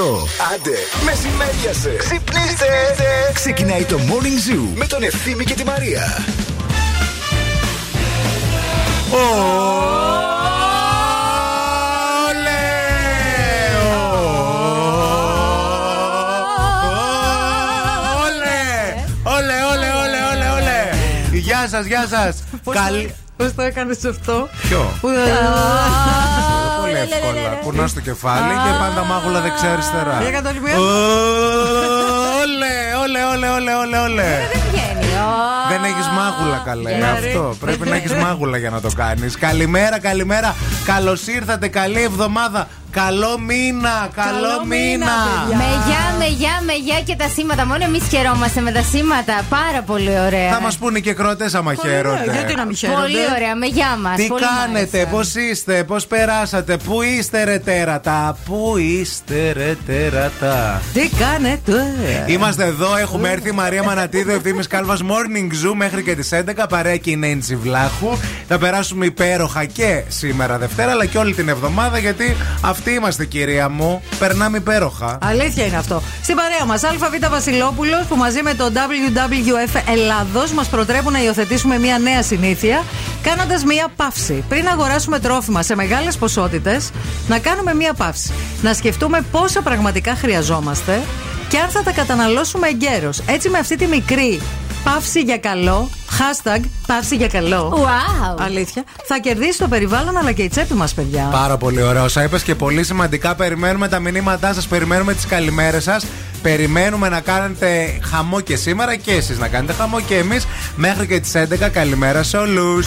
ώρα είναι 8. Άντε, μεσημέριασε. Ξυπνήστε. Ξεκινάει το Morning Zoo με τον Ευθύμη και τη Μαρία. Όλε, όλε, όλε, όλε, όλε. Γεια σας, γεια σας. Καλή. Πώς το έκανες αυτό; Ποιο; Που- Πολύ εύκολα. Κουνά το κεφάλι και πάντα μάγουλα δεξιά-αριστερά. Για κατ' όλη μία. Όλε, όλε, όλε, όλε, όλε, όλε. Δεν βγαίνει. Ω. Δεν έχεις μάγουλα, καλέ. Ναι, ρε. Αυτό. Πρέπει να έχεις μάγουλα για να το κάνεις. Καλημέρα, καλημέρα. Καλώς ήρθατε. Καλή εβδομάδα. Καλό μήνα. Καλό Καλό μήνα, μήνα. παιδιά. Με γεια, με γεια, με γεια και τα σήματα. Μόνο εμείς χαιρόμαστε με τα σήματα. Πάρα πολύ ωραία. Θα μας πούνε και κρότες άμα Πολύ ωραία, χαίρονται. Γιατί να μην χαίρονται; Πολύ ωραία, με γεια μας. Τι κάνετε, πώς είστε, πώς περάσατε, πού είστε ρε τέρατα, πού είστε ρε τέρατα. Τι κάνετε; Είμαστε εδώ, έχουμε έρθει η Μαρία Μανατίδου, ευθύνη Κάλβας Morning Zoo μέχρι και τις 11. Παρέα και η Νέντζη Βλάχου. Θα περάσουμε υπέροχα και σήμερα Δευτέρα, αλλά και όλη την εβδομάδα, γιατί αυτοί είμαστε, κυρία μου. Περνάμε υπέροχα. Αλήθεια είναι αυτό. Στην παρέα μας, ΑΒ Βασιλόπουλος, που μαζί με το WWF Ελλάδος μας προτρέπουν να υιοθετήσουμε μια νέα συνήθεια, κάνοντας μια παύση. Πριν αγοράσουμε τρόφιμα σε μεγάλες ποσότητες, να κάνουμε μια παύση. Να σκεφτούμε πόσα πραγματικά χρειαζόμαστε και αν θα τα καταναλώσουμε εγκαίρως. Έτσι, με αυτή τη μικρή παύση για καλό, hashtag παύση για καλό. Wow. Αλήθεια. Θα κερδίσει το περιβάλλον αλλά και η τσέπη μας, παιδιά. Πάρα πολύ ωραία. Όσα είπες και πολύ σημαντικά. Περιμένουμε τα μηνύματά σας, περιμένουμε τις καλημέρες σας. Περιμένουμε να κάνετε χαμό και σήμερα και εσείς να κάνετε χαμό και εμείς μέχρι και τις 11. Καλημέρα σε όλους.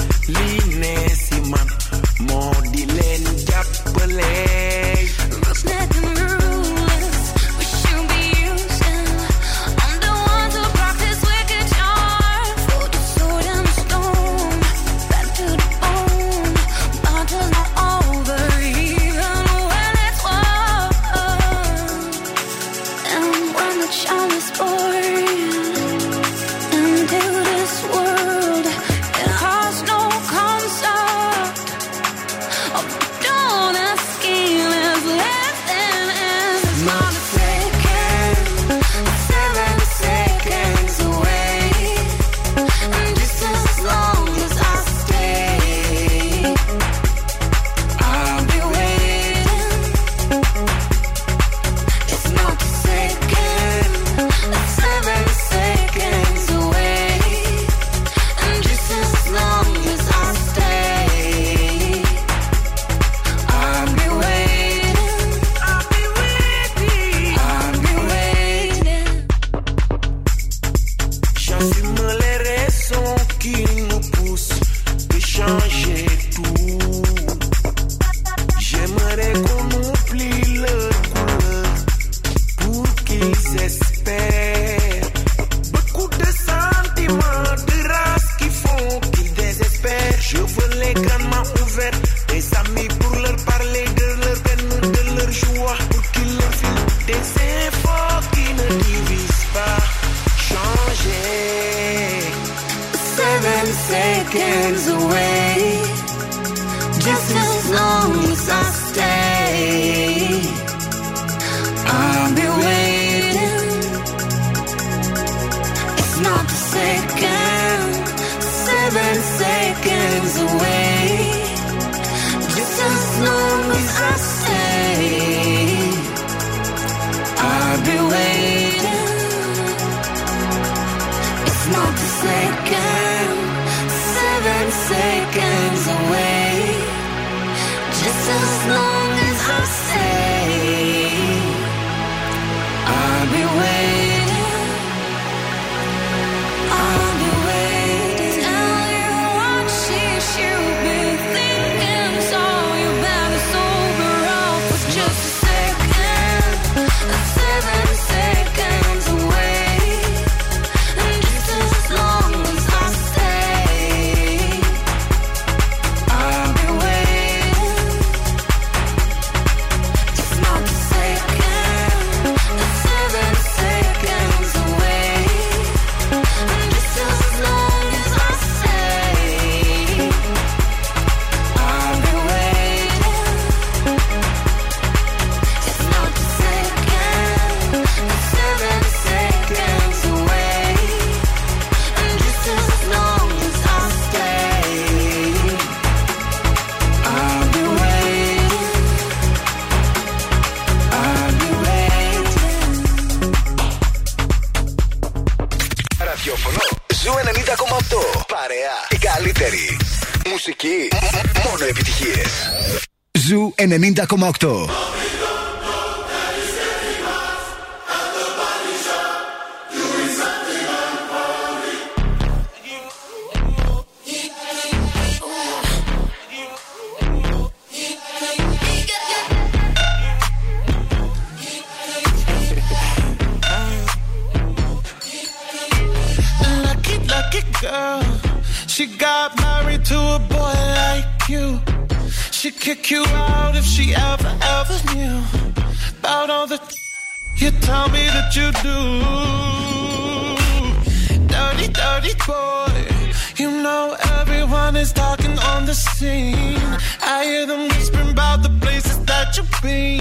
seconds away. Just as long as I stay. I'll be waiting. It's not a second, seven seconds away. Just as long as I stay, I'll be waiting. It's not a second, taken 90,8. You do. Dirty, dirty boy. You know everyone is talking on the scene. I hear them whispering about the places that you've been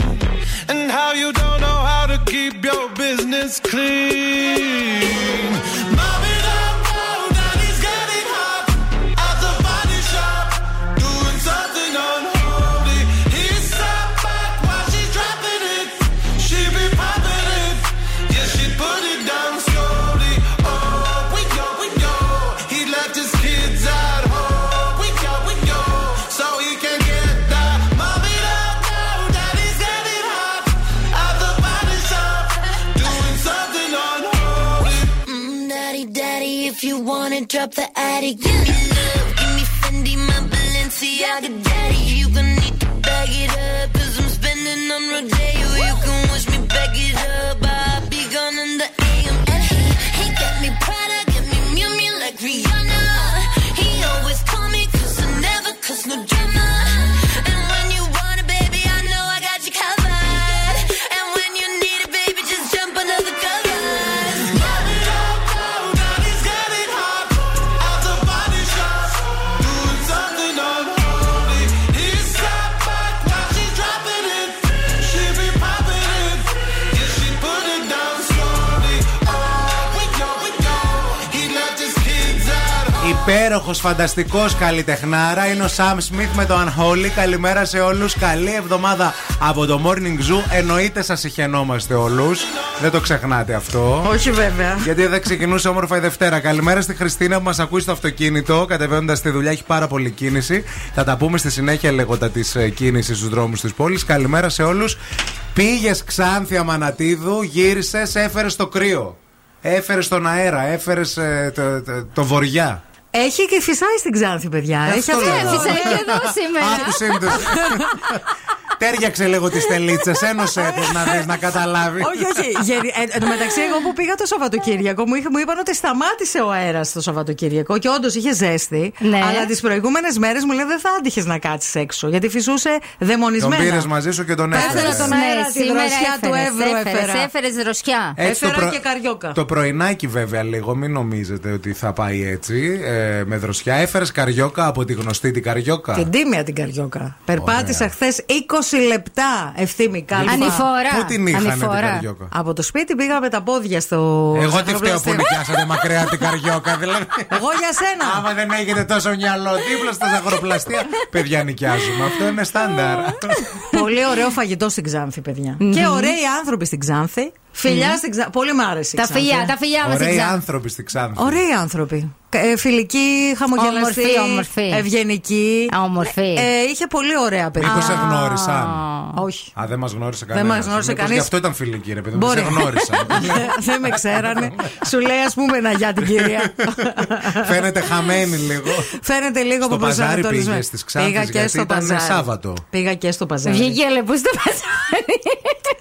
Υπέροχος, φανταστικός καλλιτεχνάρα είναι ο Sam Smith με το Unholy. Καλημέρα σε όλους. Καλή εβδομάδα από το Morning Zoo. Εννοείται σας συχαινόμαστε όλους. Δεν το ξεχνάτε αυτό. Όχι βέβαια. Γιατί δεν ξεκινούσε όμορφα η Δευτέρα. Καλημέρα στη Χριστίνα που μας ακούει στο αυτοκίνητο, κατεβαίνοντας στη δουλειά. Έχει πάρα πολύ κίνηση. Θα τα πούμε στη συνέχεια λέγοντα της κίνησης στους δρόμους της πόλης. Καλημέρα σε όλους. Πήγες Ξάνθια Μανατίδου, γύρισες, έφερες το κρύο. Έφερες τον αέρα, έφερες το, το, το βοριά. Έχει και φυσάει στην Ξάνθη, παιδιά. Έχει Αυτό αυτό. λέω. Φυσάει και εδώ σήμερα. Άκουσε με το- Τέριαξε λίγο τις τελίτσε, ένωσε τις να δεις να καταλάβεις. όχι, όχι. Γιατί, ε, εν τω μεταξύ, εγώ που πήγα το Σαββατοκύριακο, μου, είχε- μου είπαν ότι σταμάτησε ο αέρας το Σαββατοκύριακο και όντως είχε ζέστη. Ναι. Αλλά τις προηγούμενες μέρες μου λέει δεν θα άντυχες να κάτσεις έξω. Γιατί φυσούσε Τον δαιμονισμένα. πήρες μαζί σου και τον Έφερα έφερες. τον αέρα, τη δροσιά του Εύρου έφερα. Έφερες δροσιά. Έτσι Έφερα και καριόκα. Το πρωινάκι βέβαια λίγο, μην νομίζετε ότι θα πάει έτσι ε, με δροσιά. Έφερες καριόκα από τη γνωστή την καριόκα; Την τίμια την καριόκα. Περπάτησα χθες 20 λεπτά ευθύμη κάλυφα. Ανηφορά. Πού την είχαν την Ανηφορά. καριόκα. Από το σπίτι πήγα με τα πόδια στο. Εγώ στο τι φταίω που χρονοπλαστείο. νοικιάσατε μακριά την καριόκα, δηλαδή. Εγώ για σένα. Άμα δεν έχετε τόσο μυαλό δίπλα στα ζαχαροπλαστεία, παιδιά νοικιάζουμε. Αυτό είναι στάνταρ. Πολύ ωραίο φαγητό στην Ξάνθη, παιδιά. Και ωραίοι άνθρωποι στην Ξάνθη. Φιλιά στην Ξάνθη. Πολύ μ' άρεσε. η Τα Ξάνθη. φιλιά, τα φιλιά μα Ωραίοι άνθρωποι στη Ξάνθη. Ωραίοι άνθρωποι. Ε, φιλικοί, χαμογελαστοί, Όμορφοι, όμορφοι. ευγενικοί. Α, όμορφοι. Ε, είχε πολύ ωραία παιδιά. Μήπως σε γνώρισαν; Όχι. Α, δεν μας γνώρισε Δεν κανένας. μας γνώρισε κανείς. Γι' αυτό ήταν φιλική, ρε παιδί μου. Μπορεί. Σε γνώρισαν. Δεν με ξέρανε. Σου λέει, ας πούμε, ένα γεια την κυρία. Φαίνεται χαμένη λίγο. Φαίνεται λίγο Στο από παζάρι προσανατολισμένο. πήγες στις Ξάνθης, Πήγα και γιατί στο ήταν παζάρι. Σάββατο. Πήγα και στο παζάρι. Βγήκε λεπού στο παζάρι;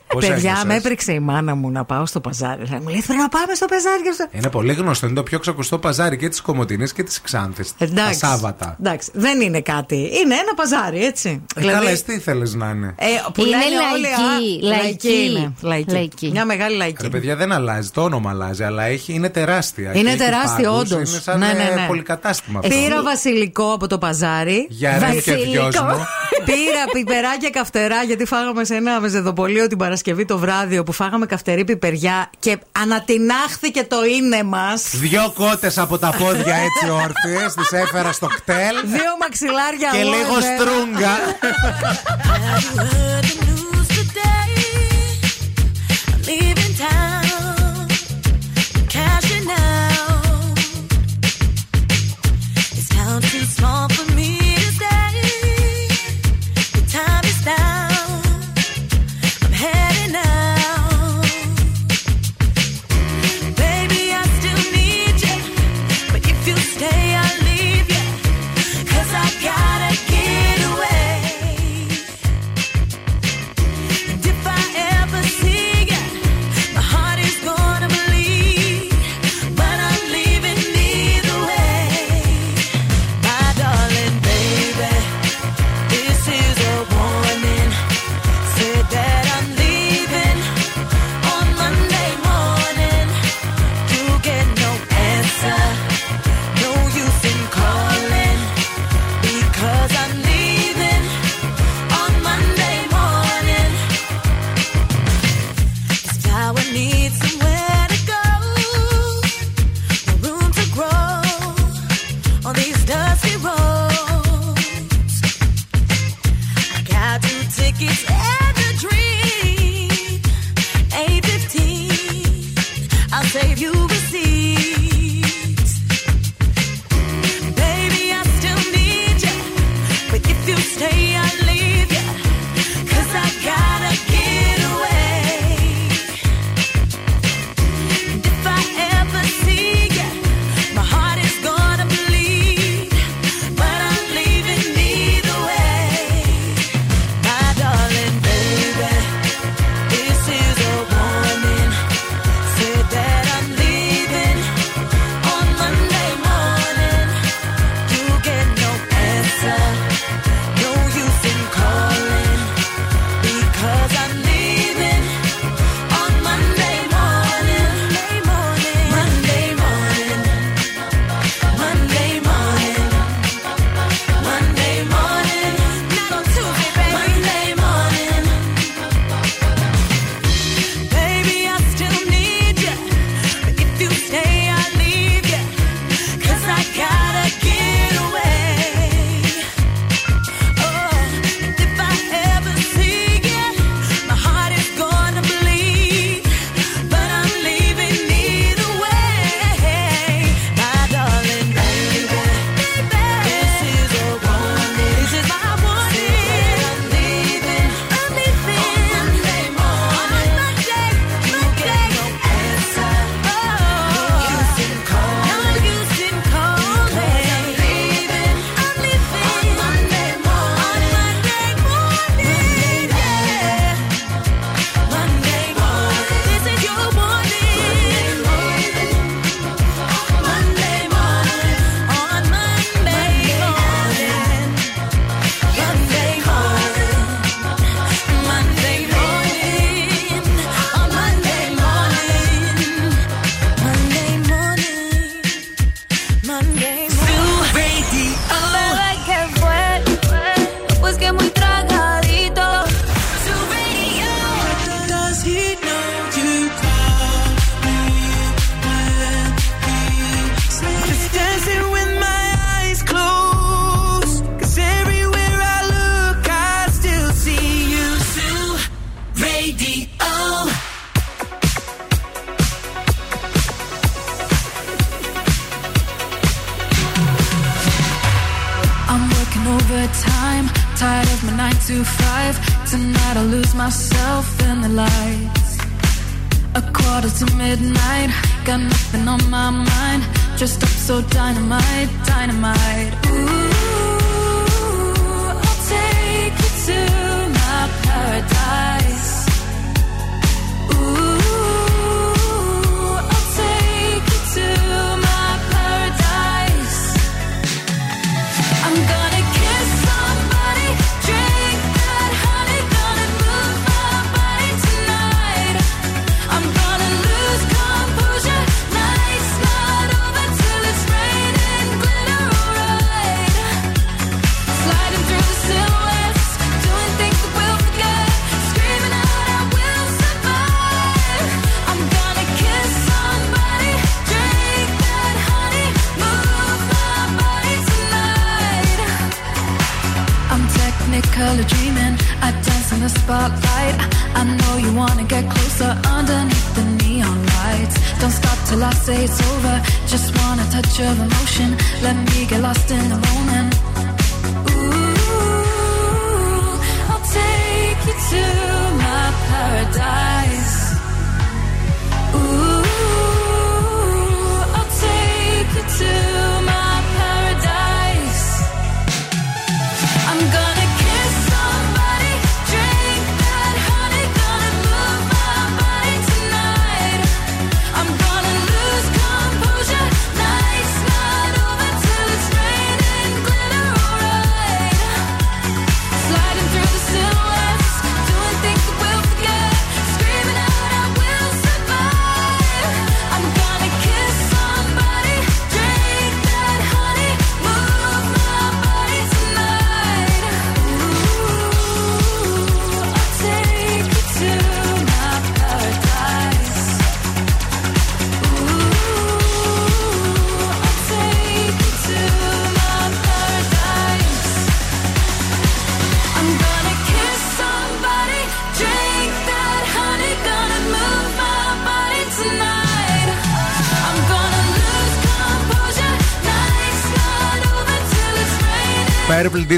Πώς Παιδιά, ένιωσες; με έπρεξε η μάνα μου να πάω στο παζάρι. Μου λέει, πρέπει να πάμε στο παζάρι. και στο-» Είναι πολύ γνωστό. Είναι το πιο ξακουστό παζάρι και της Κομωτινής και της Ξάνθης. Τα Εντάξει. Σάββατα. Εντάξει, δεν είναι κάτι. Είναι ένα παζάρι, έτσι. Ε, Καλά, εσύ τι ήθελε να είναι; ε, που Είναι λένε λαϊκή, όλοι, α, λαϊκή. είναι. Λαϊκή. Λαϊκή. Μια μεγάλη λαϊκή. Ρε παιδιά δεν αλλάζει, το όνομα αλλάζει, αλλά έχει, είναι τεράστια. Είναι Και έχει τεράστιο, πάγκους, όντως. Είναι σαν Ναι, ναι, ε, ναι. πολυκατάστημα αυτό. Πήρα βασιλικό από το παζάρι. Για ρε και Βασιλικό. δυόσμο. Πήρα πιπεράκια καυτερά γιατί φάγαμε σε ένα μεζεδοπολείο την Παρασκευή το βράδυ όπου φάγαμε καυτερή πιπεριά και ανατινάχθηκε το είναι μας. Δυο κότες από τα πόδια έτσι όρθιε, τις έφερα στο κτέλ Δύο μαξιλάρια και aloe λίγο vera. στρούγκα.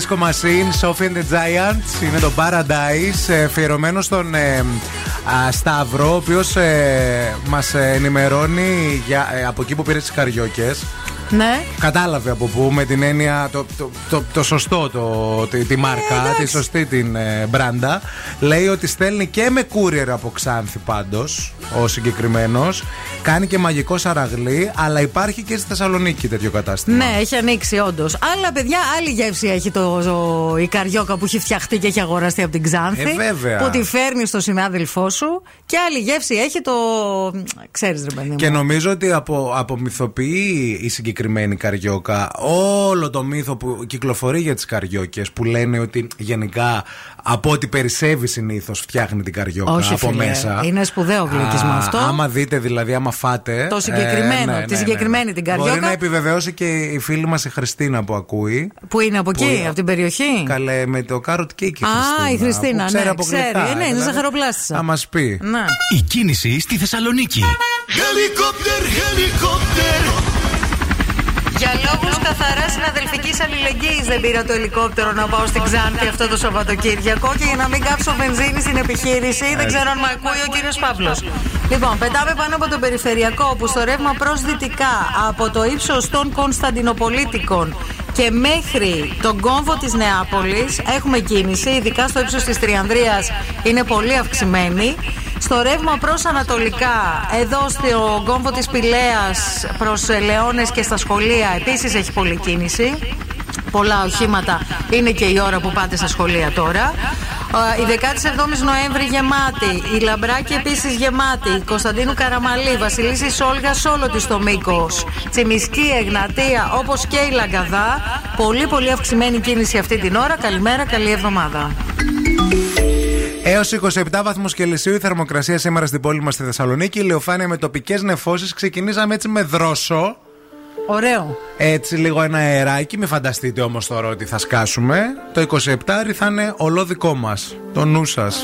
Disco Machine, Sophie and the Giants είναι το Paradise, ε, αφιερωμένο στον ε, α, Σταύρο, ο οποίος ε, μας ενημερώνει για, ε, από εκεί που πήρε τις καριόκες. Ναι. Κατάλαβε από πού, με την έννοια το, το, το, το σωστό, το, τη, τη μάρκα, τη σωστή την ε, μπράντα. Λέει ότι στέλνει και με courier από Ξάνθη πάντως, ο συγκεκριμένος. Κάνει και μαγικό σαραγλί, αλλά υπάρχει και στη Θεσσαλονίκη τέτοιο κατάστημα. Ναι, έχει ανοίξει όντως. Αλλά παιδιά, άλλη γεύση έχει το, το- η καριόκα που έχει φτιαχτεί και έχει αγοραστεί από την Ξάνθη. Ε, βέβαια. Που τη φέρνει στο συνάδελφό σου. Και άλλη γεύση έχει το. Ξέρεις, ρε παιδί μου. Και νομίζω ότι απο, απομυθοποιεί η συγκεκριμένη καριόκα όλο το μύθο που κυκλοφορεί για τις καριόκες που λένε ότι γενικά από ό,τι περισσεύει συνήθως φτιάχνει την καριόκα Όχι, από φίλε, μέσα. είναι σπουδαίο γλύκισμα Α, αυτό. Άμα δείτε δηλαδή, άμα φάτε. Το συγκεκριμένο, τη συγκεκριμένη την καριόκα. Μπορεί να επιβεβαιώσει και η φίλη μας η Χριστίνα που ακούει. Που είναι από εκεί, Που- από την περιοχή; Καλέ με το carrot cake η Α, η Χριστίνα, που ξέρει ναι, από ξέρει. γλυκά, Ε, ναι, είναι δηλαδή. ζαχαροπλάστησα. Θα μας πει. Ναι. Η κίνηση στη Θεσσαλονίκη. Helicopter, helicopter. Για λόγους καθαράς συναδελφικής αλληλεγγύης δεν πήρα το ελικόπτερο να πάω στην Ξάνθη αυτό το Σαββατοκύριακο και για να μην κάψω βενζίνη στην επιχείρηση, δεν ξέρω αν με ακούει ο κύριος Παύλος. Λοιπόν, πετάμε πάνω από το περιφερειακό που στο ρεύμα προς δυτικά από το ύψος των Κωνσταντινοπολίτικων και μέχρι τον κόμβο της Νεάπολης έχουμε κίνηση, ειδικά στο ύψος της Τριανδρίας είναι πολύ αυξημένη. Στο ρεύμα προς Ανατολικά, εδώ στο κόμβο της Πηλέας προς Λεώνες και στα σχολεία επίσης έχει πολλή κίνηση. Πολλά οχήματα είναι και η ώρα που πάτε στα σχολεία τώρα. Ε, Η 17η Νοέμβρη γεμάτη. Η Λαμπράκη επίσης γεμάτη. Η Κωνσταντίνου Καραμαλή. Βασιλίση Όλγα σε όλο της το μήκος. Τσιμισκή, Εγνατία, όπως και η Λαγκαδά. Πολύ πολύ αυξημένη κίνηση αυτή την ώρα. Καλημέρα, καλή εβδομάδα. Έως 27 βαθμούς Κελσίου η θερμοκρασία σήμερα στην πόλη μας στη Θεσσαλονίκη. Ηλιοφάνεια με τοπικές νεφώσεις. Ξεκινήσαμε έτσι με δρόσο. Ωραίο. Έτσι λίγο ένα αεράκι. Μην φανταστείτε όμως τώρα ότι θα σκάσουμε. Το 27 θα είναι ολό δικό μας. Το νου σας.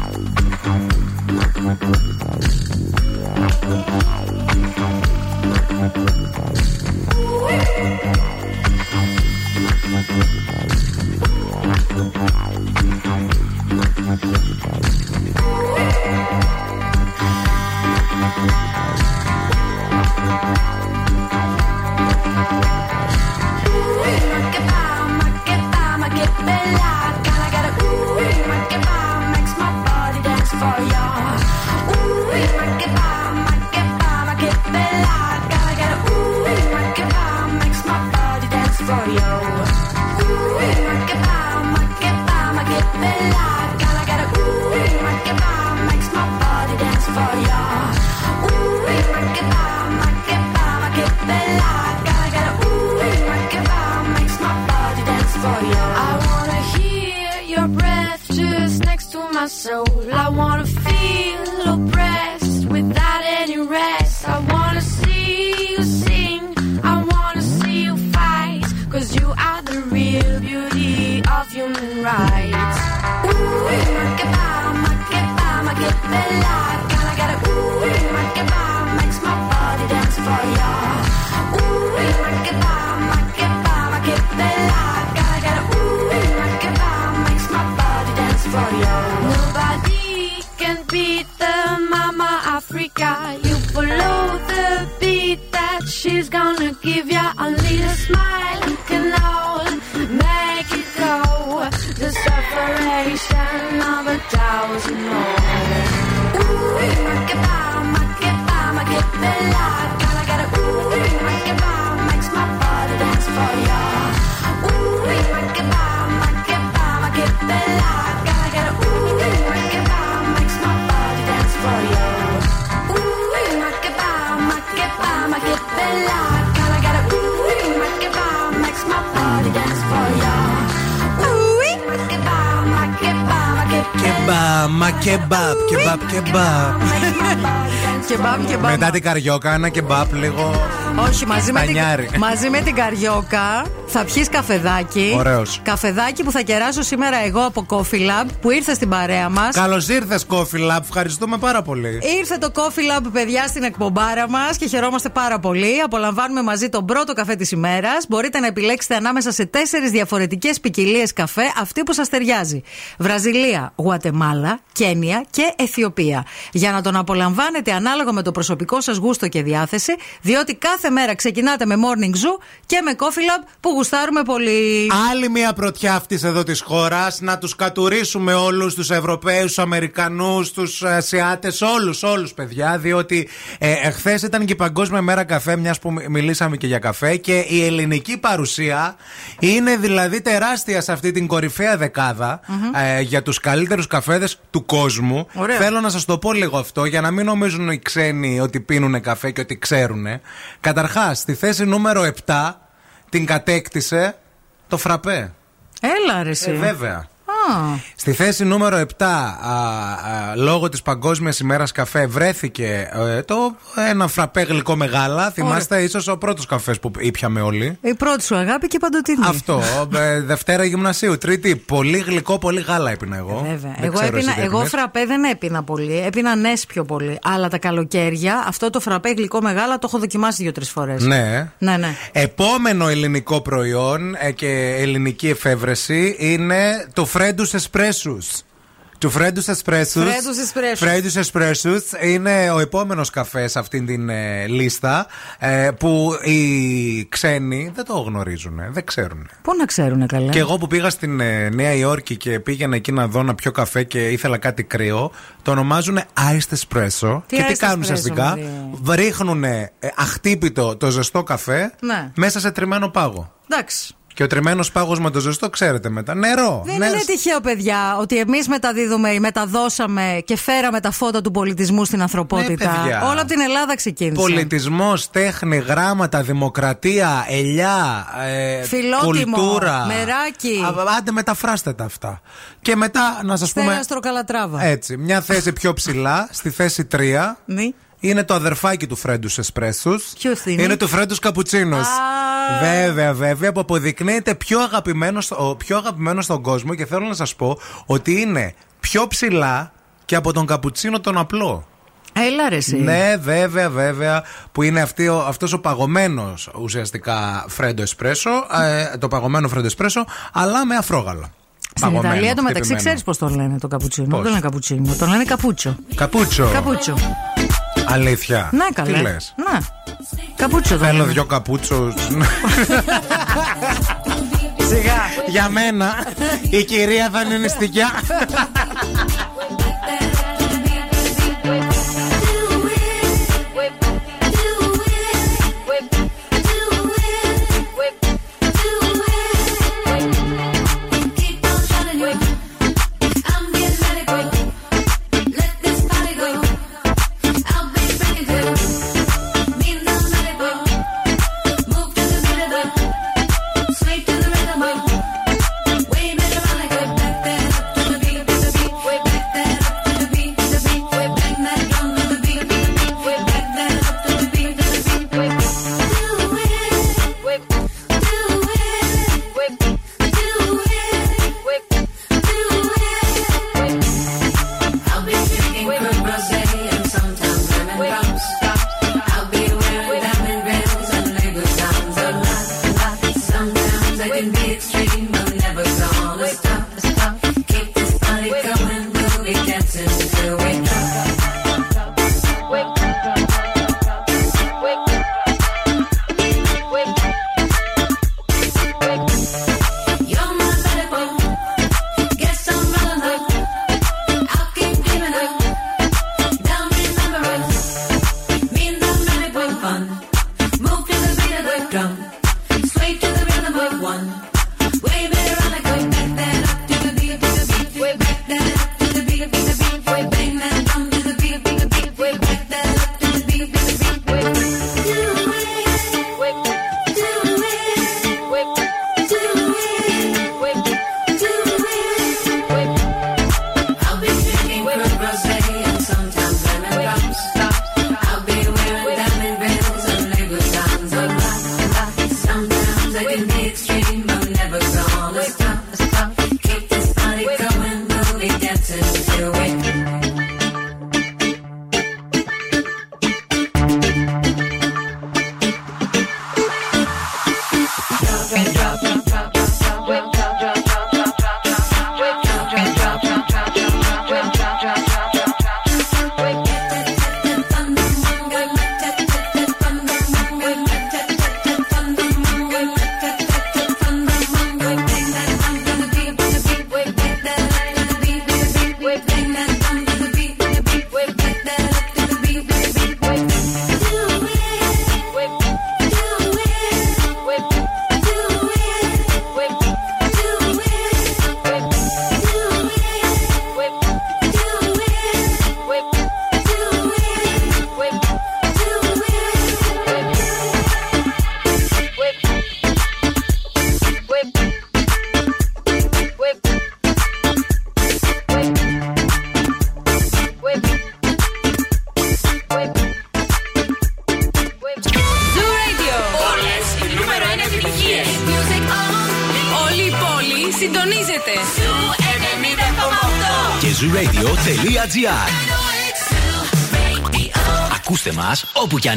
bella καριόκα, ένα κεμπάπ λίγο. Όχι, μαζί με, την, μαζί με την καριόκα θα πιεις καφεδάκι. Ωραίος. Καφεδάκι που θα κεράσω σήμερα εγώ από Coffee Lab που ήρθε στην παρέα μας. Καλώς ήρθες, Coffee Lab. Ευχαριστούμε πάρα πολύ. Ήρθε το Coffee Lab, παιδιά, στην εκπομπάρα μας και χαιρόμαστε πάρα πολύ. Απολαμβάνουμε μαζί τον πρώτο καφέ της ημέρας. Μπορείτε να επιλέξετε ανάμεσα σε τέσσερις διαφορετικές ποικιλίες καφέ, αυτή που σας ταιριάζει. Βραζιλία, Γουατεμάλα, Κένια και Αιθιοπία. Για να τον απολαμβάνετε ανάλογα με το προσωπικό σας γούστο και διάθεση, διότι κάθε μέρα ξεκινάτε με Morning Zoo και με Coffee Lab που γουστάρουμε πολύ. Άλλη μια πρωτιά αυτής εδώ της χώρας. Να τους κατουρίσουμε όλους τους Ευρωπαίους, τους Αμερικανούς, τους Ασιάτες, όλους, όλους παιδιά. Διότι ε, εχθές ήταν και η Παγκόσμια Μέρα Καφέ, μιας που μι- μιλήσαμε και για καφέ. Και η ελληνική παρουσία είναι δηλαδή τεράστια σε αυτή την κορυφαία δεκάδα, ε, για τους καλύτερους καφέδες του κόσμου. Ωραίο. Θέλω να σας το πω λίγο αυτό για να μην νομίζουν οι ξένοι ότι πίνουν καφέ και ότι ξέρουν. Καταρχάς, στη θέση νούμερο 7 την κατέκτησε το φραπέ. Έλα, ρε, εσύ. Ε, βέβαια. Α, Στη θέση νούμερο 7, α, α, λόγω της Παγκόσμιας ημέρας καφέ, βρέθηκε ε, το ένα φραπέ γλυκό μεγάλα. Θυμάστε ίσως ο πρώτος καφές που ήπιαμε όλοι. η πρώτη σου αγάπη και παντοτινή. Αυτό. ε, Δευτέρα γυμνασίου. Τρίτη, πολύ γλυκό, πολύ γάλα έπινα εγώ. Βέβαια. Δεν Εγώ, ξέρω έπινα, εσύ τι εγώ έπινες. φραπέ δεν έπινα πολύ. Έπινα νες πιο πολύ. Αλλά τα καλοκαίρια αυτό το φραπέ γλυκό μεγάλα το έχω δοκιμάσει δύο-τρεις φορές. Ναι. Ναι, ναι. Επόμενο ελληνικό προϊόν ε, και ελληνική εφεύρεση είναι το Φρέντους Εσπρέσους. Του Φρέντους Εσπρέσους. Φρέντους Εσπρέσους. Φρέντους Εσπρέσους είναι ο επόμενος καφές σε αυτήν την ε, λίστα ε, που οι ξένοι δεν το γνωρίζουν, ε, δεν ξέρουν. Πού να ξέρουνε καλά. Και εγώ που πήγα στην ε, Νέα Υόρκη και πήγαινα εκεί να δω να πιω καφέ και ήθελα κάτι κρύο, το ονομάζουν Iced Espresso. Τι και τι iced κάνουν espresso, ουσιαστικά, μωρέ. ρίχνουν αχτύπητο το ζεστό καφέ Ναι. μέσα σε τριμμένο πάγο. Εντάξει. Και ο τριμμένος πάγος με το ζεστό, ξέρετε μετά. Νερό. Δεν νερό. είναι τυχαίο, παιδιά, ότι εμείς μεταδίδουμε ή μεταδώσαμε και φέραμε τα φώτα του πολιτισμού στην ανθρωπότητα. Ναι, παιδιά. Όλα από την Ελλάδα ξεκίνησε. Πολιτισμός, τέχνη, γράμματα, δημοκρατία, ελιά, ε, Φιλότιμο, κουλτούρα. μεράκι. Α, άντε, μεταφράστε τα αυτά. Και μετά να σας πούμε. Στέγαστρο Καλατράβα. Έτσι, μια θέση πιο ψηλά, στη θέση 3. Ναι. Είναι το αδερφάκι του Φρέντου Εσπρέσους. Ποιος είναι; Είναι του Φρέντους Καπουτσίνος. Α. Βέβαια, βέβαια, που αποδεικνύεται πιο αγαπημένο, στο- ο πιο αγαπημένος στον κόσμο και θέλω να σας πω ότι είναι πιο ψηλά και από τον καπουτσίνο τον απλό. Έλα ρε εσύ. Ναι, βέβαια, βέβαια, που είναι αυτή, ο- αυτός ο παγωμένος ουσιαστικά φρέντο εσπρέσο, ε, το παγωμένο φρέντο εσπρέσο, αλλά με αφρόγαλα. Στην Παγωμένο, Ιταλία το μεταξύ χτυπημένο. ξέρεις πώς το λένε το καπουτσίνο. Πώς; Δεν το λένε καπουτσίνο. Το λένε καπούτσο. Καπούτσο. Καπούτσο. Αλήθεια. Ναι, καλέ. Τι λες; Ναι. Καπούτσο το Θέλω λένε. δυο καπούτσο. Σιγά. Για μένα η κυρία θα είναι νηστικιά.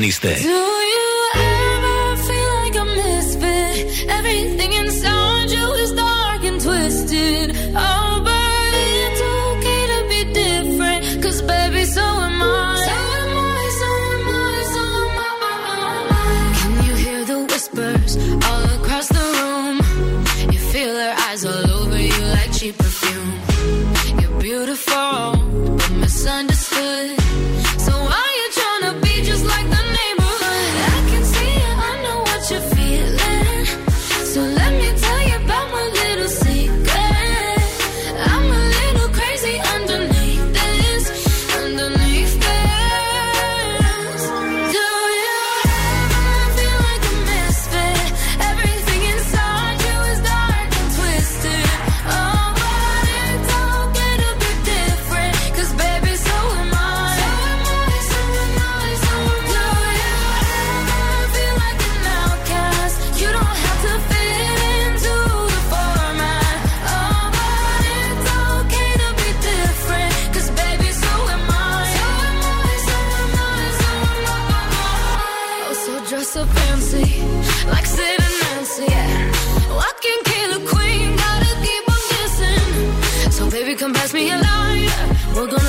Afghanistan. so fancy, like Sid and Nancy. Yeah. Oh, I can kill a queen, gotta keep on dancing. So baby, come pass me a line. We're gonna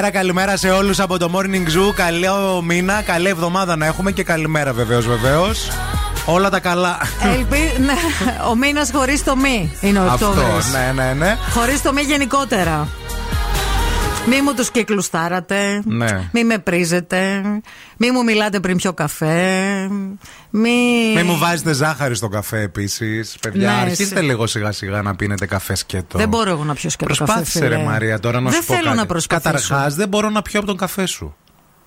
Καλημέρα, καλημέρα σε όλους από το Morning Zoo. Καλό μήνα, καλή εβδομάδα να έχουμε και καλημέρα βεβαίως, βεβαίως. Όλα τα καλά. Ελπί, ναι, ο μήνας χωρίς το μη είναι ο Αυτό, ναι, ναι, ναι. Χωρίς το μη γενικότερα. Μη μου τους κυκλουστάρατε. Ναι. Μη με πρίζετε. Μη μου μιλάτε πριν πιο καφέ. Μη... Μου βάζετε ζάχαρη στο καφέ επίσης. Παιδιά, ναι, αρχίστε λίγο σιγά σιγά να πίνετε καφέ σκέτο. Δεν μπορώ εγώ να πιω σκέτο. Προσπάθησε ρε Μαρία τώρα να δεν σου πω. Θέλω να προσπαθήσω. Καταρχάς, δεν μπορώ να πιω από τον καφέ σου.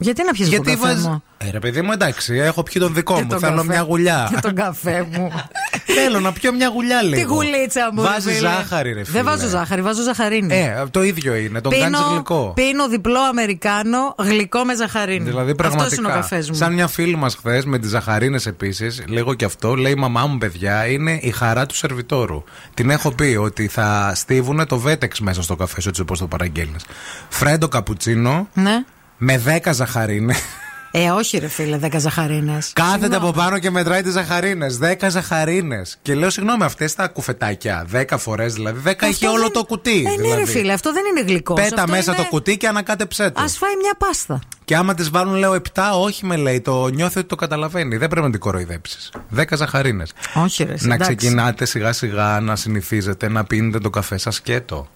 Γιατί να πιεις τον καφέ βάζ... μου; Ε, ρε παιδί μου, εντάξει, έχω πιει τον δικό και μου. Τον Θέλω καφέ. μια γουλιά. Και τον καφέ μου. Θέλω να πιω μια γουλιά, λέει. Τη γουλίτσα μου. Βάζει ζάχαρη, ρε φίλε. Δεν βάζω ζάχαρη, βάζω ζαχαρίνη. Ε, το ίδιο είναι. Τον κάνεις γλυκό. Πίνω διπλό Αμερικάνο γλυκό με ζαχαρίνη. Δηλαδή, πραγματικά. Αυτός είναι ο καφές μου. Σαν μια φίλη μας χθες με τις ζαχαρίνες επίσης, λέγω και αυτό, λέει η μαμά μου, παιδιά, είναι η χαρά του σερβιτόρου. Την έχω πει ότι θα στίβουν το βέτεξ μέσα στο καφέ σου, έτσι όπως το παραγγέλνεις. Φρέντο καπουτσίνο. Ναι με 10 ζαχαρίνες. Ε, όχι, ρε φίλε, 10 ζαχαρίνες. Κάθεται από πάνω και μετράει τις ζαχαρίνες. 10 ζαχαρίνες. Και λέω, συγγνώμη, αυτές τα κουφετάκια. 10 φορές δηλαδή. 10 έχει όλο το κουτί. Ε, ναι, δηλαδή. ρε φίλε, αυτό δεν είναι γλυκός. Πέτα μέσα το κουτί και ανακάτεψέ το. Α φάει μια πάστα. Και άμα τη βάλουν, λέω 7, όχι με λέει, το νιώθει ότι το καταλαβαίνει. Δεν πρέπει να την κοροϊδέψεις. 10 ζαχαρίνες. Όχι, ρε. Να εντάξει. ξεκινάτε σιγά σιγά να συνηθίζετε να πίνετε το καφέ σας σκέτο.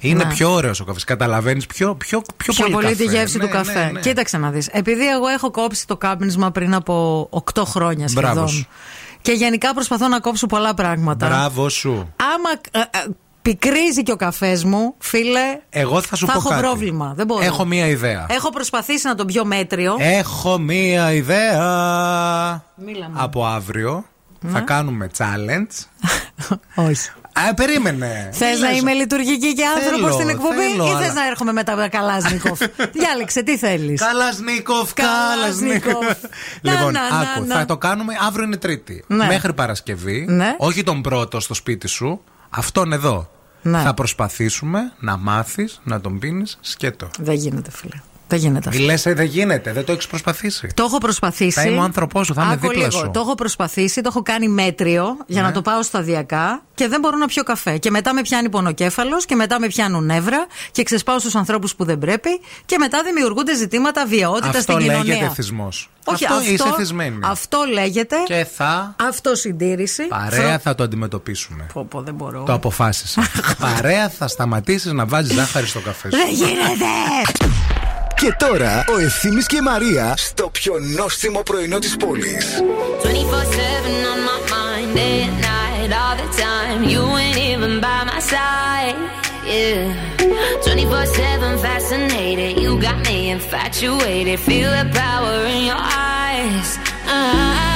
Είναι Ναι. πιο ωραίος ο καφές. Καταλαβαίνεις πιο, πιο, πιο, Πιο πολύ τη καφέ. γεύση Ναι, του καφέ. ναι, ναι. Κοίταξε να δεις. Επειδή εγώ έχω κόψει το κάπνισμα πριν από 8 χρόνια Μπράβο σχεδόν. σου. Και γενικά προσπαθώ να κόψω πολλά πράγματα. Μπράβο σου. Άμα ε, ε, πικρίζει και ο καφές μου, φίλε. Εγώ θα σου θα πω έχω κάτι. πρόβλημα. Δεν μπορώ. Έχω μία ιδέα. Έχω προσπαθήσει να τον πιω μέτριο. Έχω μία ιδέα. Μίλα μου. Από αύριο θα κάνουμε challenge. Όχι. Α, περίμενε. Θες Τι να λες; είμαι λειτουργική και άνθρωπος Θέλω, στην εκπομπή, θέλω, ή θες αλλά- να έρχομαι μετά με Καλάζνικοφ. Διάλεξε, τι θέλεις; Καλασνίκοφ, Καλασνίκοφ. Καλασνίκοφ. Να, λοιπόν, να, να, άκου, να. θα το κάνουμε αύριο είναι Τρίτη. Ναι. Μέχρι Παρασκευή. Ναι. Όχι τον πρώτο στο σπίτι σου. Αυτόν εδώ. Ναι. Θα προσπαθήσουμε να μάθεις να τον πίνεις σκέτο. Δεν γίνεται, φίλε. Δεν γίνεται αυτό. Λες, δεν γίνεται, δεν το έχεις προσπαθήσει. Το έχω προσπαθήσει. Θα είμαι ο άνθρωπός σου, θα είμαι Άκου δίπλα λίγο. σου. Το έχω προσπαθήσει, το έχω κάνει μέτριο για Ναι. να το πάω σταδιακά και δεν μπορώ να πιω καφέ. Και μετά με πιάνει πονοκέφαλος και μετά με πιάνουν νεύρα και ξεσπάω στους ανθρώπους που δεν πρέπει και μετά δημιουργούνται ζητήματα βιαιότητας Αυτό στην κοινωνία. λέγεται θυσμός. Όχι, αυτό, αυτό, είσαι θυσμένη. αυτό λέγεται Και θα. αυτοσυντήρηση. Παρέα θα το αντιμετωπίσουμε. Πω, πω, δεν μπορώ. Το αποφάσισα. Παρέα θα σταματήσεις να βάζεις ζάχαρη στο καφέ σου. Δεν γίνεται! Και τώρα ο Ευθύμης και η Μαρία στο πιο νόστιμο πρωινό της πόλης. 24 7 on my mind, day and night, all the time. You ain't even by my side, yeah. 24 7 fascinated, you got me infatuated. Feel the power in your eyes. eyes.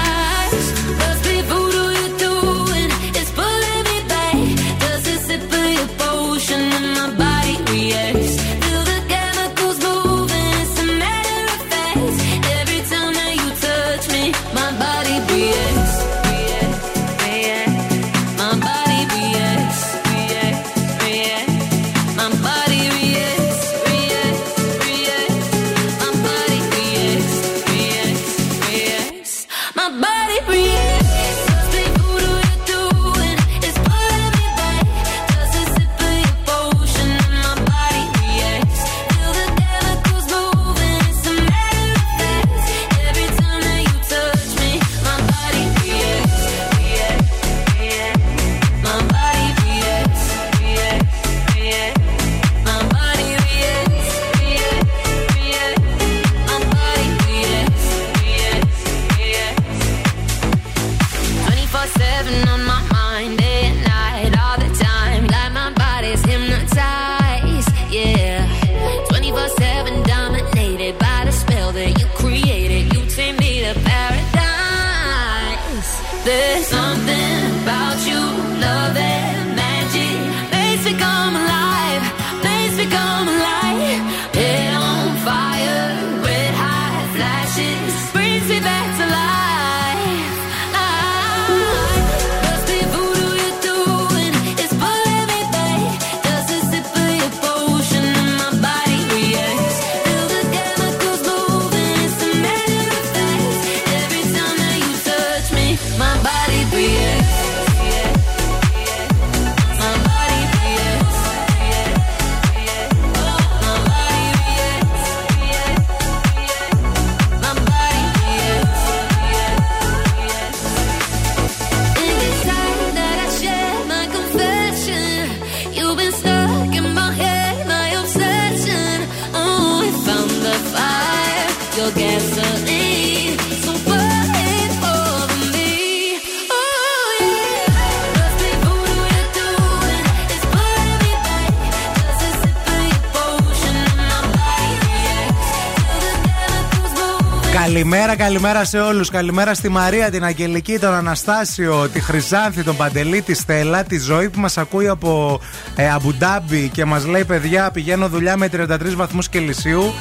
Καλημέρα, καλημέρα σε όλους. Καλημέρα στη Μαρία, την Αγγελική, τον Αναστάσιο, τη Χρυσάνθη, τον Παντελή, τη Στέλλα, τη Ζωή που μας ακούει από ε, Αμπουντάμπι και μας λέει: Παιδιά, πηγαίνω δουλειά με 33 βαθμούς Κελσίου,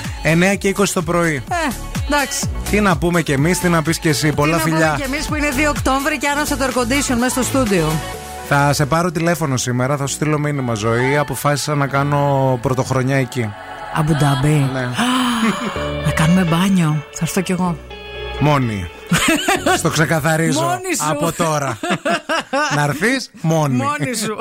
9 και 20 το πρωί. Ε, εντάξει. Τι να πούμε κι εμείς, τι να πεις κι εσύ. Πολλά Τι να φιλιά. πούμε κι εμείς που είναι 2 Οκτώβρη και άναψε το air condition μέσα στο στούντιο. Θα σε πάρω τηλέφωνο σήμερα, θα σου στείλω μήνυμα ζωή. Αποφάσισα να κάνω πρωτοχρονιά εκεί. Αμπουντάμπι. Ναι. Να κάνουμε μπάνιο. Θα έρθω κι εγώ. Μόνη. Στο ξεκαθαρίζω. Μόνη σου. Από τώρα. να έρθεις μόνη. Μόνη σου.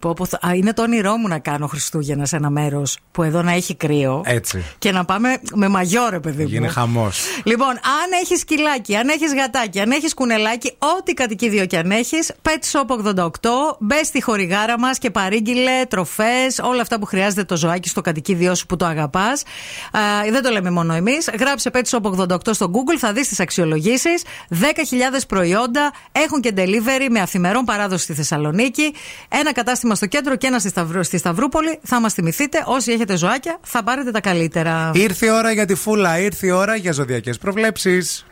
Πω, πω, θα- α, είναι το όνειρό μου να κάνω Χριστούγεννα σε ένα μέρος που εδώ να έχει κρύο. Έτσι. Και να πάμε με μαγιό, ρε παιδί μου. Γίνει χαμός. Λοιπόν, αν έχεις σκυλάκι, αν έχεις γατάκι, αν έχεις κουνελάκι, ό,τι κατοικίδιο και αν έχεις, Pet Shop 88, μπες στη χορηγάρα μας και παρήγγειλε τροφές, όλα αυτά που χρειάζεται το ζωάκι στο κατοικίδιό σου που το αγαπάς. Δεν το λέμε μόνο εμείς. Γράψε Pet Shop 88 στο Google, θα δεις τις αξιολογήσεις. 10.000 προϊόντα έχουν και delivery με αφημερών παράδοση στη Θεσσαλονίκη. Ένα κατάστημα στο κέντρο και ένα στη, Σταυρό- στη Σταυρούπολη. Θα μας θυμηθείτε. Όσοι έχετε ζωάκια, θα πάρετε τα καλύτερα. Ήρθε η ώρα για τη φούλα, ήρθε η ώρα για ζωδιακές προβλέψεις.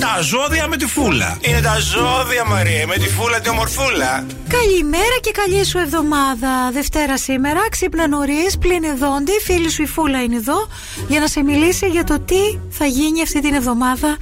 Τα ζώδια με τη φούλα. Είναι τα ζώδια, Μαρία, με τη φούλα τη ομορφούλα. Καλημέρα και καλή σου εβδομάδα. Δευτέρα σήμερα, ξύπνα νωρίς, πλύνε δόντι. Φίλη σου η Φούλα είναι εδώ για να σε μιλήσει για το τι θα γίνει αυτή την εβδομάδα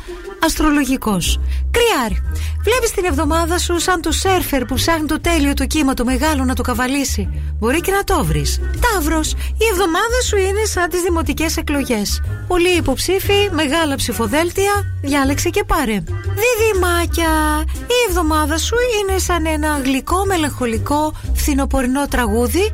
αστρολογικός. Κρυάρι. Βλέπεις την εβδομάδα σου σαν το σέρφερ που ψάχνει το τέλειο του κύμα του μεγάλου να το καβαλήσει. Μπορεί και να το βρεις. Ταύρος. Η εβδομάδα σου είναι σαν τις δημοτικές εκλογές. Πολλοί υποψήφοι, μεγάλα ψηφοδέλτια, διάλεξε και πάρε. Διδυμάκια. Η εβδομάδα σου είναι σαν ένα γλυκό, μελαγχολικό, φθινοπορεινό τραγούδι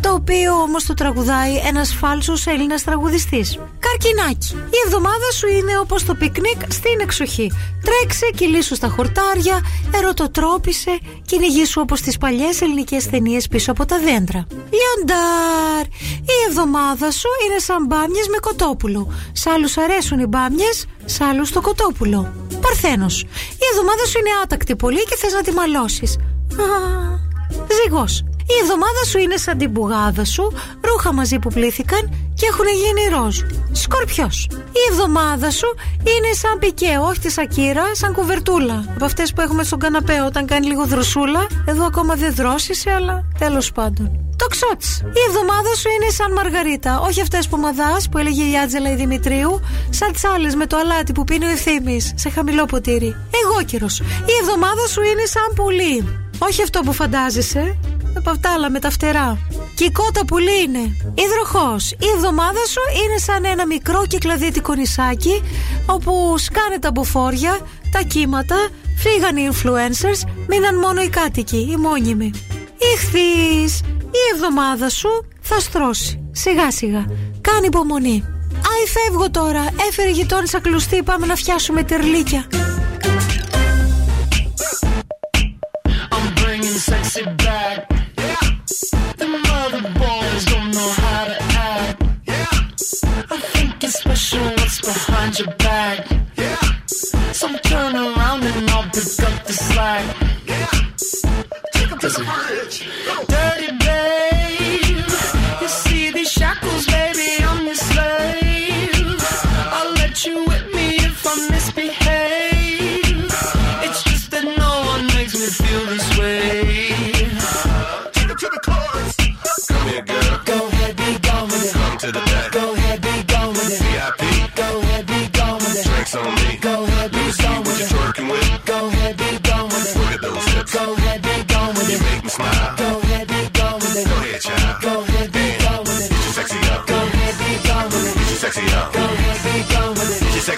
το οποίο όμως το τραγουδάει ένας φάλσος Έλληνας τραγουδιστής. Καρκινάκι. Η εβδομάδα σου είναι όπως το πικνίκ στην εξοχή. Τρέξε, κυλήσου στα χορτάρια, ερωτοτρόπισε, κυνηγήσου όπως τις παλιές ελληνικές ταινίες πίσω από τα δέντρα. Λιοντάρι. Η εβδομάδα σου είναι σαν μπάμιες με κοτόπουλο. Σ' άλλους αρέσουν οι μπάμιες, σ' άλλους το κοτόπουλο. Παρθένος. Η εβδομάδα σου είναι άτακτη πολύ και θες να τη μαλώσεις. Ζυγός. Η εβδομάδα σου είναι σαν την πουγάδα σου, ρούχα μαζί που πλήθηκαν και έχουν γίνει ροζ. Σκορπιός. Η εβδομάδα σου είναι σαν πικέ, όχι της σακύρα, σαν κουβερτούλα. Από αυτές που έχουμε στον καναπέ όταν κάνει λίγο δροσούλα. Εδώ ακόμα δεν δρόσησε, αλλά τέλος πάντων. Το ξότσι. Η εβδομάδα σου είναι σαν μαργαρίτα. Όχι αυτές που μαδάς που έλεγε η Άτζελα η Δημητρίου. Σαν τις άλλες με το αλάτι που πίνει ο ευθύνη σε χαμηλό ποτήρι. Εγώ καιρο. Η εβδομάδα σου είναι σαν πουλί. Όχι αυτό που φαντάζεσαι. Από αυτά άλλα με τα φτερά. Και η κότα πουλί είναι. Υδροχό. Η εβδομάδα σου είναι σαν ένα μικρό κυκλαδίτικο νησάκι όπου σκάνε τα μποφόρια, τα κύματα, φύγαν οι influencers, μείναν μόνο οι κάτοικοι, οι μόνιμοι. Ηχθείς. Η εβδομάδα σου θα στρώσει. Σιγά σιγά. Κάνει υπομονή. Άι φεύγω τώρα. Έφερε η γειτόνισσα κλουστή. Πάμε να φτιάσουμε τερλίκια. I'm sexy back. Yeah. The mother boys don't know how to act. Yeah. I think it's special what's behind your back. Yeah. So turn around and I'll pick up the slack. Listen. Dirty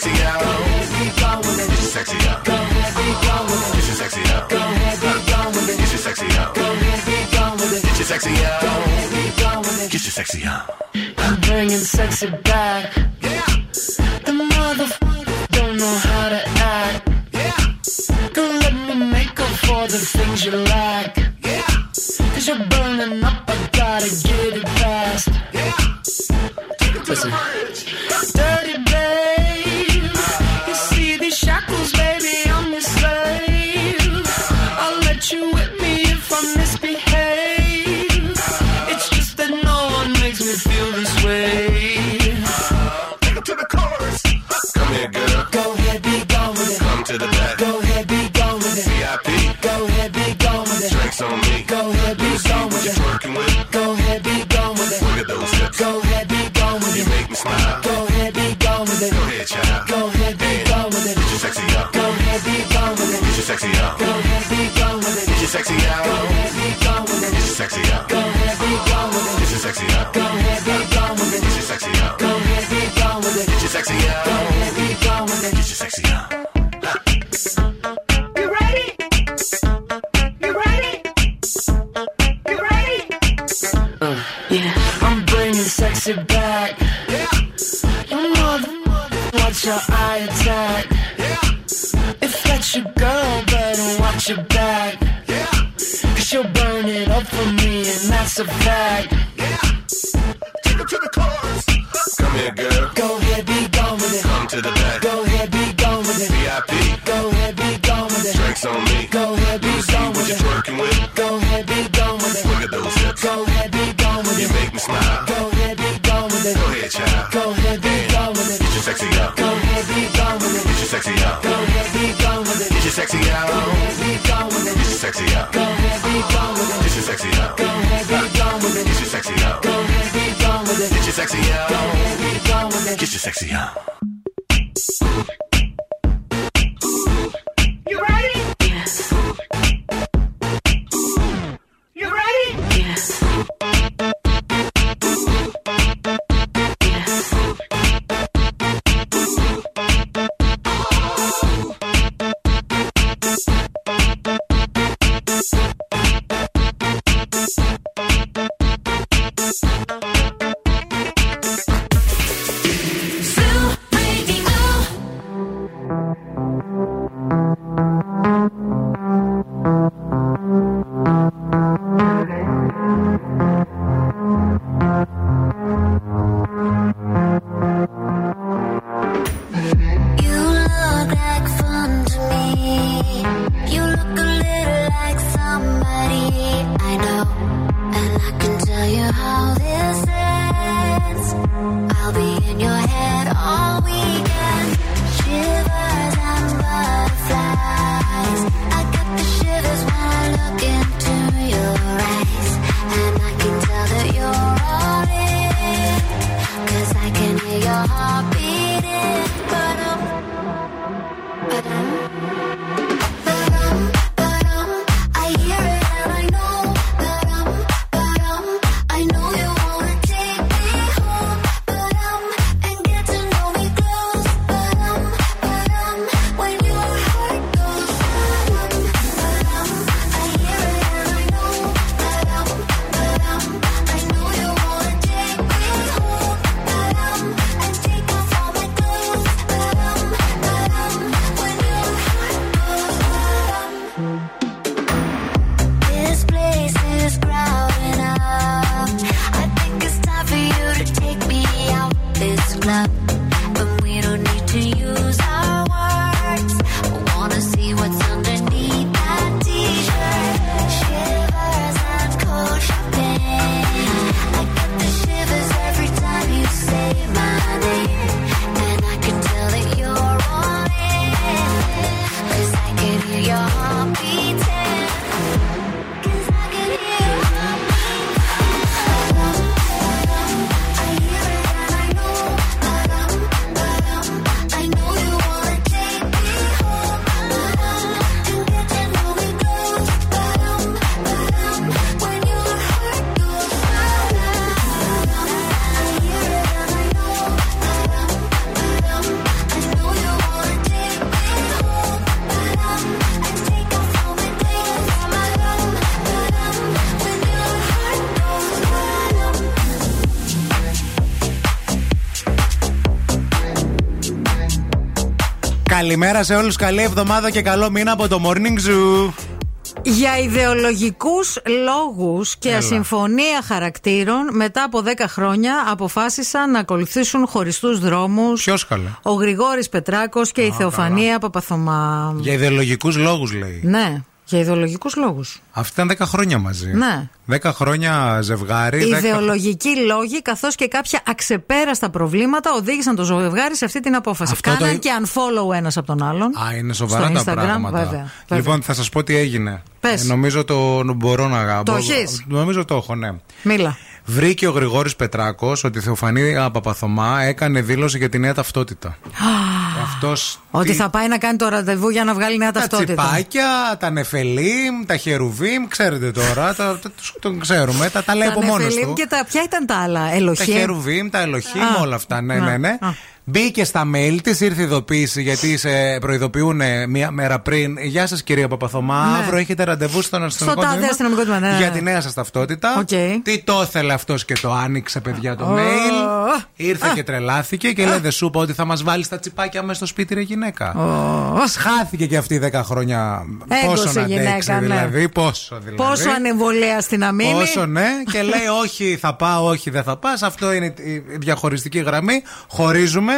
sexy out. Go ahead, be gone with it. Get your sexy up. Go ahead, be gone with it. Get your sexy up. Go ahead, be gone with it. Get your sexy up. Go ahead, be gone with it. Get your sexy up. Go ahead, be gone with it. Get your sexy up. I'm bringing sexy back. The motherfuckers don't know how to act. Don't let me make up for the things you lack. Cause you're burning up, I gotta get it fast. Listen. Dirty Καλημέρα σε όλους. Καλή εβδομάδα και καλό μήνα από το Morning Zoo. Για ιδεολογικούς λόγους και Έλα. ασυμφωνία χαρακτήρων, μετά από 10 χρόνια αποφάσισαν να ακολουθήσουν χωριστούς δρόμους. Ποιος καλά. Ο Γρηγόρης Πετράκος και η Θεοφανία καλά. Παπαθωμά. Για ιδεολογικούς λόγους, λέει. Ναι. Για ιδεολογικούς λόγους. Αυτή ήταν 10 χρόνια μαζί. Ναι. 10 χρόνια ζευγάρι. Οι 10... Ιδεολογικοί λόγοι καθώς και κάποια αξεπέραστα προβλήματα οδήγησαν το ζευγάρι σε αυτή την απόφαση. Αυτό Κάναν το... και unfollow ένας από τον άλλον. Α, είναι σοβαρά στο τα Instagram, πράγματα. Βέβαια, βέβαια. Λοιπόν, θα σας πω τι έγινε. Πες. Ε, νομίζω το μπορώ να Το έχεις; Νομίζω το έχω, ναι. Μίλα. Βρήκε ο Γρηγόρης Πετράκος ότι η Θεοφανή Παπαθωμά έκανε δήλωση για τη νέα ταυτότητα. Αυτός. Ότι θα πάει να κάνει το ραντεβού για να βγάλει νέα Τα ταυτότητα. τσιπάκια, τα νεφελίμ, τα χερουβίμ, ξέρετε τώρα, τα, τα, τους- τον ξέρουμε, τα, τα λέει Τα από μόνος Νεφελίμ του. και τα, ποια ήταν τα άλλα, Τα ελοχή; χερουβίμ, τα ελοχήμ, Α. όλα αυτά. Ναι, Να. ναι, ναι. Α. Μπήκε στα mail της, ήρθε ειδοποίηση γιατί σε προειδοποιούν μία μέρα πριν. Γεια σας, κυρία Παπαθωμά. Ναι. Αύριο έχετε ραντεβού στον αστυνομικό τάδε τμήμα αστυνομικό τμήμα, ναι, ναι, Για ναι. τη νέα σας ταυτότητα. Οκ. Τι το ήθελε αυτός και το άνοιξε, παιδιά, το Ω. mail. Ήρθε και τρελάθηκε και λέει: Δεν σου είπα ότι θα μας βάλεις τα τσιπάκια μέσα στο σπίτι, ρε γυναίκα. Χάθηκε και αυτή 10 χρόνια. Έγκωσε πόσο να γυναίκα, αντέξει, ναι. δηλαδή. Πόσο δηλαδή. Πόσο ανεμβολίαστη να μείνει. Πόσο ναι, και λέει όχι θα πάω, όχι δεν θα πας Αυτό είναι η διαχωριστική γραμμή. Χωρίζουμε.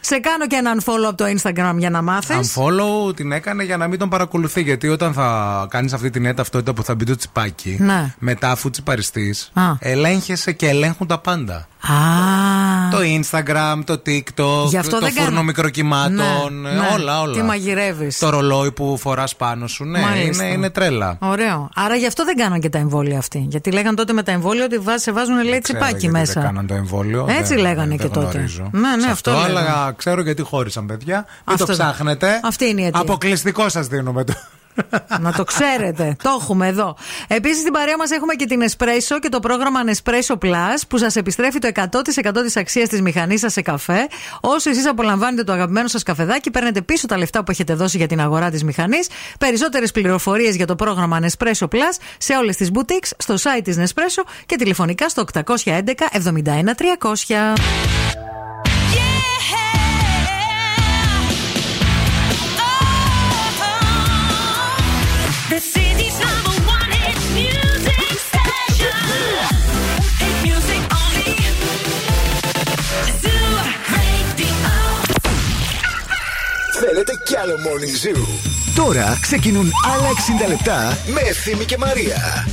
Σε κάνω και έναν follow από το Instagram για να μάθεις. Unfollow την έκανε για να μην τον παρακολουθεί. Γιατί όταν θα κάνεις αυτή την νέα ταυτότητα που θα μπει το τσιπάκι, Ναι. μετά αφού τσιπαριστείς, Α. ελέγχεσαι και ελέγχουν τα πάντα. Α. Το Instagram, το TikTok, Γι' αυτό το δεν κάνω. φούρνο μικροκυμάτων, Ναι, ε, ναι. όλα, όλα. Τι μαγειρεύεις. Το ρολόι που φοράς πάνω σου. Ναι, Μάλιστα. είναι, είναι τρέλα. Ωραίο. Άρα γι' αυτό δεν κάναν και τα εμβόλια αυτοί. Γιατί λέγαν τότε με τα εμβόλια ότι βάζ- σε βάζουν λέει Ξέρω τσιπάκι γιατί μέσα. Δεν κάναν το εμβόλιο. Έτσι δεν- λέγανε δεν- και δεν τότε. γνωρίζω. Ναι, ναι, Σε αυτό αυτό, λέγανε. Αλλά ξέρω γιατί χώρισαν, παιδιά. Μην Αυτό το δεν- ψάχνετε. Αυτή είναι η αιτία. Αποκλειστικό σας δίνουμε το. Να το ξέρετε. το έχουμε εδώ. Επίσης στην παρέα μας έχουμε και την Espresso και το πρόγραμμα Nespresso Plus που σας επιστρέφει το 100% της αξίας της μηχανής σας σε καφέ. Όσο εσείς απολαμβάνετε το αγαπημένο σας καφεδάκι, παίρνετε πίσω τα λεφτά που έχετε δώσει για την αγορά της μηχανής. Περισσότερες πληροφορίες για το πρόγραμμα Nespresso Plus σε όλες τις boutiques, στο site της Nespresso και τηλεφωνικά στο 811 71 300. Θέλετε κι άλλο Morning Zoo. Τώρα ξεκινούν άλλα 60 λεπτά με Ευθύμη και Μαρία.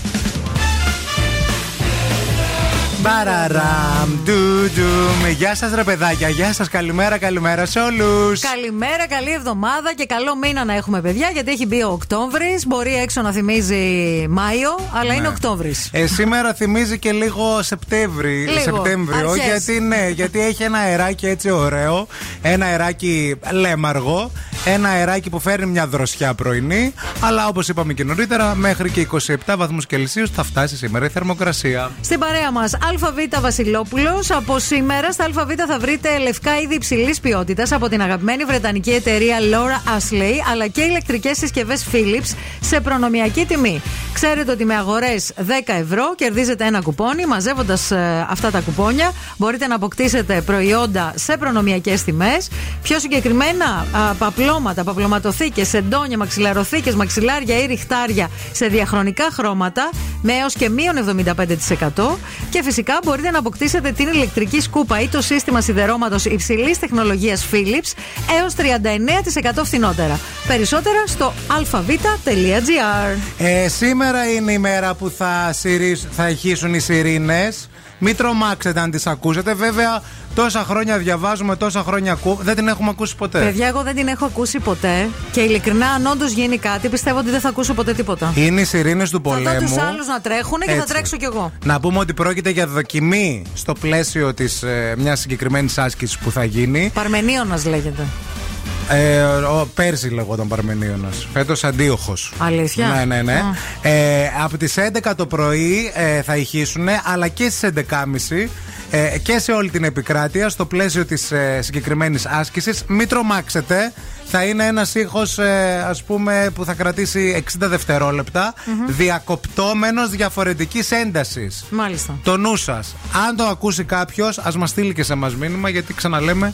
Μπαραραμ, ντουτουμ. Γεια σας, ρε παιδάκια. Γεια σας, καλημέρα, καλημέρα σε όλους. Καλημέρα, καλή εβδομάδα και καλό μήνα να έχουμε παιδιά γιατί έχει μπει ο Οκτώβρης. Μπορεί έξω να θυμίζει Μάιο, αλλά είναι Οκτώβρης. Ε, σήμερα θυμίζει και λίγο Σεπτέμβρη, Λίγο, Σεπτέμβριο. αρχές. Γιατί ναι, γιατί έχει ένα αεράκι έτσι ωραίο. Ένα αεράκι λέμαργο. Ένα αεράκι που φέρνει μια δροσιά πρωινή. Αλλά όπως είπαμε και νωρίτερα, μέχρι και 27 βαθμούς Κελσίους θα φτάσει σήμερα η θερμοκρασία. Στην παρέα μας, ΑΒ Βασιλόπουλος. Από σήμερα στα ΑΒ θα βρείτε λευκά είδη υψηλής ποιότητας από την αγαπημένη βρετανική εταιρεία Laura Ashley, αλλά και ηλεκτρικές συσκευές Philips σε προνομιακή τιμή. Ξέρετε ότι με αγορές 10 ευρώ κερδίζετε ένα κουπόνι. Μαζεύοντας αυτά τα κουπόνια, μπορείτε να αποκτήσετε προϊόντα σε προνομιακές τιμές. Πιο συγκεκριμένα, α, παπλώματα, παπλωματοθήκες, σεντόνια, μαξιλαροθήκες, μαξιλάρια ή ριχτάρια σε διαχρονικά χρώματα με έως και μείον 75%. Και φυσικά μπορείτε να αποκτήσετε την ηλεκτρική σκούπα ή το σύστημα σιδερώματος υψηλής τεχνολογίας Philips έως 39% φθηνότερα. Περισσότερα στο alphavita.gr. Ε, σήμερα είναι η μέρα που θα, συρίσ- θα ηχήσουν οι σιρήνες. Μην τρομάξετε αν τις ακούσετε. Βέβαια, τόσα χρόνια διαβάζουμε, τόσα χρόνια ακούμε. Δεν την έχουμε ακούσει ποτέ. Παιδιά, εγώ δεν την έχω ακούσει ποτέ. Και ειλικρινά, αν όντως γίνει κάτι, πιστεύω ότι δεν θα ακούσω ποτέ τίποτα. Είναι οι σιρήνες του Θα δω πολέμου. τους άλλους να τρέχουν και θα Έτσι. τρέξω κι εγώ. Να πούμε ότι πρόκειται για δοκιμή στο πλαίσιο της ε, μιας συγκεκριμένης άσκησης που θα γίνει. Παρμενίωνας λέγεται. Ε, ο, πέρσι λεγόταν Παρμενίωνα. Φέτος αντίοχος. Αλήθεια; Ναι, ναι, ναι. Α. Ε, από τις 11 το πρωί ε, θα ηχήσουν, αλλά και στις 11.30 ε, και σε όλη την επικράτεια στο πλαίσιο της ε, συγκεκριμένης άσκησης. Μην τρομάξετε. Θα είναι ένας ήχος, ε, ας πούμε, που θα κρατήσει 60 δευτερόλεπτα, διακοπτόμενος διαφορετικής έντασης. Μάλιστα. Το νου σας. Αν το ακούσει κάποιος, ας μας στείλει και σε εμά μήνυμα, γιατί ξαναλέμε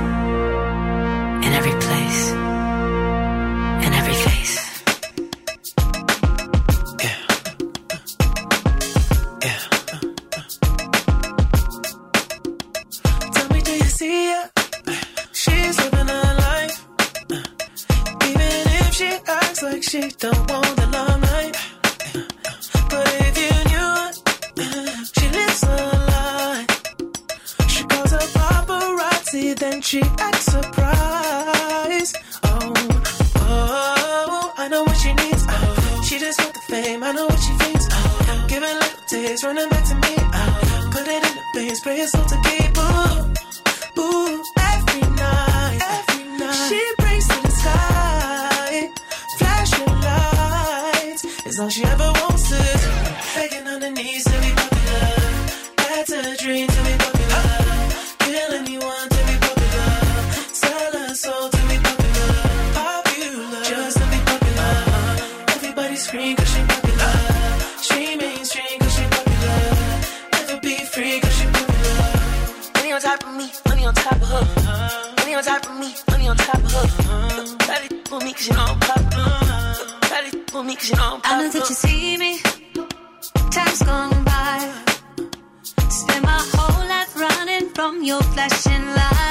She don't want the long night. But if you knew, she lives a lie. She calls a paparazzi, then she acts surprised. Oh, oh, I know what she needs. She just wants the fame. I know what she thinks. Oh, giving little days, running back to me. Oh, put it in the veins, pray it's to keep. all she ever wants is begging on her knees to be popular. That's a dream to be popular. Kill anyone to be popular. Sell her soul to be popular. Popular, just to be popular. Everybody scream cause she popular. She mainstream cause she popular. Never be free cause she popular. Money on top of me, money on top of her. Money on top of me, money on top of her. Try to for me cause you know I'm popular with me cause you know I'm popular. I know that you see me. Time's gone by. Spend my whole life running from your flashing light.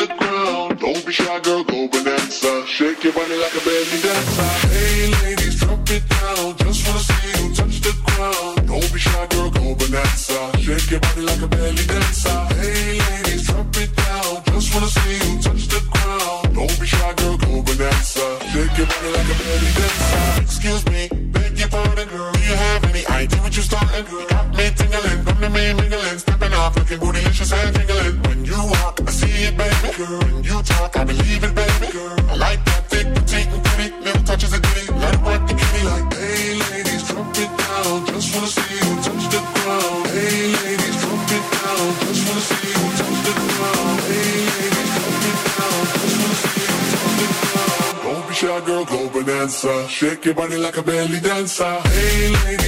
whining like a belly dancer. Hey, lady.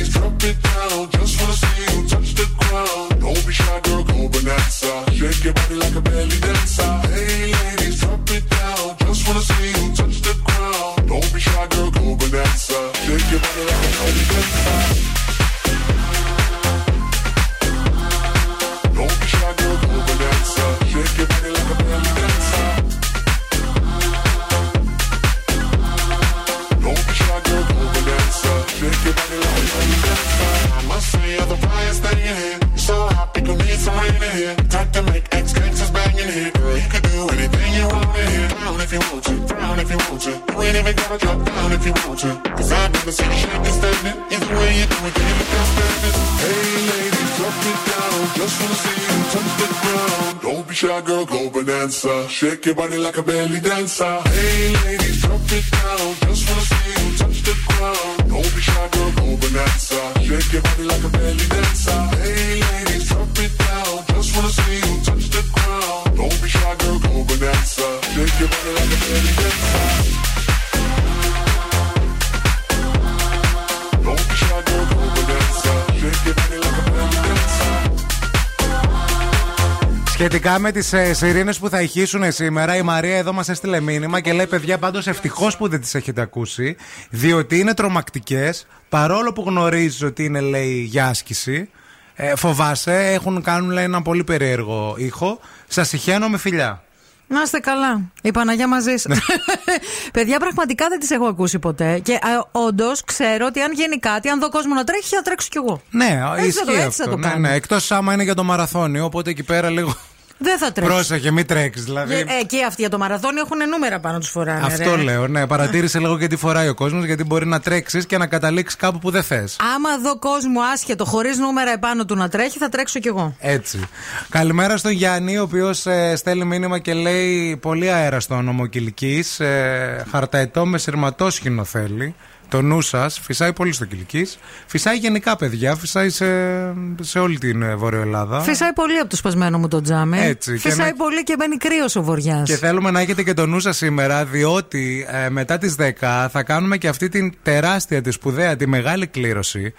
your body like a με τις ε, σιρήνες που θα ηχήσουν σήμερα, η Μαρία εδώ μας έστειλε μήνυμα και λέει: Παιδιά, πάντως ευτυχώς που δεν τις έχετε ακούσει, διότι είναι τρομακτικές, παρόλο που γνωρίζει ότι είναι, λέει, για άσκηση. Ε, φοβάσαι, έχουν κάνουν λέει, ένα πολύ περίεργο ήχο. Σας συχαίνω με φιλιά. Να είστε καλά. Η Παναγιά μαζί σας. Παιδιά, πραγματικά δεν τις έχω ακούσει ποτέ. Και όντως ξέρω ότι αν γίνει κάτι, αν δω κόσμο να τρέχει, θα τρέξω κι εγώ. Ναι, Έτσι θα το- ισχύει έτσι θα αυτό. το ναι, κάνω. ναι. Εκτός άμα είναι για το μαραθώνιο, οπότε εκεί πέρα λίγο. Δεν θα τρέξω. Πρόσεχε, μην τρέξεις δηλαδή. Ε, ε, και αυτοί για το μαραθώνιο έχουν νούμερα πάνω τους φοράνε. Αυτό ρε. λέω, ναι. Παρατήρησε λίγο και τι φοράει ο κόσμος, γιατί μπορεί να τρέξεις και να καταλήξεις κάπου που δεν θες. Άμα δω κόσμο άσχετο, χωρίς νούμερα επάνω του να τρέχει, θα τρέξω κι εγώ. Έτσι. Καλημέρα στον Γιάννη, ο οποίος στέλνει μήνυμα και λέει πολύ αέρα στο όνομα Κυλική. Ε, χαρταετό με σειρματόσχηνο θέλει. Το νου σας φυσάει πολύ στο Κυλική. Φυσάει γενικά, παιδιά. Φυσάει σε, σε όλη την ε, Βόρεια Ελλάδα. Φυσάει πολύ από το σπασμένο μου το τζάμι. Έτσι, και Φυσάει να- πολύ και μπαίνει κρύος ο βοριάς. Και θέλουμε να έχετε και το νου σας σήμερα, διότι ε, μετά τις 10 θα κάνουμε και αυτή την τεράστια, τη σπουδαία, τη μεγάλη κλήρωση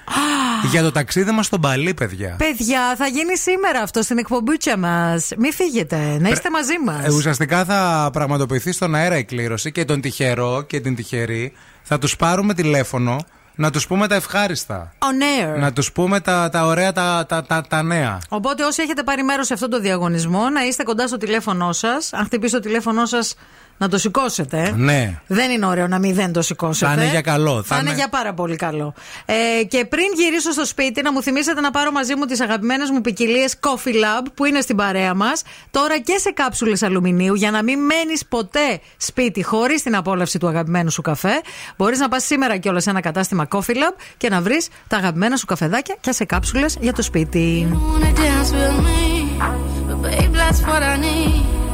για το ταξίδι μα στον Παλί, παιδιά. Παιδιά, θα γίνει σήμερα αυτό στην εκπομπούτσα μας. Μην φύγετε, να είστε μαζί μας. Ε, ουσιαστικά θα πραγματοποιηθεί στον αέρα η κλήρωση και τον τυχερό και την τυχερή θα τους πάρουμε τηλέφωνο να τους πούμε τα ευχάριστα. On air. Να τους πούμε τα, τα ωραία τα, τα, τα, τα νέα. Οπότε όσοι έχετε πάρει μέρος σε αυτόν τον διαγωνισμό, να είστε κοντά στο τηλέφωνό σας. Αν χτυπήσει το τηλέφωνό σας, να το σηκώσετε. Ναι. Δεν είναι ωραίο να μην δεν το σηκώσετε. Θα είναι για καλό. Θα, είναι... για πάρα πολύ καλό. Ε, και πριν γυρίσω στο σπίτι, να μου θυμίσετε να πάρω μαζί μου τις αγαπημένες μου ποικιλίες Coffee Lab που είναι στην παρέα μας. Τώρα και σε κάψουλες αλουμινίου για να μην μένεις ποτέ σπίτι χωρίς την απόλαυση του αγαπημένου σου καφέ. Μπορείς να πας σήμερα κιόλα σε ένα κατάστημα Coffee Lab και να βρεις τα αγαπημένα σου καφεδάκια και σε κάψουλες για το σπίτι. wanna dance with me, but babe, that's what I need.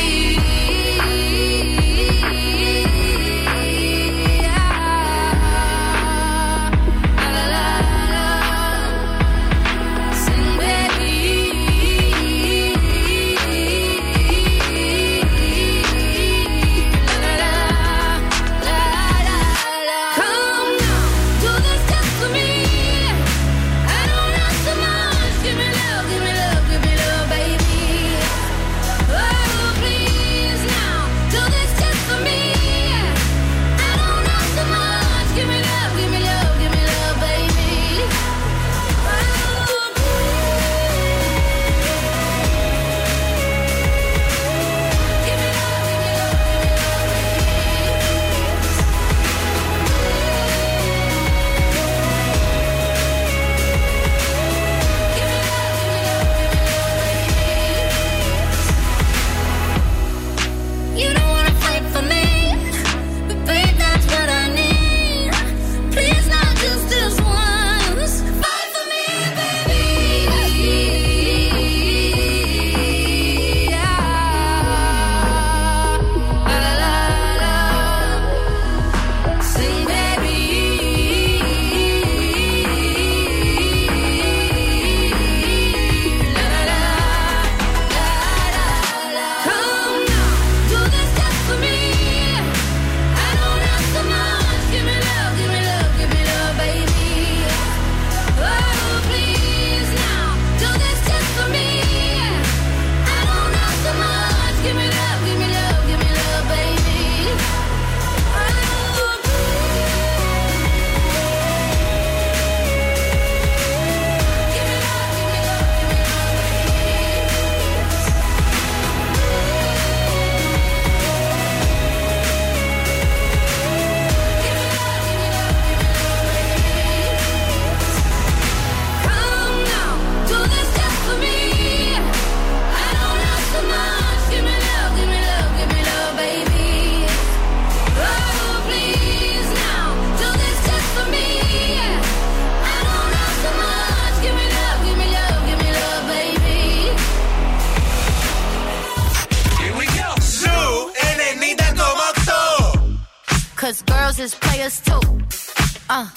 Uh,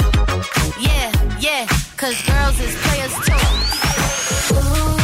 yeah, yeah, cause girls is players too. Ooh.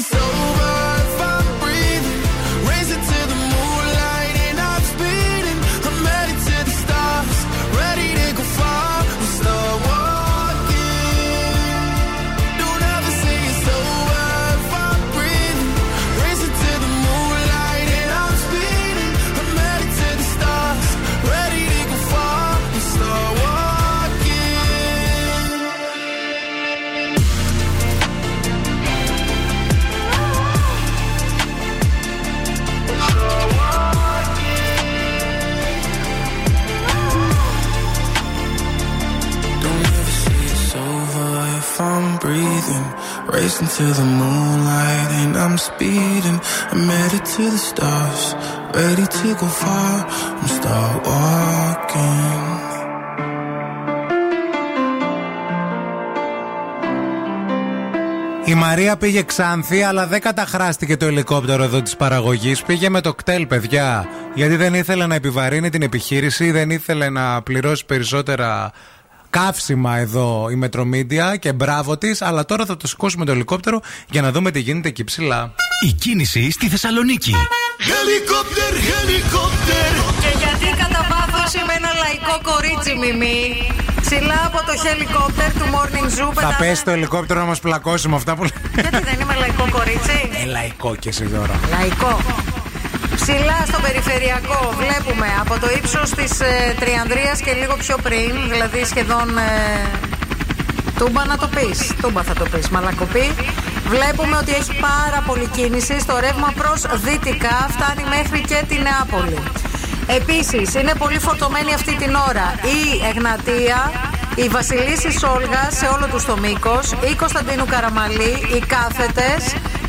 so Racing to the moonlight and I'm speeding. I'm headed to the stars, ready to go far. I'm start walking. Η Μαρία πήγε Ξάνθη, αλλά δεν καταχράστηκε το ελικόπτερο εδώ της παραγωγής. Πήγε με το κτέλ, παιδιά. Γιατί δεν ήθελε να επιβαρύνει την επιχείρηση, δεν ήθελε να πληρώσει περισσότερα καύσιμα εδώ η Μετρομίντια και μπράβο της. Αλλά τώρα θα το σηκώσουμε το ελικόπτερο για να δούμε τι γίνεται εκεί ψηλά. Η κίνηση στη Θεσσαλονίκη. Χελικόπτερ, χελικόπτερ. Και γιατί κατά βάθος είμαι ένα λαϊκό κορίτσι, Μιμή; Ψηλά από το χελικόπτερ του Morning Zoo Θα πετάμε- πέσει το ελικόπτερο να μας πλακώσει με αυτά που λέει. Γιατί δεν είμαι λαϊκό κορίτσι; Ε, λαϊκό και εσύ τώρα. Λαϊκό. Ψηλά στο περιφερειακό βλέπουμε από το ύψος της ε, Τριανδρίας και λίγο πιο πριν, δηλαδή σχεδόν ε, τούμπα να το πεις, τούμπα θα το πεις, μαλακοπή. Βλέπουμε ότι έχει πάρα πολύ κίνηση στο ρεύμα προς δυτικά, φτάνει μέχρι και τη Νεάπολη. Επίσης είναι πολύ φορτωμένη αυτή την ώρα η Εγνατία, η Βασιλίση Σόλγα σε όλο τους το μήκος, η Κωνσταντίνου Καραμαλή, οι Κάθετες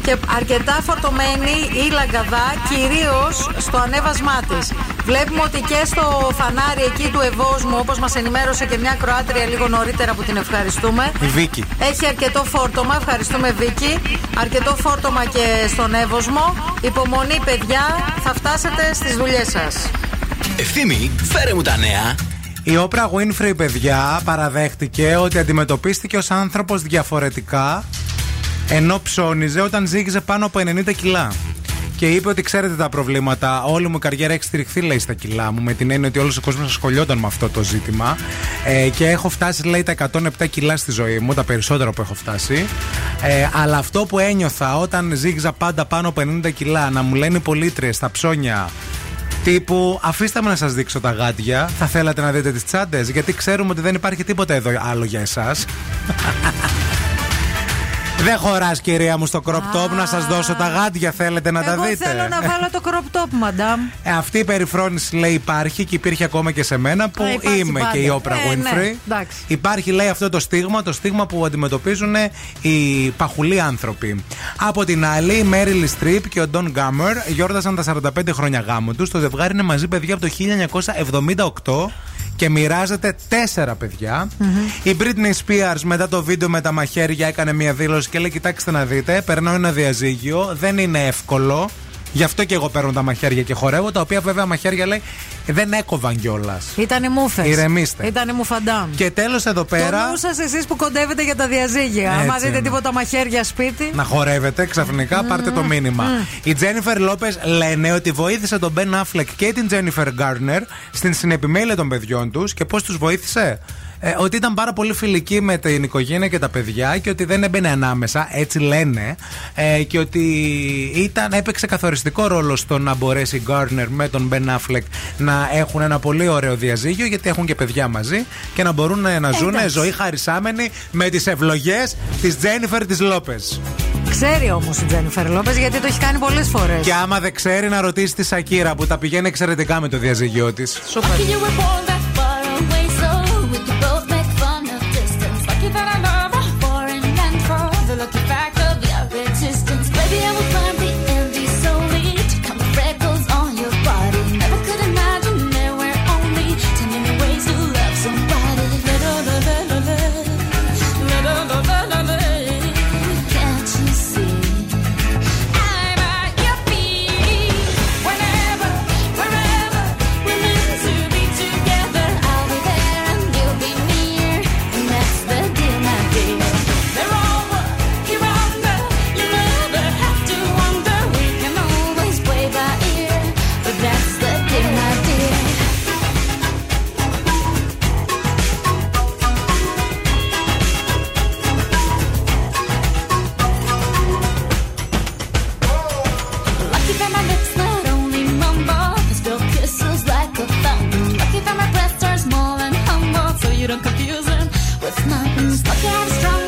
και αρκετά φορτωμένη η Λαγκαδά, κυρίως στο ανέβασμά της. Βλέπουμε ότι και στο φανάρι εκεί του Ευόσμου, όπως μας ενημέρωσε και μια Κροάτρια λίγο νωρίτερα που την ευχαριστούμε. Η Βίκη. Έχει αρκετό φόρτωμα, ευχαριστούμε Βίκη. Αρκετό φόρτωμα και στον Εύωσμο. Υπομονή, παιδιά, θα φτάσετε στις δουλειές σας. Ευθύμη, φέρε μου τα νέα. Η Όπρα Winfrey, παιδιά, παραδέχτηκε ότι αντιμετωπίστηκε ως άνθρωπος διαφορετικά ενώ ψώνιζε όταν ζύγιζε πάνω από 90 κιλά. Και είπε ότι ξέρετε τα προβλήματα. Όλη μου η καριέρα έχει στηριχθεί, λέει, στα κιλά μου. Με την έννοια ότι όλος ο κόσμος ασχολιόταν με αυτό το ζήτημα. Ε, και έχω φτάσει, λέει, τα 107 κιλά στη ζωή μου, τα περισσότερα που έχω φτάσει. Ε, αλλά αυτό που ένιωθα όταν ζύγιζα πάντα πάνω από 90 κιλά, να μου λένε οι πολίτρε στα ψώνια. Τύπου, αφήστε με να σας δείξω τα γάντια. Θα θέλατε να δείτε τις τσάντες, γιατί ξέρουμε ότι δεν υπάρχει τίποτα εδώ άλλο για εσάς. Δεν χωράς, κυρία μου, στο crop top να σας δώσω τα γάντια. Θέλετε να τα Εγώ δείτε. θέλω να βάλω το crop top, μαντάμ. Ε, αυτή η περιφρόνηση λέει υπάρχει και υπήρχε ακόμα και σε μένα που Ε, υπάρχει είμαι πάντα. και η Όπρα Ε, ναι, Winfrey. εντάξει. Υπάρχει λέει αυτό το στίγμα, το στίγμα που αντιμετωπίζουν οι παχουλοί άνθρωποι. Από την άλλη, η Μέριλ Στριπ και ο Ντόν Γκάμερ γιόρτασαν τα 45 χρόνια γάμου τους. Το ζευγάρι είναι μαζί παιδιά από το 1978 και μοιράζεται τέσσερα παιδιά. Η Britney Spears μετά το βίντεο με τα μαχαίρια έκανε μια δήλωση και λέει: Κοιτάξτε να δείτε, περνάω ένα διαζύγιο, δεν είναι εύκολο. Γι' αυτό και εγώ παίρνω τα μαχαίρια και χορεύω. Τα οποία βέβαια μαχαίρια λέει δεν έκοβαν κιόλας. Ήτανε μούφε. Ηρεμήστε. Ήτανε μουφαντάμ. Και τέλος εδώ πέρα. Το νου σας εσείς που κοντεύετε για τα διαζύγια. Άμα Έτσι δείτε είναι. τίποτα μαχαίρια σπίτι. Να χορεύετε ξαφνικά, πάρτε το μήνυμα. Η Τζένιφερ Λόπες λένε ότι βοήθησε τον Μπεν Αφλεκ και την Τζένιφερ Γκάρνερ στην συνεπιμέλεια των παιδιών τους και πώς τους βοήθησε; Ε, ότι ήταν πάρα πολύ φιλική με την οικογένεια και τα παιδιά και ότι δεν έμπαινε ανάμεσα, έτσι λένε. Ε, και ότι ήταν, έπαιξε καθοριστικό ρόλο στο να μπορέσει η Γκάρνερ με τον Μπεν Αφλεκ να έχουν ένα πολύ ωραίο διαζύγιο γιατί έχουν και παιδιά μαζί και να μπορούν να, να ζουν εντάξει. ζωή χαρισάμενη με τις ευλογές της Τζένιφερ της Λόπες. Ξέρει όμως η Τζένιφερ Λόπες γιατί το έχει κάνει πολλές φορές. Και άμα δεν ξέρει να ρωτήσει τη Σακύρα που τα πηγαίνει εξαιρετικά με το διαζύγιο της. Σούπερ. Stuck and strong.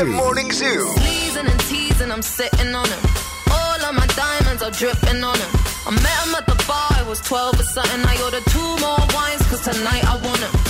The Morning Zoo. Teasing and teasing, I'm sitting on him. All and my diamonds are dripping on him. I met him at the bar, I was 12 or something. I ordered two more wines, cause tonight I want him.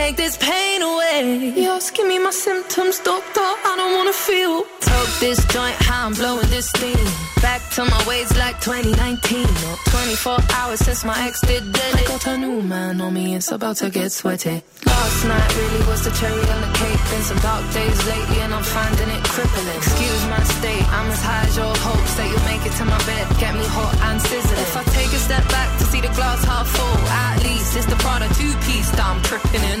Take this pain away. You're asking me my symptoms, doctor. I don't wanna feel. Toke this joint, how I'm blowing this steam. Back to my ways like 2019. Or 24 hours since my ex did dead. I got a new man on me, it's about to get sweaty. Last night really was the cherry on the cake. Been some dark days lately, and I'm finding it crippling. Excuse my state, I'm as high as your hopes that you'll make it to my bed. Get me hot and sizzling. If I take a step back to see the glass half full, at least it's the Prada two piece that I'm tripping in.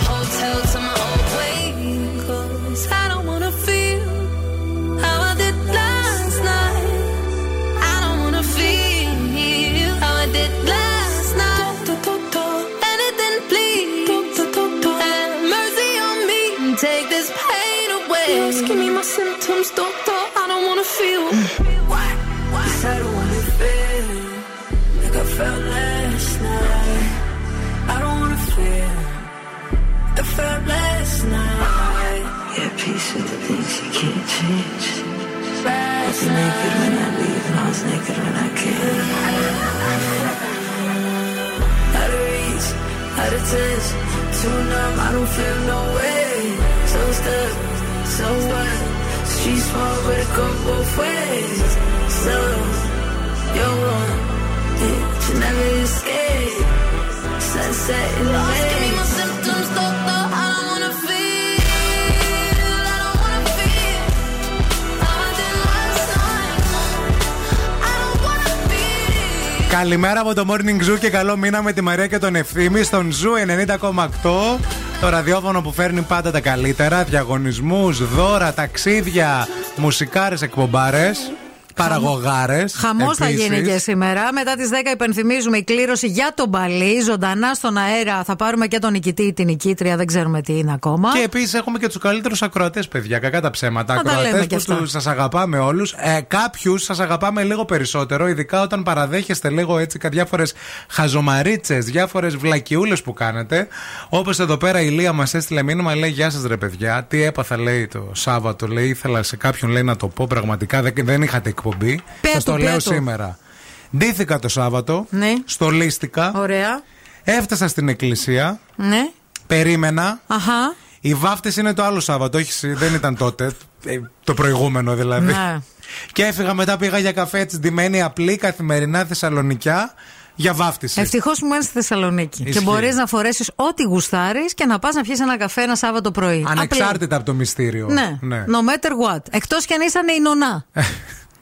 feel. Why? Why? I don't wanna feel like I felt last night. I don't wanna feel like I felt last night. Yeah, peace with the things you can't change. I Last was naked when I leave, and I was naked when I came. Out of reach, out of touch, too numb, I don't feel no way. So stuck, so what? Street small, but it go both ways. So, you're one, yeah, you never escape. Sunset in the Lost, give me my symptoms, doctor, I don't wanna feel. I don't wanna feel how I did last night. I don't wanna feel. Καλημέρα από το Morning Zoo και καλό μήνα με τη Μαρία και τον Ευθύμη στον Zoo 90,8. Το ραδιόφωνο που φέρνει πάντα τα καλύτερα. Διαγωνισμούς, δώρα, ταξίδια, μουσικάρες, εκπομπάρες. Παραγωγάρες. Χαμός θα γίνει και σήμερα. Μετά τις 10 υπενθυμίζουμε η κλήρωση για τον Παλί. Ζωντανά στον αέρα θα πάρουμε και τον νικητή ή την νικήτρια. Δεν ξέρουμε τι είναι ακόμα. Και επίσης έχουμε και τους καλύτερους ακροατές, παιδιά. Κακά τα ψέματα. Θα τα λέμε Ακροατέ κι αυτά. που σας αγαπάμε όλους. Ε, Κάποιους σας αγαπάμε λίγο περισσότερο, ειδικά όταν παραδέχεστε λίγο έτσι διάφορες χαζομαρίτσες, διάφορες βλακιούλες που κάνετε. Όπως εδώ πέρα η Λία μας έστειλε μήνυμα, λέει: Γεια σας, ρε παιδιά. Τι έπαθα, λέει το Σάββατο. Λέει: Ήθελα σε κάποιον λέει, να το πω. Πραγματικά δεν, δεν είχατε εκπομπή. Πες Σα το του, λέω πες του. σήμερα. Ντύθηκα το Σάββατο. Ναι. Στολίστηκα. Ωραία. Έφτασα στην εκκλησία. Ναι. Περίμενα. Αχα. Οι βάφτες είναι το άλλο Σάββατο, όχι, συ- δεν ήταν τότε. ε, Το προηγούμενο δηλαδή. Ναι. Και έφυγα μετά, πήγα για καφέ έτσι ντυμένη απλή καθημερινά Θεσσαλονικιά για βάφτιση. Ευτυχώς που μένει στη Θεσσαλονίκη. Ισχύει. Και μπορείς να φορέσεις ό,τι γουστάρεις και να πας να πιεις ένα καφέ ένα Σάββατο πρωί. Ανεξάρτητα από το μυστήριο. Απλή. Ναι. No matter what. Εκτός κι αν ήσαν η νονά.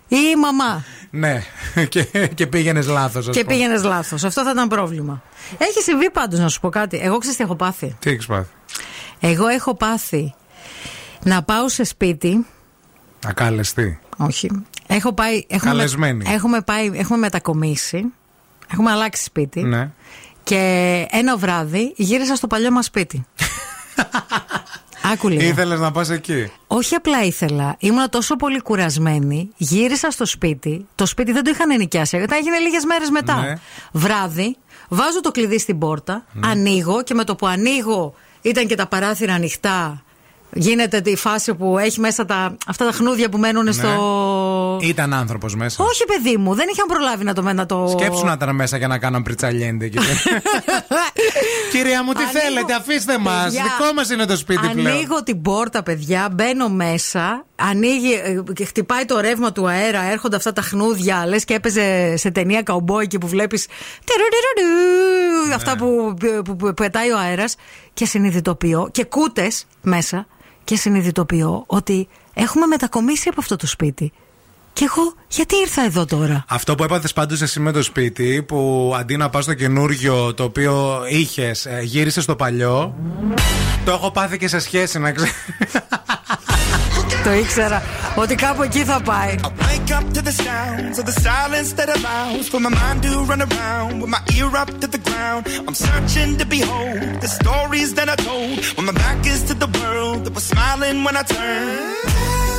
ή η μαμά. Ναι. και, και πήγαινες λάθος. Και πήγαινες λάθος. Αυτό θα ήταν πρόβλημα. Έχει συμβεί πάντως να σου πω κάτι. Εγώ ξέρω τι έχω πάθει; Τι έχεις πάθει; Εγώ έχω πάθει να πάω σε σπίτι. Ακάλεστη. Όχι. Έχω πάει. Έχουμε, Καλεσμένη. έχουμε, πάει, έχουμε μετακομίσει. Έχουμε αλλάξει σπίτι. Ναι. Και ένα βράδυ γύρισα στο παλιό μας σπίτι. Άκου λίγο. Ήθελες να πας εκεί; Όχι απλά ήθελα. Ήμουν τόσο πολύ κουρασμένη. Γύρισα στο σπίτι. Το σπίτι δεν το είχαν ενοικιάσει. Τα έγινε λίγες μέρες μετά. Ναι. Βράδυ, βάζω το κλειδί στην πόρτα, Ναι. ανοίγω και με το που ανοίγω ήταν και τα παράθυρα ανοιχτά Γίνεται η φάση που έχει μέσα τα, αυτά τα χνούδια που μένουν στο. Ήταν άνθρωπος μέσα. Όχι, παιδί μου, δεν είχαν προλάβει να το. Να το... Σκέψου να ήταν μέσα για να κάναν πριτσαλιέντε εκεί. Κυρία μου, τι Ανοίγω- θέλετε, αφήστε μας. Παιδιά, Δικό μας είναι το σπίτι πλέον. Ανοίγω την πόρτα, παιδιά, μπαίνω μέσα, ανοίγει ε, και χτυπάει το ρεύμα του αέρα, έρχονται αυτά τα χνούδια, λες και έπαιζε σε ταινία καουμπόι και που βλέπεις. Ναι. Αυτά που, που, που πετάει ο αέρας και συνειδητοποιώ και κούτες μέσα και συνειδητοποιώ ότι έχουμε μετακομίσει από αυτό το σπίτι. Και εγώ γιατί ήρθα εδώ τώρα. Αυτό που έπαθε πάντω εσύ με το σπίτι, που αντί να πα στο καινούριο το οποίο είχε, γύρισε στο παλιό. Το έχω πάθει και σε σχέση, να ξέρει. Το ήξερα ότι κάπου εκεί θα πάει. Wake up to the sounds of the silence that allows for my mind to run around with my ear up to the ground. I'm searching to behold the stories that I told when my back is to the world that was smiling when I turned.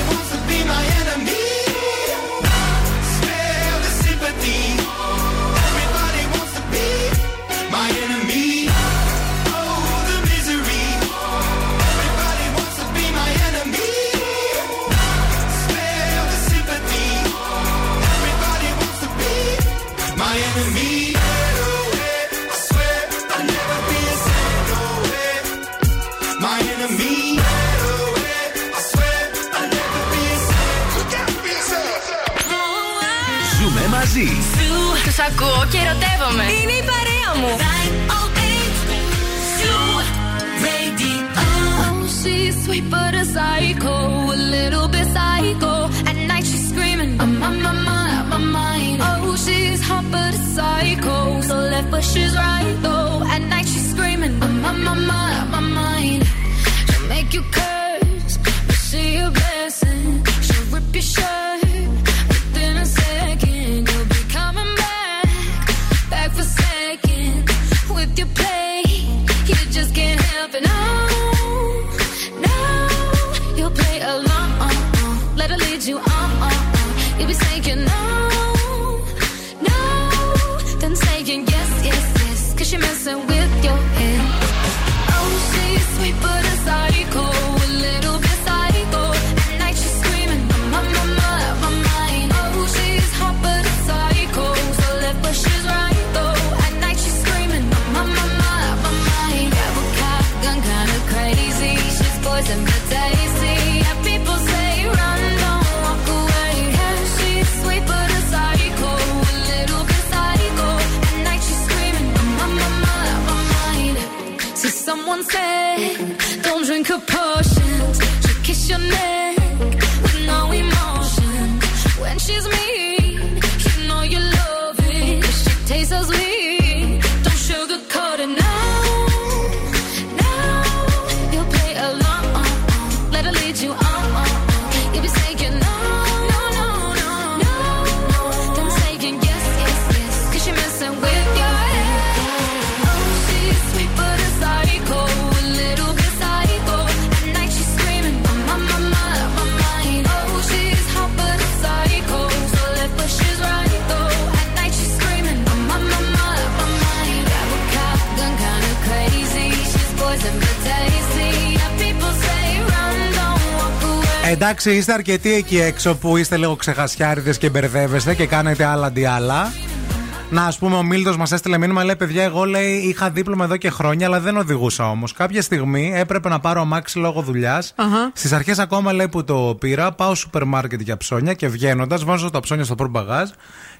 και ερωτεύομαι. Είναι η παρέα μου. Oh, she's sweet but a psycho, a little bit psycho. At night she's screaming, I'm on my mind, my mind. Oh, she's hot but a psycho, so left but she's right though. At night she's screaming, I'm on my mind, my mind. She'll make you curse, but she a blessing. She'll rip your shirt Εντάξει, είστε αρκετοί εκεί έξω που είστε λίγο ξεχασιάριδες και μπερδεύεστε και κάνετε άλλα αντί άλλα. Να, ας πούμε, ο Μίλτος μας έστειλε μήνυμα, λέει: Παιδιά, εγώ λέει, είχα δίπλωμα εδώ και χρόνια, αλλά δεν οδηγούσα όμως. Κάποια στιγμή έπρεπε να πάρω αμάξι λόγω δουλειάς. Αχα. Στις αρχές, ακόμα λέει που το πήρα, πάω σούπερ μάρκετ για ψώνια και βγαίνοντας, βάζω τα ψώνια στο πορμπαγάζ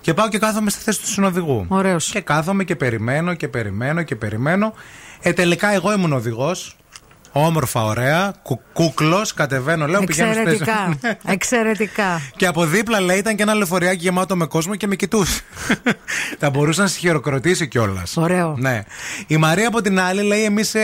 και πάω και κάθομαι στη θέση του συνοδηγού. Ωραίος. Και κάθομαι και περιμένω και περιμένω και περιμένω. Ε, τελικά εγώ ήμουν οδηγός. Όμορφα, ωραία. Κου, Κούκλος, κατεβαίνω, λέω πηγαίνω στη θέση. Εξαιρετικά. Εξαιρετικά. Και από δίπλα λέει ήταν και ένα λεωφοριάκι γεμάτο με κόσμο και με κοιτούσε. Θα μπορούσε να σε χειροκροτήσει κιόλας. Ωραίο. Ναι. Η Μαρία από την άλλη λέει: Εμείς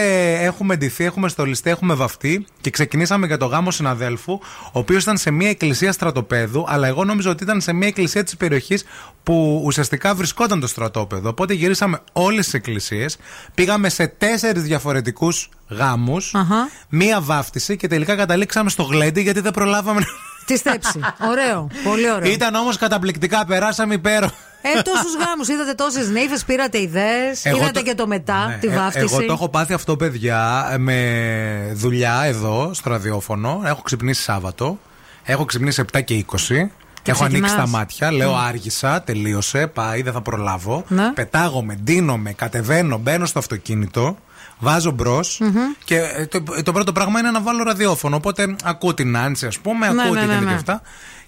έχουμε ντυθεί, έχουμε στολιστεί, έχουμε βαφτεί και ξεκινήσαμε για το γάμο συναδέλφου, ο οποίος ήταν σε μια εκκλησία στρατοπέδου, αλλά εγώ νόμιζα ότι ήταν σε μια εκκλησία της περιοχής που ουσιαστικά βρισκόταν το στρατόπεδο. Οπότε γυρίσαμε όλες τις εκκλησίες, πήγαμε σε τέσσερις διαφορετικούς γάμους, Αχα. μία βάφτιση και τελικά καταλήξαμε στο γλέντι γιατί δεν προλάβαμε. να- Τη στέψη. Ωραίο. Πολύ ωραίο. Ήταν όμως καταπληκτικά, περάσαμε υπέροχα. Ε, τόσους γάμους. Είδατε τόσες νύφες, πήρατε ιδέες. Εγώ Είδατε το- και το μετά, Ναι, τη ε, βάφτιση. Εγώ το έχω πάθει αυτό, παιδιά, με δουλειά εδώ στο ραδιόφωνο. Έχω ξυπνήσει Σάββατο. Έχω ξυπνήσει 7 και 20. έχω ανοίξει ξεκινάς. τα μάτια, λέω Mm. άργησα, τελείωσε, πάει, δεν θα προλάβω. Ναι. Πετάγομαι, ντύνομαι, κατεβαίνω, μπαίνω στο αυτοκίνητο, βάζω μπρος Μμμ. και ε, το, το πρώτο πράγμα είναι να βάλω ραδιόφωνο. Οπότε ακούω την Άνση, ας πούμε, Ναι, ακούω ναι, τι ναι, γίνεται ναι. και αυτά.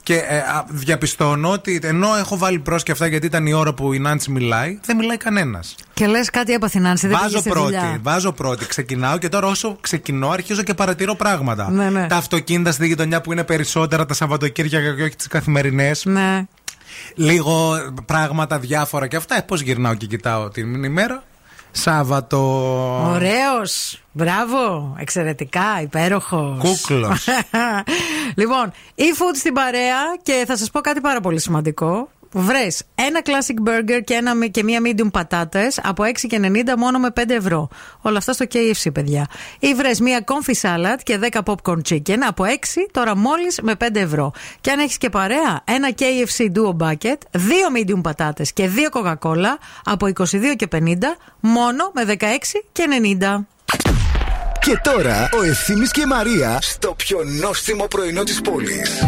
Και ε, α, διαπιστώνω ότι ενώ έχω βάλει μπρος και αυτά γιατί ήταν η ώρα που η Νάντση μιλάει, δεν μιλάει κανένας. Και λες κάτι έπαθε Νάνση, δεν Βάζω πήγε στη πρώτη, δουλειά. βάζω πρώτη, ξεκινάω και τώρα όσο ξεκινώ αρχίζω και παρατηρώ πράγματα. Ναι, ναι. Τα αυτοκίνητα στη γειτονιά που είναι περισσότερα τα Σαββατοκύριακα και όχι τις καθημερινές. Ναι. Λίγο πράγματα διάφορα και αυτά. Πώς γυρνάω και κοιτάω την ημέρα. Σάββατο. Ωραίος. Μπράβο. Εξαιρετικά. Υπέροχος. Κούκλος. λοιπόν, e-food στην παρέα και θα σας πω κάτι πάρα πολύ σημαντικό. Βρες ένα classic burger και, ένα, και μία medium πατάτες από 6 και 90 μόνο με 5 ευρώ. Όλα αυτά στο KFC, παιδιά. Ή βρες μία comfy salad και 10 popcorn chicken από 6 τώρα μόλις με 5 ευρώ. Και αν έχεις και παρέα, ένα KFC duo bucket, 2 medium πατάτες και 2 Coca-Cola από 22 και 50 μόνο με 16 και 90. Και τώρα ο Ευθύμης και η Μαρία στο πιο νόστιμο πρωινό της πόλης.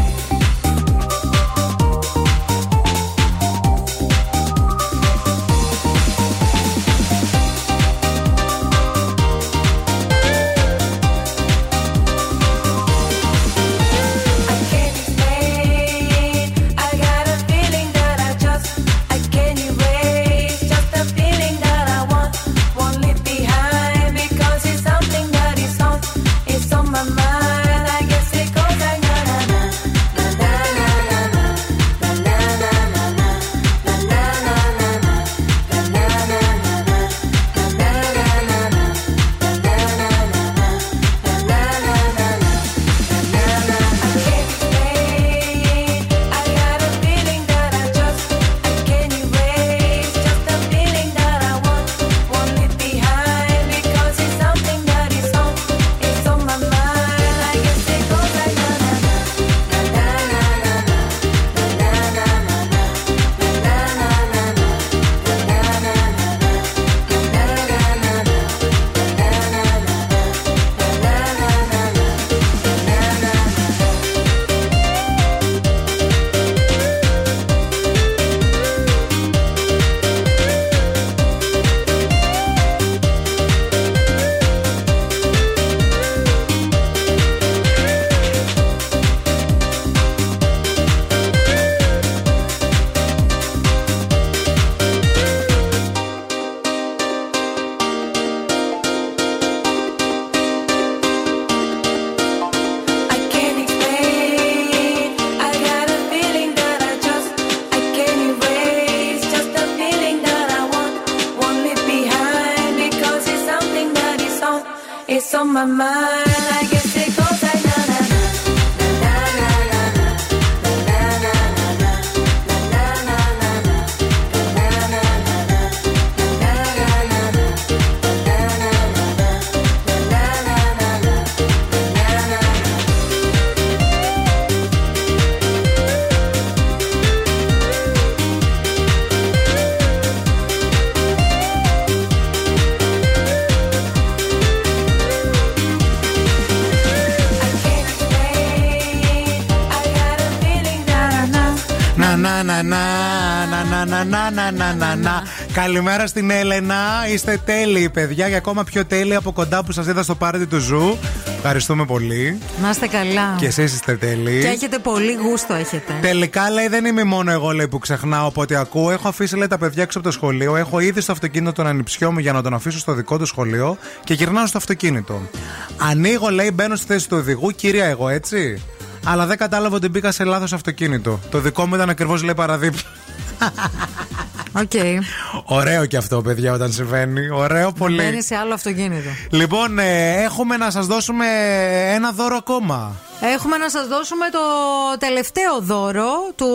Καλημέρα στην Έλενα. Είστε τέλειοι, παιδιά, και ακόμα πιο τέλειοι από κοντά που σας είδα στο πάρτι του Zoo. Ευχαριστούμε πολύ. Να είστε καλά. Και εσείς είστε τέλειοι. Και έχετε πολύ γούστο, έχετε. Τελικά λέει δεν είμαι μόνο εγώ λέει, που ξεχνάω από ό,τι ακούω. Έχω αφήσει λέει, τα παιδιά έξω από το σχολείο. Έχω ήδη στο αυτοκίνητο τον ανιψιό μου για να τον αφήσω στο δικό του σχολείο και γυρνάω στο αυτοκίνητο. Ανοίγω, λέει, μπαίνω στη θέση του οδηγού, κυρία εγώ έτσι. Αλλά δεν κατάλαβα ότι μπήκα σε λάθος αυτοκίνητο. Το δικό μου ήταν ακριβώς λέει παραδίπλα. Οκ. Ωραίο και αυτό, παιδιά, όταν συμβαίνει. Ωραίο πολύ. Μπαίνει σε άλλο αυτοκίνητο. Λοιπόν, ε, έχουμε να σας δώσουμε ένα δώρο ακόμα. Έχουμε να σας δώσουμε το τελευταίο δώρο του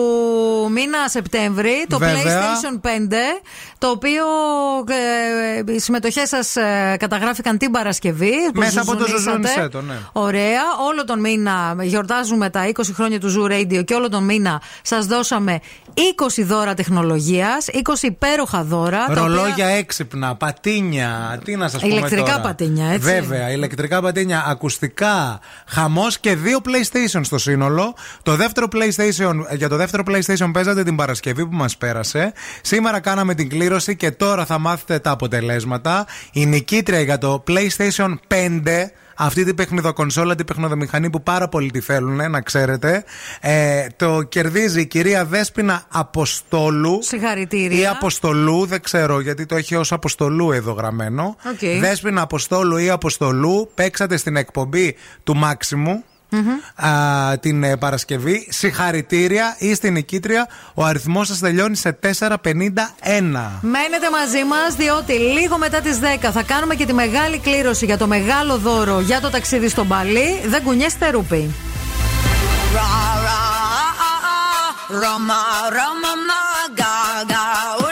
μήνα Σεπτέμβρη, το Βέβαια. PlayStation 5, το οποίο ε, οι συμμετοχές σας ε, καταγράφηκαν την Παρασκευή. που Μέσα από το ζουζουνίσατε. Ζουζούνισέ το, ναι. Ωραία. Όλο τον μήνα γιορτάζουμε τα 20 χρόνια του Zoo Radio και όλο τον μήνα σας δώσαμε 20 δώρα τεχνολογίας, 20 υπέροχα δώρα. τα Ρολόγια οποία- έξυπνα, πατίνια. Τι να σας πούμε. Ηλεκτρικά τώρα. πατίνια, έτσι. Βέβαια, ηλεκτρικά πατίνια, ακουστικά, χαμός και δύο PlayStation στο σύνολο. Το δεύτερο PlayStation, για το δεύτερο PlayStation παίζατε την Παρασκευή που μας πέρασε. Σήμερα κάναμε την κλήρωση και τώρα θα μάθετε τα αποτελέσματα. Η νικήτρια για το PlayStation 5 αυτή την παιχνιδοκονσόλα, την παιχνιδομηχανή που πάρα πολύ τη θέλουν, να ξέρετε. Ε, το κερδίζει η κυρία Δέσποινα Αποστόλου. Συγχαρητήρια. Ή Αποστολού, δεν ξέρω γιατί το έχει ως Αποστολού εδώ γραμμένο. Οκ. Δέσποινα Αποστόλου ή Αποστολού, παίξατε στην εκπομπή του Μάξιμου. Α, την ε, Παρασκευή. Συγχαρητήρια, είστε νικήτρια. Ο αριθμός σας τελειώνει σε 451. Μένετε μαζί μας, διότι λίγο μετά τις 10 θα κάνουμε και τη μεγάλη κλήρωση για το μεγάλο δώρο για το ταξίδι στο Μπαλί. Δεν κουνιέστε ρούπι. Roma, Roma, ma, ga, ga, ooh la la,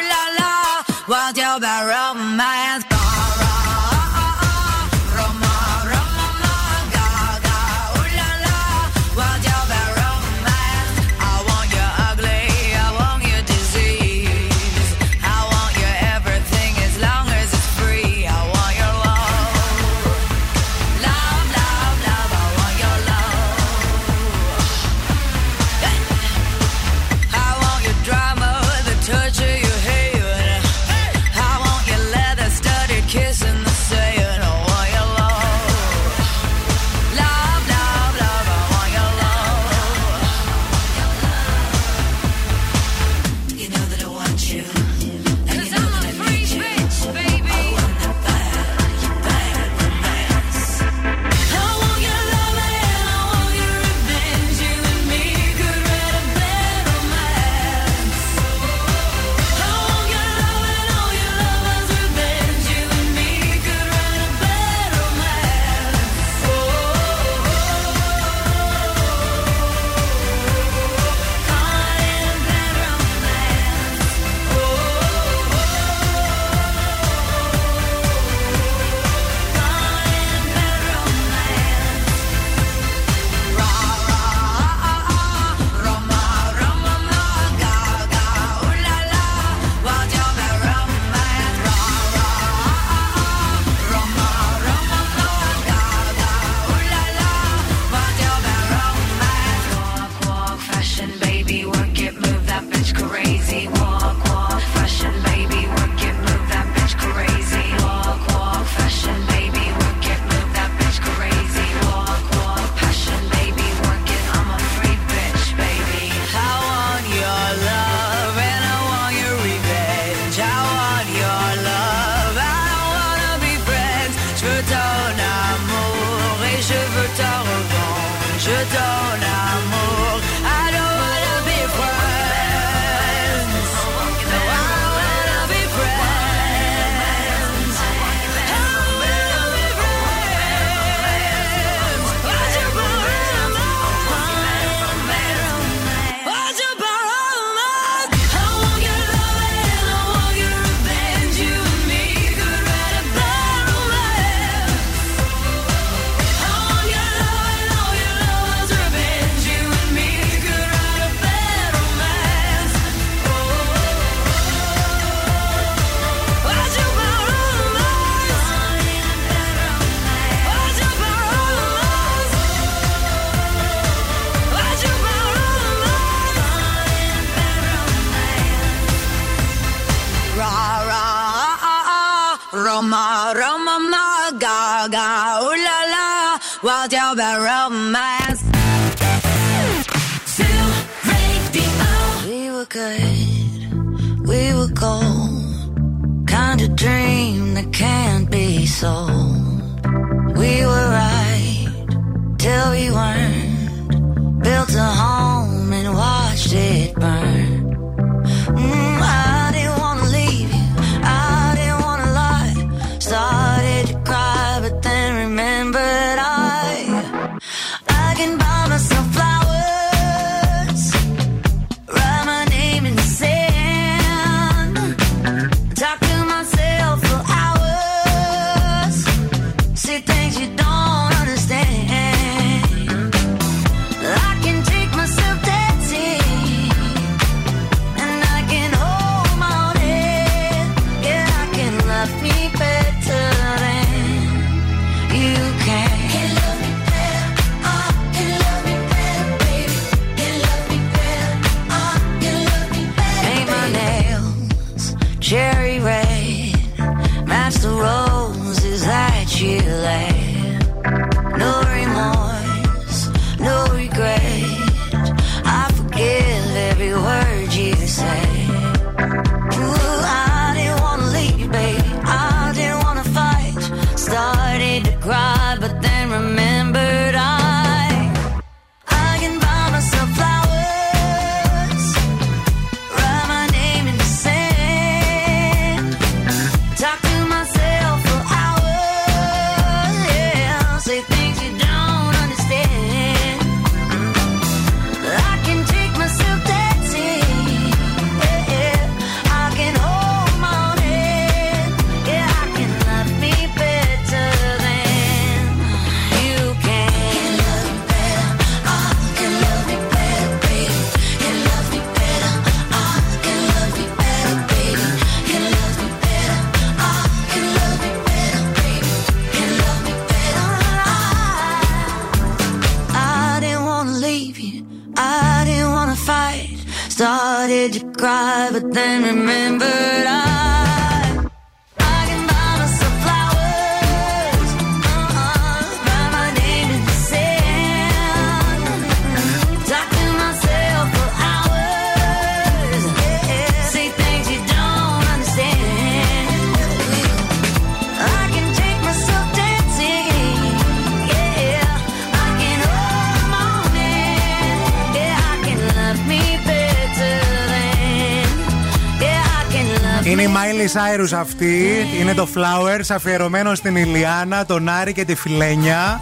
Cyrus αυτή. Είναι το Flowers αφιερωμένο στην Ηλιάνα, τον Άρη και τη Φιλένια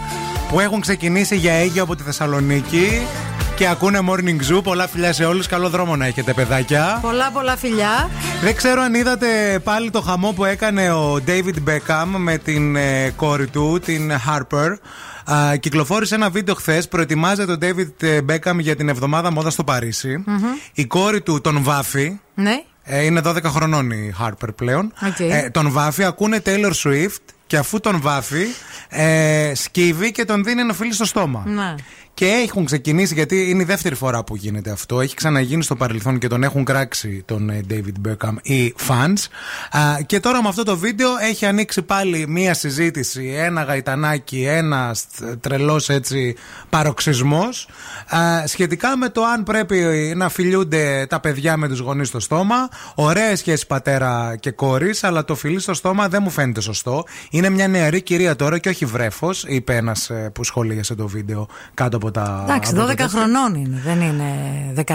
που έχουν ξεκινήσει για Αίγιο από τη Θεσσαλονίκη και ακούνε Morning Zoo. Πολλά φιλιά σε όλους. Καλό δρόμο να έχετε, παιδάκια. Πολλά πολλά φιλιά. Δεν ξέρω αν είδατε πάλι το χαμό που έκανε ο David Beckham με την ε, κόρη του, την Harper. Α, κυκλοφόρησε ένα βίντεο χθες. Προετοιμάζεται ο David Beckham για την εβδομάδα μόδα στο παρισι Μμμ. Η κόρη του τον βάφει. Ναι. Ε, είναι 12 χρονών η Harper πλέον. Οκ. Ε, τον βάφει, ακούνε Taylor Swift και αφού τον βάφει, ε, σκύβει και τον δίνει ένα φιλί στο στόμα. Ναι. Και έχουν ξεκινήσει, γιατί είναι η δεύτερη φορά που γίνεται αυτό. Έχει ξαναγίνει στο παρελθόν και τον έχουν κράξει τον ε, David Beckham οι fans. Α, και τώρα με αυτό το βίντεο έχει ανοίξει πάλι μία συζήτηση, ένα γαϊτανάκι, ένα τρελός έτσι παροξισμός σχετικά με το αν πρέπει να φιλιούνται τα παιδιά με τους γονείς στο στόμα. Ωραίες σχέσεις πατέρα και κόρης, αλλά το φιλί στο στόμα δεν μου φαίνεται σωστό. Είναι μια νεαρή κυρία τώρα και όχι βρέφος, είπε ένας που σχολίασε το βίντεο κάτω από τα. Εντάξει, από το 12 τέτοιο. χρονών είναι, δεν είναι 19.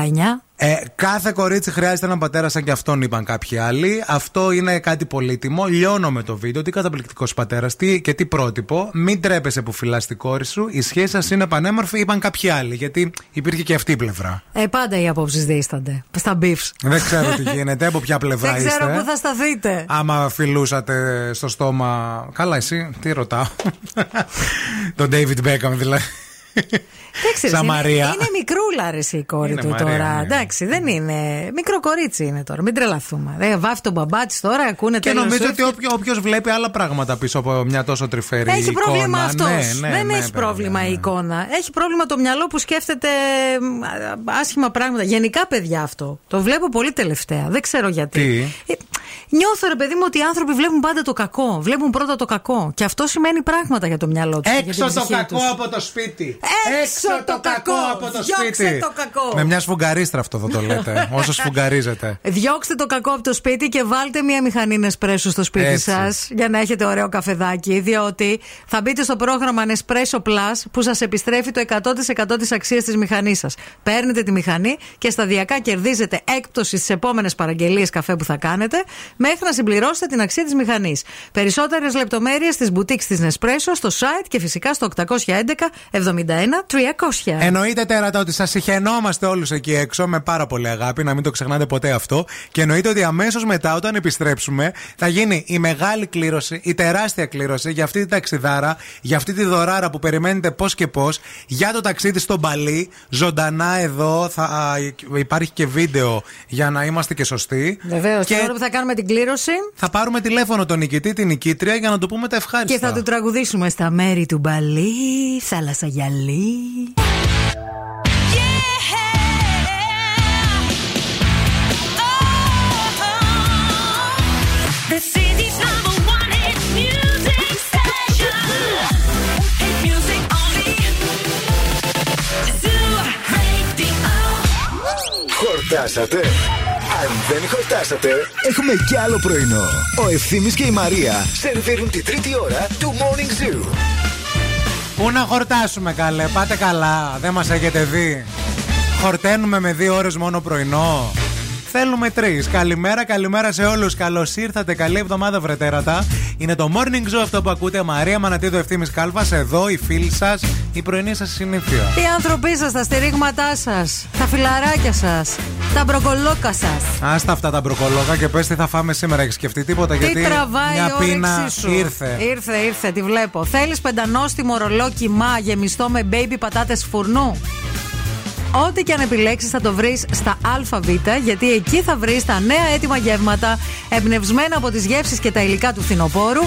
Ε, κάθε κορίτσι χρειάζεται έναν πατέρα σαν και αυτόν, είπαν κάποιοι άλλοι. Αυτό είναι κάτι πολύτιμο. Λιώνω με το βίντεο. Τι καταπληκτικός πατέρας, τι και τι πρότυπο. Μην τρέπεσαι που φυλάς τη κόρη σου. Η σχέση σας είναι πανέμορφη, είπαν κάποιοι άλλοι. Γιατί υπήρχε και αυτή η πλευρά. Ε, πάντα οι απόψεις δίστανται. Στα beefs. Δεν ξέρω τι γίνεται, από ποια πλευρά Δεν είστε. ξέρω πού θα σταθείτε. Άμα φιλούσατε στο στόμα. Καλά, εσύ, τι ρωτάω. Τον David Beckham δηλαδή. Εντάξει, ρε, Σαν είναι, Μαρία. είναι μικρούλα ρε, η κόρη Είναι του Μαρία, τώρα. ναι. Εντάξει, δεν είναι. Μικρό κορίτσι είναι τώρα. Μην τρελαθούμε. Δεν βάφει τον μπαμπά της τώρα, ακούνε Και Taylor νομίζω Swift ότι όποιο όποιος βλέπει άλλα πράγματα πίσω από μια τόσο τρυφερή Έχει εικόνα. πρόβλημα αυτός. Ναι, ναι, δεν ναι, έχει βέβαια, πρόβλημα ναι. η εικόνα. Έχει πρόβλημα το μυαλό που σκέφτεται μ, άσχημα πράγματα. Γενικά, παιδιά, αυτό. Το βλέπω πολύ τελευταία. Δεν ξέρω γιατί. Τι; Ε, Νιώθω ρε παιδί μου ότι οι άνθρωποι βλέπουν πάντα το κακό. Βλέπουν πρώτα το κακό. Και αυτό σημαίνει πράγματα για το μυαλό τους. Έξω το κακό από το σπίτι. Έξω το κακό από το Διώξτε σπίτι. το κακό. Με μια σφουγγαρίστρα αυτό θα το λέτε. όσο σφουγγαρίζετε. Διώξτε το κακό από το σπίτι και βάλτε μια μηχανή Nespresso στο σπίτι Έτσι. σας για να έχετε ωραίο καφεδάκι. Διότι θα μπείτε στο πρόγραμμα Nespresso Plus που σας επιστρέφει το 100% της αξίας της μηχανής σας. Παίρνετε τη μηχανή και σταδιακά κερδίζετε έκπτωση στις επόμενες παραγγελίες καφέ που θα κάνετε μέχρι να συμπληρώσετε την αξία της μηχανής. Περισσότερες λεπτομέρειες στις boutiques της Nespresso στο site και φυσικά στο 811 71 300. Εννοείται τέρατα ότι σας συχαινόμαστε όλους εκεί έξω με πάρα πολύ αγάπη, να μην το ξεχνάτε ποτέ αυτό. Και εννοείται ότι αμέσως μετά, όταν επιστρέψουμε, θα γίνει η μεγάλη κλήρωση, η τεράστια κλήρωση για αυτή τη ταξιδάρα, για αυτή τη δωράρα που περιμένετε πώς και πώς, για το ταξίδι στο Μπαλί. Ζωντανά εδώ θα α, υπάρχει και βίντεο για να είμαστε και σωστοί. Βεβαίως, Και την ώρα που θα κάνουμε την κλήρωση θα πάρουμε τηλέφωνο τον νικητή, την νικήτρια για να του πούμε τα ευχάριστα. και θα του τραγουδήσουμε στα μέρη του Μπαλί, θάλασσα γυαλί. The city's number one hit music station. Hit music only. Zoo Radio. Χορτάσατε. Αν δεν χορτάσατε, έχουμε κι άλλο πρωινό. Ο Ευθύμης και η Μαρία σερβίρουν τη τρίτη ώρα του Morning Zoo. Πού να χορτάσουμε καλέ, πάτε καλά, δεν μας έχετε δει. Χορταίνουμε με δύο ώρες μόνο πρωινό. Θέλουμε τρεις. Καλημέρα, καλημέρα σε όλους. Καλώς ήρθατε. Καλή εβδομάδα, βρετέρατα. Είναι το morning show αυτό που ακούτε. Μαρία Μανατίδο Ευθύνη Κάλβα. Εδώ η φίλη σας, η πρωινή σας συνήθεια. Οι άνθρωποι σας, τα στηρίγματά σας, τα φιλαράκια σας, τα μπροκολόκα σας. Άστα αυτά τα μπροκολόγα και πες τι θα φάμε σήμερα. Έχεις σκεφτεί τίποτα Τι γιατί τραβάει μια η πείνα όρεξή σου; ήρθε. Ήρθε, ήρθε, τη βλέπω. Θέλεις πεντανόστιμο ρολό κοιμά γεμιστό με baby πατάτες φουρνού; Ό,τι και αν επιλέξεις θα το βρεις στα ΑΒ γιατί εκεί θα βρεις τα νέα έτοιμα γεύματα εμπνευσμένα από τις γεύσεις και τα υλικά του φθινοπόρου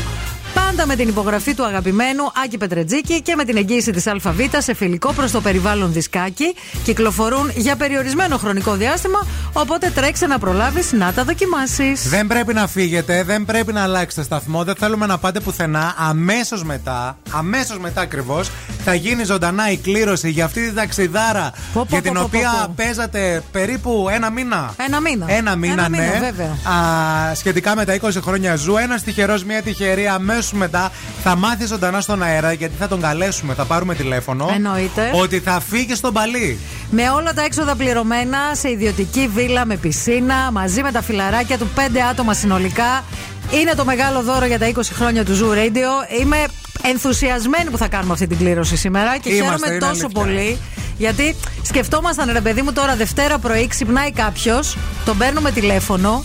Πάντα με την υπογραφή του αγαπημένου Άκη Πετρετζίκη και με την εγγύηση της ΑΒ σε φιλικό προς το περιβάλλον δισκάκι. Κυκλοφορούν για περιορισμένο χρονικό διάστημα, οπότε τρέξε να προλάβεις να τα δοκιμάσεις. Δεν πρέπει να φύγετε, δεν πρέπει να αλλάξετε σταθμό, δεν θέλουμε να πάτε πουθενά. Αμέσως μετά, αμέσως μετά ακριβώς, θα γίνει ζωντανά η κλήρωση για αυτή τη ταξιδάρα πω, για την πω, πω, οποία πω. παίζατε περίπου ένα μήνα. Ένα μήνα. Ένα μήνα, Ένα μήνα, ναι. βέβαια. Α, σχετικά με τα 20 χρόνια ζου. Ένας τυχερός, μία τυχερή. Αμέσως μετά θα μάθει ζωντανά στον αέρα γιατί θα τον καλέσουμε. Θα πάρουμε τηλέφωνο. Εννοείται. Ότι θα φύγει στον παλί. Με όλα τα έξοδα πληρωμένα σε ιδιωτική βίλα με πισίνα, μαζί με τα φιλαράκια του, πέντε άτομα συνολικά. Είναι το μεγάλο δώρο για τα 20 χρόνια του Zoo Radio. Είμαι ενθουσιασμένη που θα κάνουμε αυτή την κλήρωση σήμερα και Είμαστε, χαίρομαι είναι τόσο αλήθεια. πολύ. Γιατί σκεφτόμασταν, ρε παιδί μου, τώρα Δευτέρα πρωί ξυπνάει κάποιος, τον παίρνουμε τηλέφωνο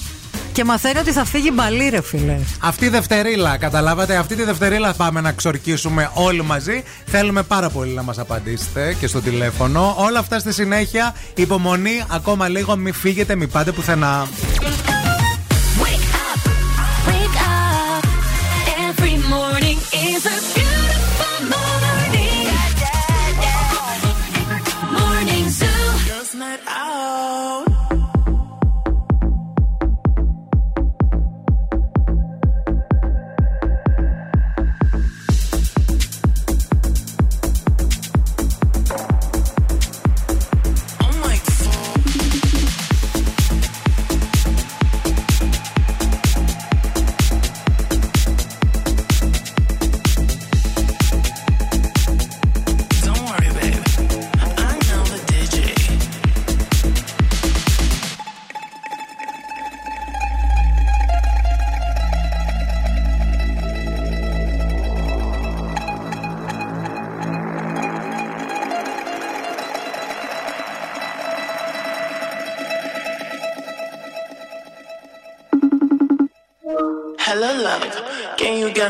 και μαθαίνει ότι θα φύγει μπαλί, ρε φίλε. Αυτή η Δευτερίλα, καταλάβατε, αυτή τη Δευτερίλα πάμε να ξορκίσουμε όλοι μαζί. Θέλουμε πάρα πολύ να μας απαντήσετε και στο τηλέφωνο. Όλα αυτά στη συνέχεια, υπομονή, ακόμα λίγο, μην φύγετε, μην πάτε πουθενά.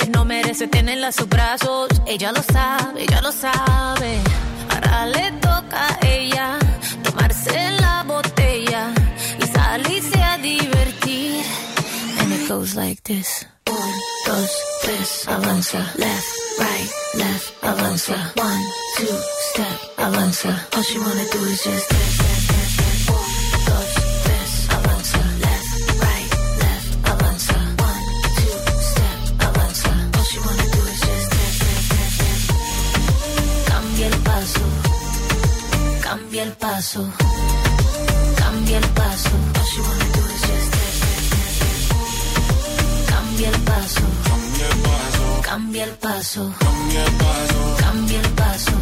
Él no merece tenerla a sus brazos, ella lo sabe, ella lo sabe. Ahora le toca a ella tomarse la botella y salirse a divertir. And it goes like this. Un, dos, tres, avanza. Left, right, left, avanza. One, two, step, avanza. All she wanna do is just paso, cambia el paso. Cambia el paso, cambia el paso, cambia el paso.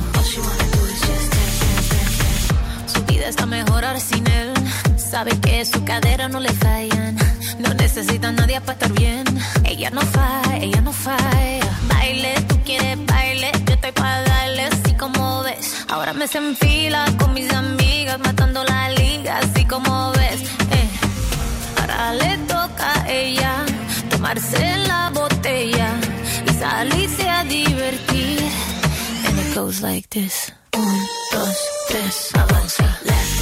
Step, step, step. Su vida está mejor ahora sin él. Sabe que su cadera no le fallan. No necesita a nadie para estar bien. Ella no falla, ella no falla. Baile, tú quieres baile. Yo estoy para darle ves. Ahora me se con mis amigas, matando la liga, así como ves. Eh. Ahora le toca a ella tomarse la botella y salirse a divertir. And it goes like this. Un, dos, tres, avanza. Left,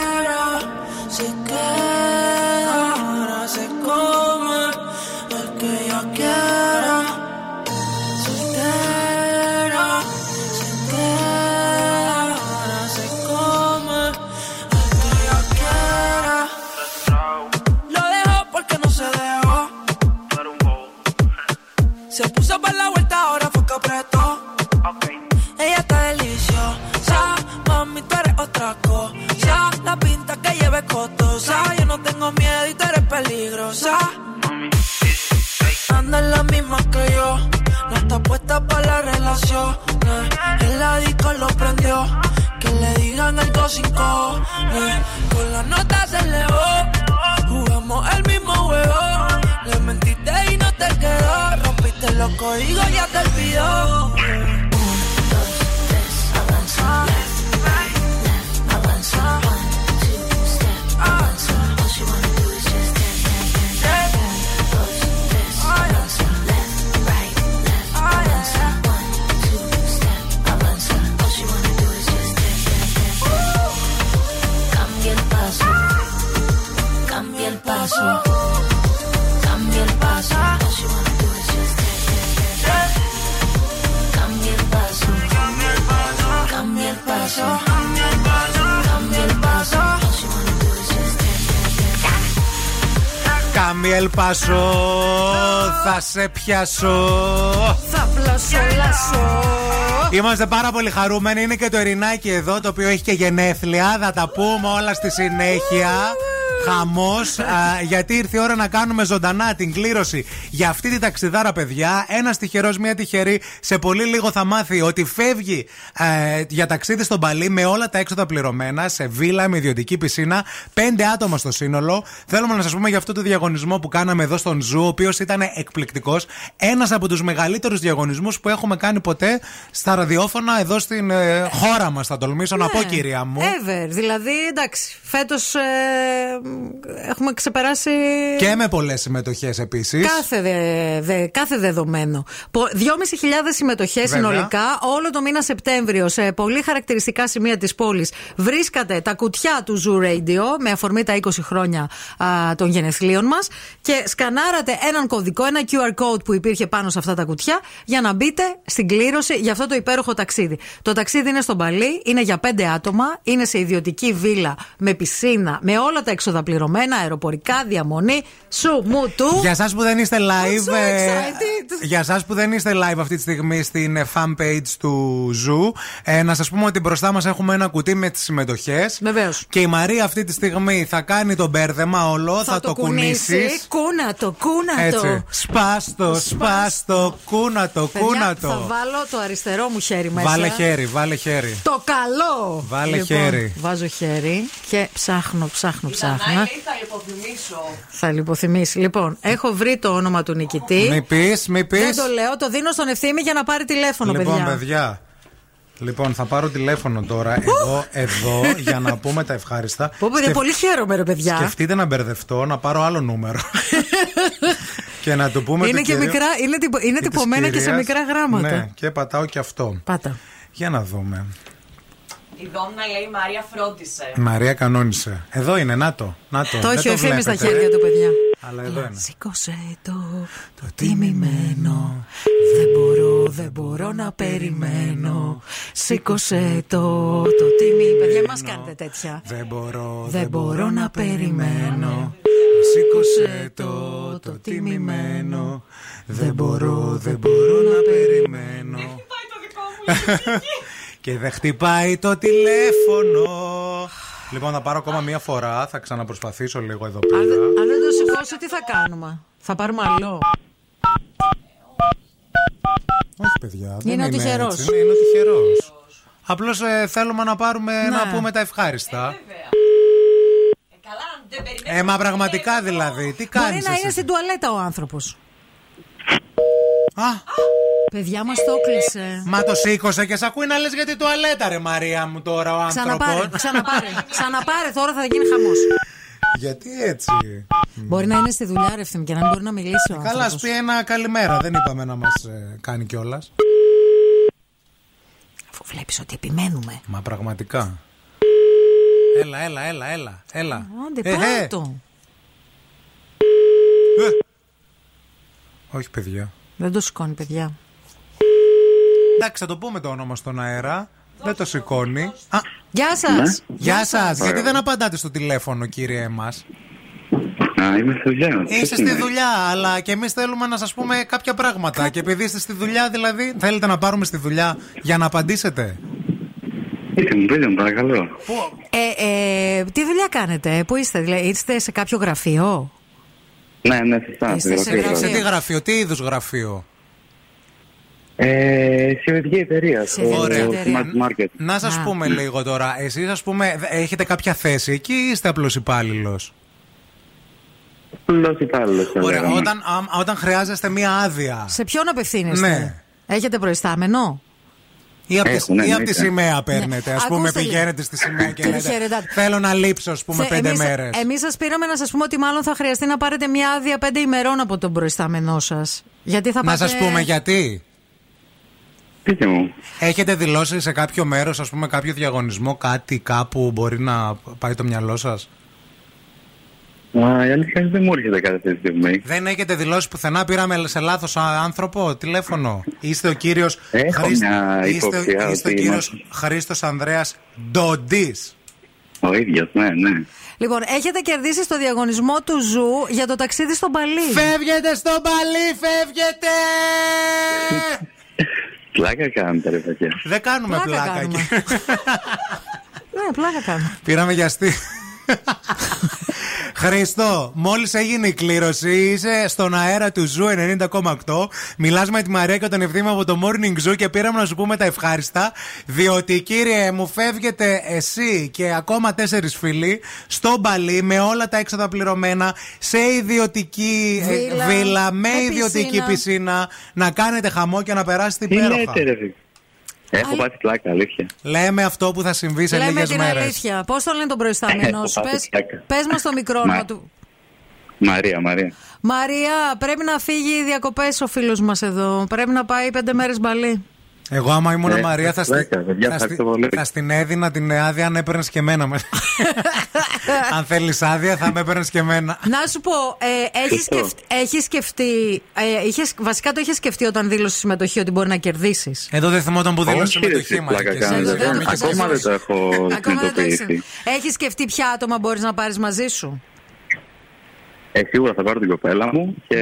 La nota se elevó. Jugamos el mismo juego. Le mentiste y no te quedó. Rompiste los códigos, ya step. Κάμι ελπάσω, θα σε πιάσω. Θα πλασολάσω. Είμαστε πάρα πολύ χαρούμενοι. Είναι και το Ερινάκι εδώ, το οποίο έχει και γενέθλια. Θα τα πούμε όλα στη συνέχεια. Χαμός, γιατί ήρθε η ώρα να κάνουμε ζωντανά την κλήρωση για αυτή τη ταξιδάρα, παιδιά. Ένας τυχερός, μία τυχερή, σε πολύ λίγο θα μάθει ότι φεύγει ε, για ταξίδι στον Παλί με όλα τα έξοδα πληρωμένα, σε βίλα με ιδιωτική πισίνα. Πέντε άτομα στο σύνολο. Θέλουμε να σας πούμε για αυτό το διαγωνισμό που κάναμε εδώ στον Zoo, ο οποίος ήταν εκπληκτικός. Ένας από τους μεγαλύτερους διαγωνισμούς που έχουμε κάνει ποτέ στα ραδιόφωνα εδώ στην ε, χώρα μας, θα τολμήσω να πω, κυρία μου. Ever. Δηλαδή, εντάξει, φέτος έχουμε ξεπεράσει. Και με πολλές συμμετοχές επίσης. Κάθε, δε, δε- κάθε δεδομένο. Πο- 2.500 συμμετοχές Βέβαια. συνολικά όλο το μήνα Σεπτέμβριο σε πολύ χαρακτηριστικά σημεία της πόλης. Βρίσκατε τα κουτιά του Zoo Radio με αφορμή τα 20 χρόνια α, των γενεθλίων μας και σκανάρατε έναν κωδικό, ένα QR code που υπήρχε πάνω σε αυτά τα κουτιά για να μπείτε στην κλήρωση για αυτό το υπέροχο ταξίδι. Το ταξίδι είναι στον Παλί, είναι για 5 άτομα, είναι σε ιδιωτική βίλα με πισίνα, με όλα τα έξοδα πληρωμένα, αεροπορικά, διαμονή, σου, μου, του. Για εσά που δεν είστε live. so ε, excited. για εσά που δεν είστε live αυτή τη στιγμή στην ε, fan page του Zoo, ε, να σας πούμε ότι μπροστά μας έχουμε ένα κουτί με τις συμμετοχές. Βεβαίως. Και η Μαρία αυτή τη στιγμή θα κάνει το μπέρδεμα όλο, θα, το κουνήσει. Κούνα το, κούνα Έτσι. το. Σπάστο, σπάστο, κούνα το, Παιδιά, κούνα Θα το. βάλω το αριστερό μου χέρι μέσα. Βάλε χέρι, βάλε χέρι. Το καλό! Βάλε λοιπόν, χέρι. Βάζω χέρι και ψάχνω, ψάχνω, ψάχνω. θα λιποθυμίσω. Θα λιποθυμίσει. Λοιπόν, έχω βρει το όνομα του νικητή. Μη πεις, μη πεις. Δεν το λέω, το δίνω στον ευθύμη για να πάρει τηλέφωνο, Λοιπόν, παιδιά. παιδιά. Λοιπόν, θα πάρω τηλέφωνο τώρα εγώ εδώ για να πούμε τα ευχάριστα. Πω, παιδιά, Σκεφ- πολύ χαίρομαι, ρε παιδιά. Σκεφτείτε να μπερδευτώ, να πάρω άλλο νούμερο. και να του πούμε είναι το και κύριο- μικρά, είναι, τυπο- είναι και της τυπωμένα και σε κυρίας. μικρά γράμματα. Ναι, και πατάω και αυτό. Πάτα. Για να δούμε. Η Δόμνα λέει Μαρία φρόντισε. Η Μαρία κανόνισε. Εδώ είναι, να το. Να το. Το Δεν έχει ο ευθύμη στα βλέπετε. χέρια του, παιδιά. Αλλά εδώ είναι. Σήκωσε το, το τιμημένο. Δεν μπορώ, δεν μπορώ να περιμένω. Σήκωσε το, το τιμή. Παιδιά, μας κάνετε τέτοια. Δεν μπορώ, Δεν μπορώ να περιμένω. Σήκωσε το, το τιμημένο. Δεν μπορώ, δεν μπορώ να περιμένω. Και δεν χτυπάει το τηλέφωνο. Λοιπόν, θα πάρω ακόμα μία φορά. Θα ξαναπροσπαθήσω λίγο εδώ πέρα. Αν δεν αν δεν το σηκώσω, τι θα κάνουμε; Θα πάρουμε άλλο; Όχι, παιδιά. Δεν Είναι ο είναι τυχερός. έτσι. Ναι, είναι ο τυχερός. Απλώς θέλουμε να πάρουμε Ναι. να πούμε τα ευχάριστα. Ε, μα πραγματικά δηλαδή. Τι κάνεις. Μπορεί να είναι στην τουαλέτα ο άνθρωπος. Α, Παιδιά μας το έκλεισε. Μα το σήκωσε και σ' ακούει να λες γιατί τουαλέτα, ρε Μαρία μου τώρα ο Ξαναπάρε, άνθρωπος. ξαναπάρε. Ξαναπάρε, τώρα θα γίνει χαμός. Γιατί έτσι; Μπορεί να είναι στη δουλειά, ρε ευθύμη, και να μην μπορεί να μιλήσει ο Καλά, ας άνθρωπος. πει ένα καλημέρα. Δεν είπαμε να μας κάνει κιόλας. Αφού βλέπεις ότι επιμένουμε. Μα πραγματικά. Έλα, έλα, έλα, έλα. έλα. Άντε, Ε, πάρε ε. το. Ε. Όχι, παιδιά. Δεν το σηκώνει, παιδιά. Εντάξει, θα το πούμε το όνομα στον αέρα. Δεν το σηκώνει. Α, Γεια σας. Ναι. Γεια σας. Γιατί δεν απαντάτε στο τηλέφωνο, κύριε μας; Α, είμαι στη δουλειά. Είστε Ποιος στη είναι; δουλειά, αλλά και εμείς θέλουμε να σας πούμε κάποια πράγματα. Και επειδή είστε στη δουλειά, δηλαδή, θέλετε να πάρουμε στη δουλειά για να απαντήσετε; Πείτε μου, πείτε μου, παρακαλώ. Ε, ε, τι δουλειά κάνετε, πού είστε, δηλαδή, είστε σε κάποιο γραφείο; Ναι, ναι, σωστά. Είστε στη σε γραφεία. Σε τι γραφείο, τι είδους γραφείο; Ε, σχετική εταιρεία. στο Ωραία. Smart Market. Να σας πούμε λίγο τώρα, εσείς ας πούμε δε- έχετε κάποια θέση εκεί ή είστε απλός υπάλληλος; Απλός υπάλληλος, θα Ωραία, λέγαμε. όταν, α, όταν χρειάζεστε μία άδεια. Σε ποιον απευθύνεστε, Ναι. Έχετε προϊστάμενο; Ή από, τη, Έχουν, ή από τη εννοείται. σημαία παίρνετε. Ναι. Α πούμε, Ακούστε λίγο. πηγαίνετε στη σημαία και Τη λέτε. χαιρετάτε. Θέλω να λείψω, ας πούμε, Θε- πέντε εμείς, μέρες. Εμείς σας πήραμε να σας πούμε ότι μάλλον θα χρειαστεί να πάρετε μια άδεια πέντε ημερών από τον προϊστάμενό σας. Γιατί θα Να πάτε... σα πούμε γιατί. Πείτε μου. Έχετε δηλώσει σε κάποιο μέρος, ας πούμε, κάποιο διαγωνισμό, κάτι κάπου μπορεί να πάει το μυαλό σας; Μα η αλήθεια είναι δεν μου έρχεται κάτι αυτή τη στιγμή. Δεν έχετε δηλώσει πουθενά, πήραμε σε λάθος άνθρωπο τηλέφωνο. Είστε ο κύριος Έχω μια είστε, υποψία είστε ο ότι κύριος είμαστε- Χρήστο Ανδρέας Ντοντής. Ο ίδιος, ναι, ναι. Λοιπόν, έχετε κερδίσει στο διαγωνισμό του Zoo για το ταξίδι στο Μπαλί. Φεύγετε στο Μπαλί, φεύγετε! Πλάκα κάνετε, ρε παιδιά. Δεν κάνουμε Πλάκα πλάκα κάνουμε. εκεί. Ναι, πλάκα κάνω. Πήραμε για αστείο. Χρήστο, μόλις έγινε η κλήρωση, είσαι στον αέρα του Zoo 90,8. Μιλάς με τη Μαρία και τον Ευθύμα από το Morning Zoo και πήραμε να σου πούμε τα ευχάριστα. Διότι κύριέ μου φεύγετε εσύ και ακόμα τέσσερις φίλοι στο Μπαλί με όλα τα έξοδα πληρωμένα σε ιδιωτική ε, Βίλα, βίλα, με με ιδιωτική πισίνα. πισίνα. Να κάνετε χαμό και να περάσετε Τι υπέροχα. λέτε, ρε φίλε; Έχω πάθει πλάκα, αλήθεια. Λέμε αυτό που θα συμβεί σε Λέμε λίγες την μέρες. αλήθεια. Πώς το λένε τον προϊστάμενο Έχω σου, πάθει πες, πλάκα. πες μας το μικρό όνομα του. Μαρία, Μαρία. Μαρία, πρέπει να φύγει διακοπές ο φίλος μας εδώ. Πρέπει να πάει πέντε μέρες μπαλί. Εγώ, άμα ήμουν Ε, Μαρία, θα, στη... δέκα, παιδιά, θα, στη... ευχαριστώ πολύ. θα στην έδινα την άδεια αν έπαιρνες και εμένα. με. αν θέλεις άδεια, θα με έπαιρνες και εμένα. Να σου πω, ε, έχεις Σωστό. σκεφ... έχεις σκεφτεί. Ε, είχες... Βασικά το είχες σκεφτεί όταν δήλωσες συμμετοχή ότι μπορεί να κερδίσεις. Εδώ δεν θυμόταν που δήλωσε Όχι, ρε, συμμετοχή εσύ, μα. πλάκα κάνετε. Ακόμα δεν το έχω συνειδητοποιήσει. Έχεις σκεφτεί ποια άτομα μπορείς να πάρεις μαζί σου; Ε, σίγουρα θα πάρω την κοπέλα μου και,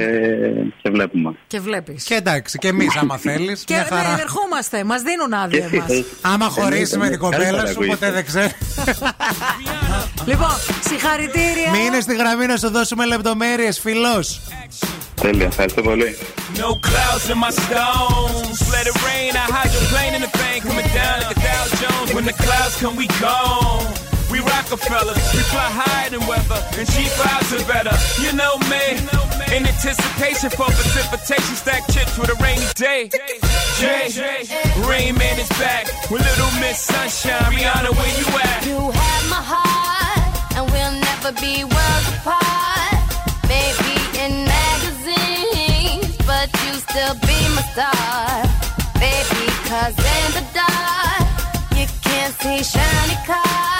και βλέπουμε. Και βλέπεις. Και εντάξει, και εμείς, άμα θέλεις. Και ναι, ερχόμαστε. Μας δίνουν άδεια Και εμάς. εσύ, Άμα χωρίσει με την κοπέλα Καλύτερα σου, ακούγεται. ποτέ δεν ξέρεις. Λοιπόν, συγχαρητήρια. Μείνε στη γραμμή να σου δώσουμε λεπτομέρειες, φιλός. Τέλεια, ευχαριστώ πολύ. No clouds in my stones. Let it rain. I hydroplane in the thing coming down like a Dow Jones. When the clouds come, we gone. We Rockefeller, we fly higher than weather, and cheap vibes are better. You know me, in anticipation for precipitation, stack chips with a rainy day. Jay, Rain Man is back with Little Miss Sunshine. Rihanna, where you at? You have my heart, and we'll never be worlds apart. Maybe in magazines, but you still be my star. Baby, cause in the dark, you can't see shiny cars.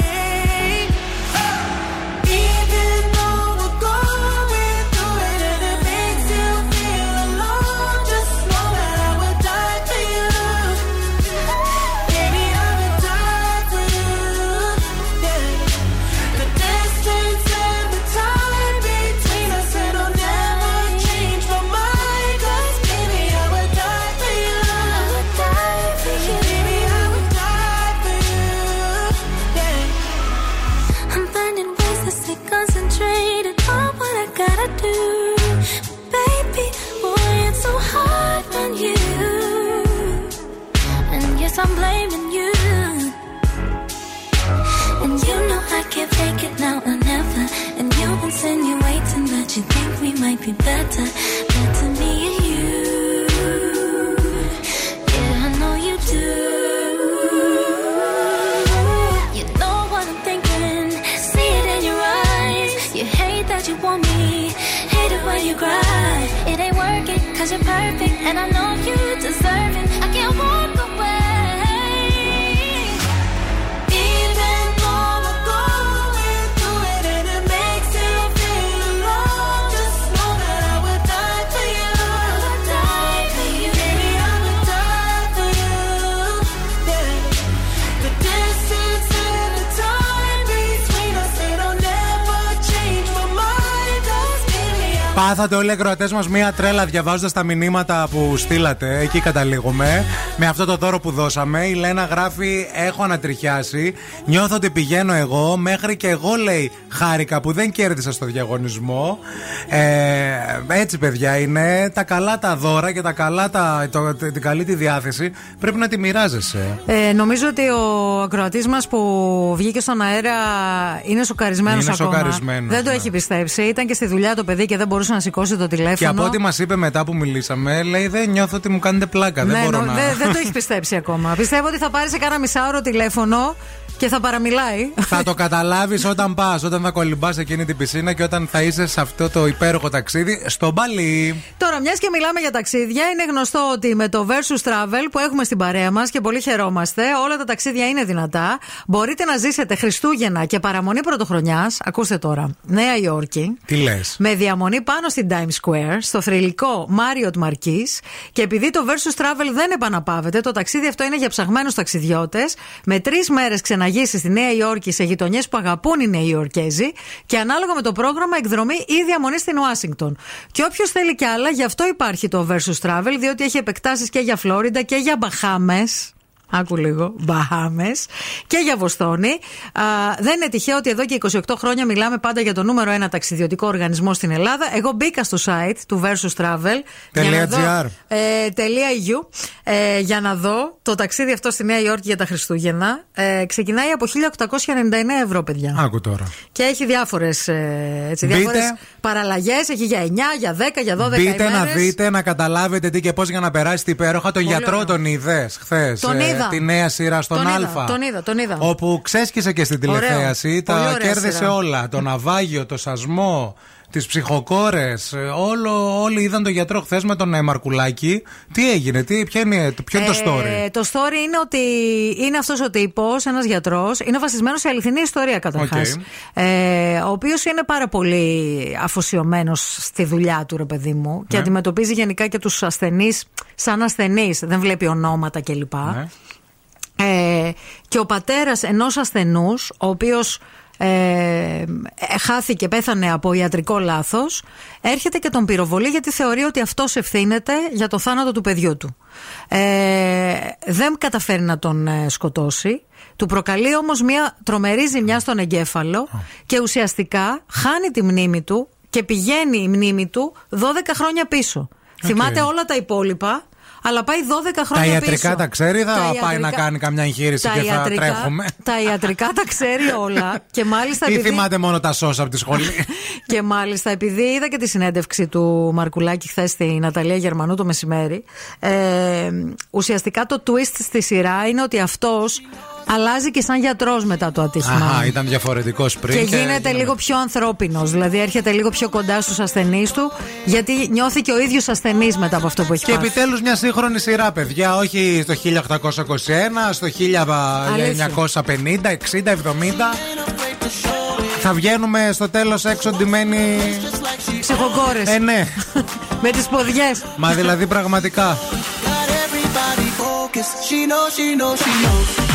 Πάθατε όλοι οι ακροατές μας μία τρέλα διαβάζοντας τα μηνύματα που στείλατε. Εκεί καταλήγουμε. Με αυτό το δώρο που δώσαμε. Η Λένα γράφει: Έχω ανατριχιάσει. Νιώθω ότι πηγαίνω εγώ. Μέχρι και εγώ λέει χάρηκα που δεν κέρδισα στο διαγωνισμό. Ε, έτσι, παιδιά, είναι τα καλά τα δώρα και τα καλά τα, το, την καλή τη διάθεση. Πρέπει να τη μοιράζεσαι. Ε, νομίζω ότι ο ακροατής μας που βγήκε στον αέρα είναι σοκαρισμένος Είναι ακόμα. σοκαρισμένος, δεν το ναι. έχει πιστέψει. Ήταν και στη δουλειά το παιδί και δεν μπορούσε να σηκώσει το τηλέφωνο. Και από ό,τι μας είπε μετά που μιλήσαμε, λέει: Δεν νιώθω ότι μου κάνετε πλάκα. δεν Ναι, μπορώ νο- να. δεν- δεν το έχεις πιστέψει ακόμα. Πιστεύω ότι θα πάρει σε κάνα μισάωρο τηλέφωνο και θα παραμιλάει. Θα το καταλάβεις όταν πας, όταν θα κολυμπάς εκείνη την πισίνα και όταν θα είσαι σε αυτό το υπέροχο ταξίδι στο Μπαλί. Τώρα, μιας και μιλάμε για ταξίδια, είναι γνωστό ότι με το Versus Travel που έχουμε στην παρέα μας και πολύ χαιρόμαστε, όλα τα ταξίδια είναι δυνατά. Μπορείτε να ζήσετε Χριστούγεννα και παραμονή πρωτοχρονιάς. Ακούστε τώρα. Νέα Υόρκη. Τι λες; Με διαμονή πάνω στην Times Square, στο θρηλυκό Marriott Marquis. Και επειδή το Versus Travel δεν επαναπάβεται, το ταξίδι αυτό είναι για ψαγμένους ταξιδιώτες. Με τρεις μέρες ξεναγήσει στη Νέα Υόρκη σε γειτονιές που αγαπούν οι Νέοι Υορκέζοι. Και ανάλογα με το πρόγραμμα, εκδρομή ή διαμονή στην Ουάσιγκτον. Και όποιος θέλει κι άλλα, γι' αυτό υπάρχει το Versus Travel, διότι έχει επεκτάσεις και για Φλόριντα και για Μπαχάμες. Άκου λίγο. Μπαχάμες. Και για Βοστόνη. Α, δεν είναι τυχαίο ότι εδώ και 28 χρόνια μιλάμε πάντα για το νούμερο ένα ταξιδιωτικό οργανισμό στην Ελλάδα. Εγώ μπήκα στο site του Versus Travel. για να δω- .gr. ε, .eu, ε, για να δω το ταξίδι αυτό στη Νέα Υόρκη για τα Χριστούγεννα. Ε, ξεκινάει από 1899 ευρώ, παιδιά. Άκου τώρα. Και έχει διάφορες Μπείτε. διάφορες παραλλαγές Έχει για 9, για 10, για 12 Μπείτε να ημέρες. δείτε, να καταλάβετε τι και πώς για να περάσετε υπέροχα. Τον Πολύ γιατρό ωραίο. τον είδες χθες. Τον είδα. Τη νέα σειρά στον τον Α. Είδα, τον είδα, τον είδα. Όπου ξέσκησε και στην Ωραίο. τηλεθέαση. Πολύ Τα ωραία κέρδισε σειρά. όλα. Το ναυάγιο, το σασμό, τις ψυχοκόρες. Όλο, όλοι είδαν τον γιατρό χθες με τον ε, Μαρκουλάκη. Τι έγινε, τι, ποια είναι, ποιο είναι το story; Ε, το story είναι ότι είναι αυτός ο τύπος, ένας γιατρός. Είναι βασισμένος σε αληθινή ιστορία καταρχάς. Οκ. Ε, ο οποίος είναι πάρα πολύ αφοσιωμένος στη δουλειά του, ρε παιδί μου, και Ναι. αντιμετωπίζει γενικά και τους ασθενείς σαν ασθενείς. Δεν βλέπει ονόματα κλπ. Ναι. Ε, και ο πατέρας ενός ασθενούς, ο οποίος ε, ε, χάθηκε, πέθανε από ιατρικό λάθος, έρχεται και τον πυροβολεί γιατί θεωρεί ότι αυτός ευθύνεται για το θάνατο του παιδιού του. Ε, δεν καταφέρει να τον ε, σκοτώσει. Του προκαλεί όμως μια τρομερή ζημιά στον εγκέφαλο και ουσιαστικά χάνει τη μνήμη του και πηγαίνει η μνήμη του 12 χρόνια πίσω. Θυμάται όλα τα υπόλοιπα, αλλά πάει 12 Τα χρόνια ιατρικά πίσω. τα ξέρει ή θα Τα πάει ιατρικά- να κάνει καμιά εγχείρηση τα και θα ιατρικά- τρέχουμε. Τα ιατρικά τα ξέρει όλα. και μάλιστα Ή επειδή, θυμάται μόνο τα σώσα από τη σχολή. και μάλιστα επειδή είδα και τη συνέντευξη του Μαρκουλάκη χθες στη Ναταλία Γερμανού το μεσημέρι. Ε, ουσιαστικά το twist στη σειρά είναι ότι αυτός αλλάζει και σαν γιατρός μετά το ατύχημα. Αχα, ήταν διαφορετικός πριν. Και γίνεται λίγο πιο ανθρώπινος. Δηλαδή έρχεται λίγο πιο κοντά στους ασθενείς του, γιατί νιώθει και ο ίδιος ασθενής μετά από αυτό που έχει Και πάθει. επιτέλους μια σύγχρονη σειρά, παιδιά. Όχι στο 1821, στο 1950, 60, 70. Θα βγαίνουμε στο τέλος έξω ντυμένοι. Ψυχοκόρε. Ε, ναι. Με τις ποδιές. Μα δηλαδή πραγματικά. Everybody focus. She knows, she knows, she knows.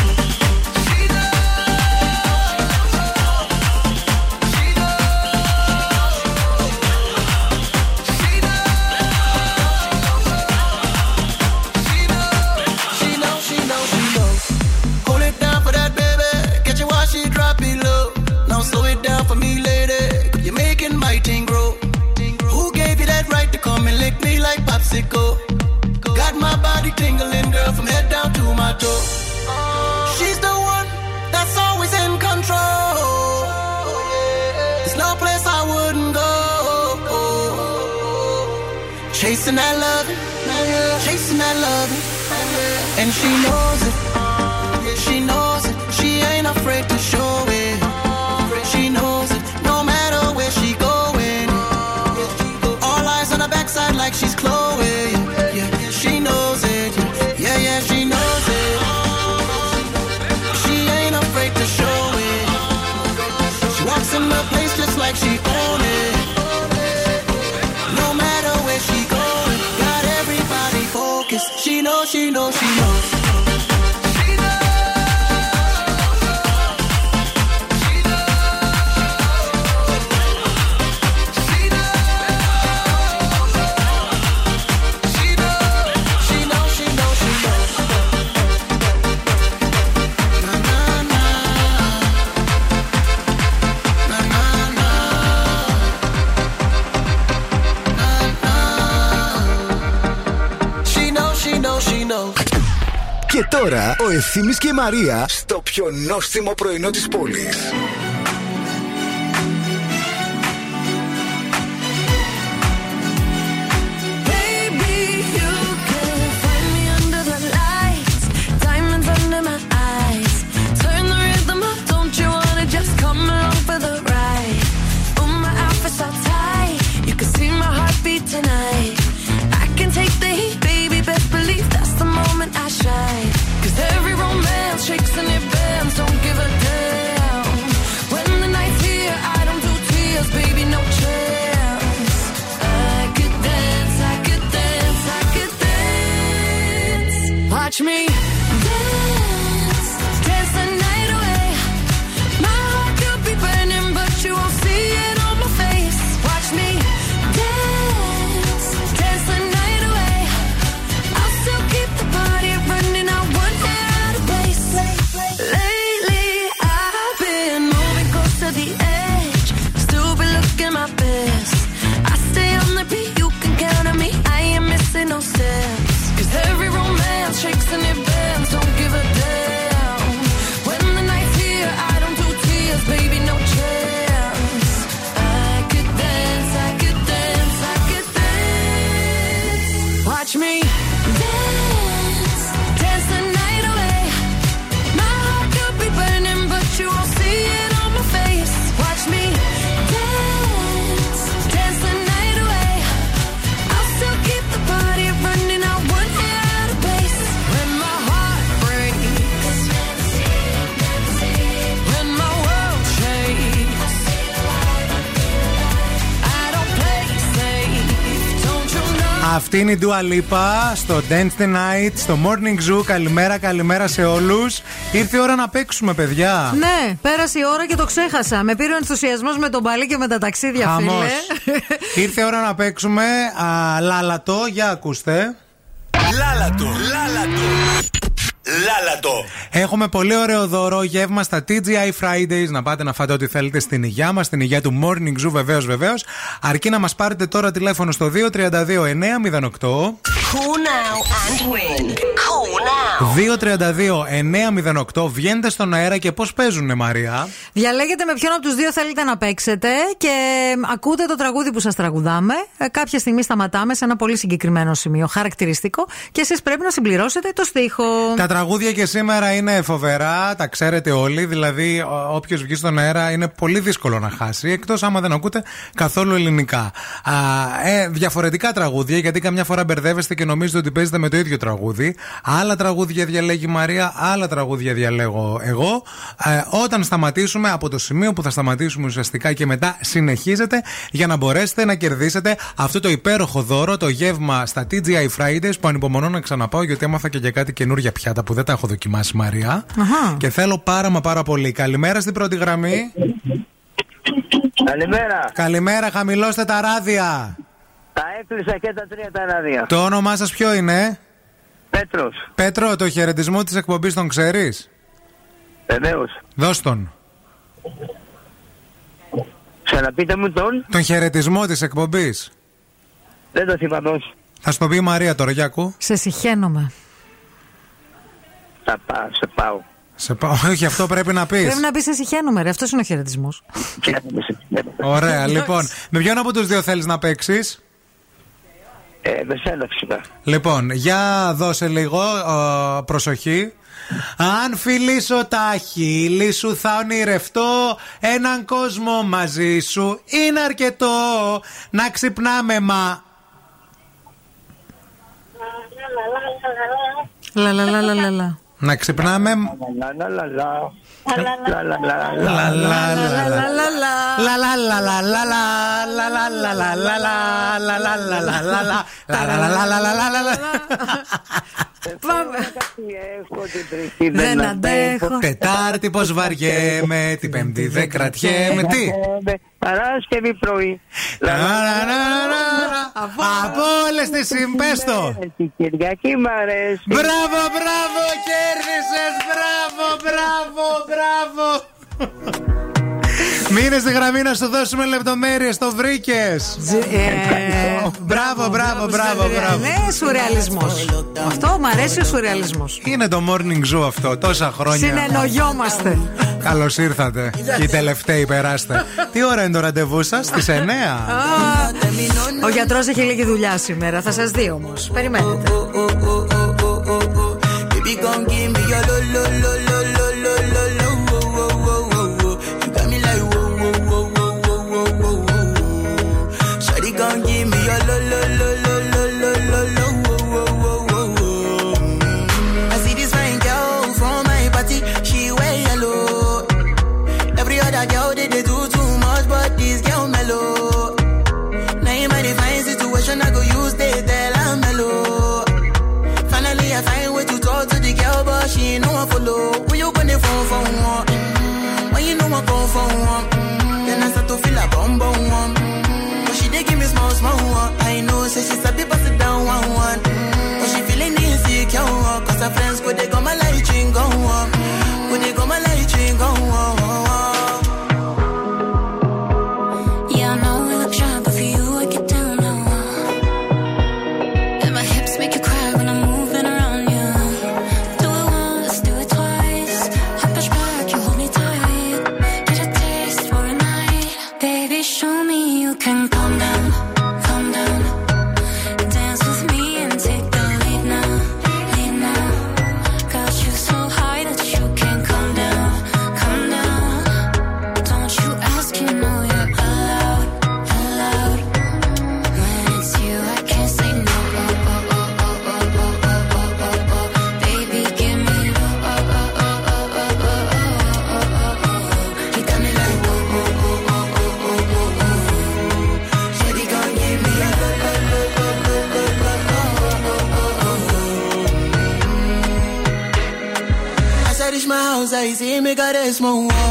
Tingling, girl, from head down to my toe. She's the one that's always in control. There's no place I wouldn't go. Chasing that love, chasing that love, and she knows it. Τώρα ο Ευθύμης και η Μαρία στο πιο νόστιμο πρωινό της πόλης. Είναι η Dua Lipa στο Dance the Night, στο Morning Zoo. Καλημέρα, καλημέρα σε όλους. Ήρθε η ώρα να παίξουμε, παιδιά. Ναι, πέρασε η ώρα και το ξέχασα. Με πήρε ο ενθουσιασμός με τον παλί και με τα ταξίδια, Χαμός. φίλε. Ήρθε η ώρα να παίξουμε. Α, λάλατο, για ακούστε. Λάλατο, λάλατο. Λάλατο. Έχουμε πολύ ωραίο δώρο γεύμα στα TGI Fridays. Να πάτε να φάτε ό,τι θέλετε στην υγειά μας, στην υγεία του Morning Zoo, βεβαίως, βεβαίως. Αρκεί να μας πάρετε τώρα τηλέφωνο στο 232 908. Call now and win. Call now. 232-908. Βγαίνετε στον αέρα και πώς παίζουνε, Μαρία; Διαλέγετε με ποιον από τους δύο θέλετε να παίξετε και ακούτε το τραγούδι που σας τραγουδάμε. Ε, κάποια στιγμή σταματάμε σε ένα πολύ συγκεκριμένο σημείο, χαρακτηριστικό, και εσείς πρέπει να συμπληρώσετε το στίχο. Τα τραγούδια και σήμερα είναι φοβερά, τα ξέρετε όλοι. Δηλαδή, όποιος βγει στον αέρα είναι πολύ δύσκολο να χάσει, εκτός άμα δεν ακούτε καθόλου ελληνικά. Α, ε, διαφορετικά τραγούδια, γιατί καμιά φορά μπερδεύεστε και νομίζετε ότι παίζετε με το ίδιο τραγούδι. Άλλα τραγούδια διαλέγει η Μαρία, άλλα τραγούδια διαλέγω εγώ. Ε, όταν σταματήσουμε, από το σημείο που θα σταματήσουμε ουσιαστικά και μετά συνεχίζετε για να μπορέσετε να κερδίσετε αυτό το υπέροχο δώρο, το γεύμα στα TGI Fridays που ανυπομονώ να ξαναπάω γιατί έμαθα και για κάτι καινούργια πιάτα που δεν τα έχω δοκιμάσει Μαρία. Αχα. Και θέλω πάρα μα πάρα πολύ. Καλημέρα στην πρώτη γραμμή. Καλημέρα. Καλημέρα, χαμηλώστε τα ράδια. Τα έκλεισα και τα τρία τα ράδια. Το όνομά σας ποιο είναι, Πέτρος. Πέτρο, το χαιρετισμό της εκπομπής τον ξέρεις; Βεβαίως. Δώσ' τον. Ξαναπείτε μου τον. Τον χαιρετισμό της εκπομπής. Δεν το θυμάμαι δώσει. Θα σου το πει η Μαρία τώρα, για ακού. Σε συχαίνομαι. Θα πάω, σε πάω. Σε πάω. Όχι, αυτό πρέπει να πεις. Πρέπει να πεις σε συχαίνομαι, ρε. Αυτός είναι ο χαιρετισμός. Ωραία, λοιπόν. Με ποιον από τους δύο θέλεις να παίξεις; Ε, με σένα φυσικά. Λοιπόν, για δώσε λίγο ε, προσοχή. Αν φιλήσω τα χείλη σου θα ονειρευτώ έναν κόσμο μαζί σου είναι αρκετό να ξυπνάμε μα Λα λα λα λα λα λα. Να ξυπνάμε Πάμε. Δεν αντέχω. Τετάρτη πώς βαριέμαι, την Πέμπτη δεν κρατιέμαι. Τι; Παράσκευη πρωί. Από όλες τις συμπέστο. Κυριακή μ' αρέσει. Μπράβο, μπράβο, κέρδισες. Μπράβο, μπράβο, μπράβο. Μείνε στη γραμμή να σου δώσουμε λεπτομέρειε. Το βρήκε. Μπράβο, μπράβο, μπράβο, μπράβο. Ναι, σουρεαλισμό. Αυτό μου αρέσει ο σουρεαλισμό. Είναι το morning zoo αυτό, τόσα χρόνια. Συνεννοιόμαστε. Καλώ ήρθατε. Και οι τελευταίοι περάστε. Τι ώρα είναι το ραντεβού σα, στι 9. Ο γιατρό έχει λίγη δουλειά σήμερα. Θα σα δει όμω. Περιμένετε. zij is me, got a small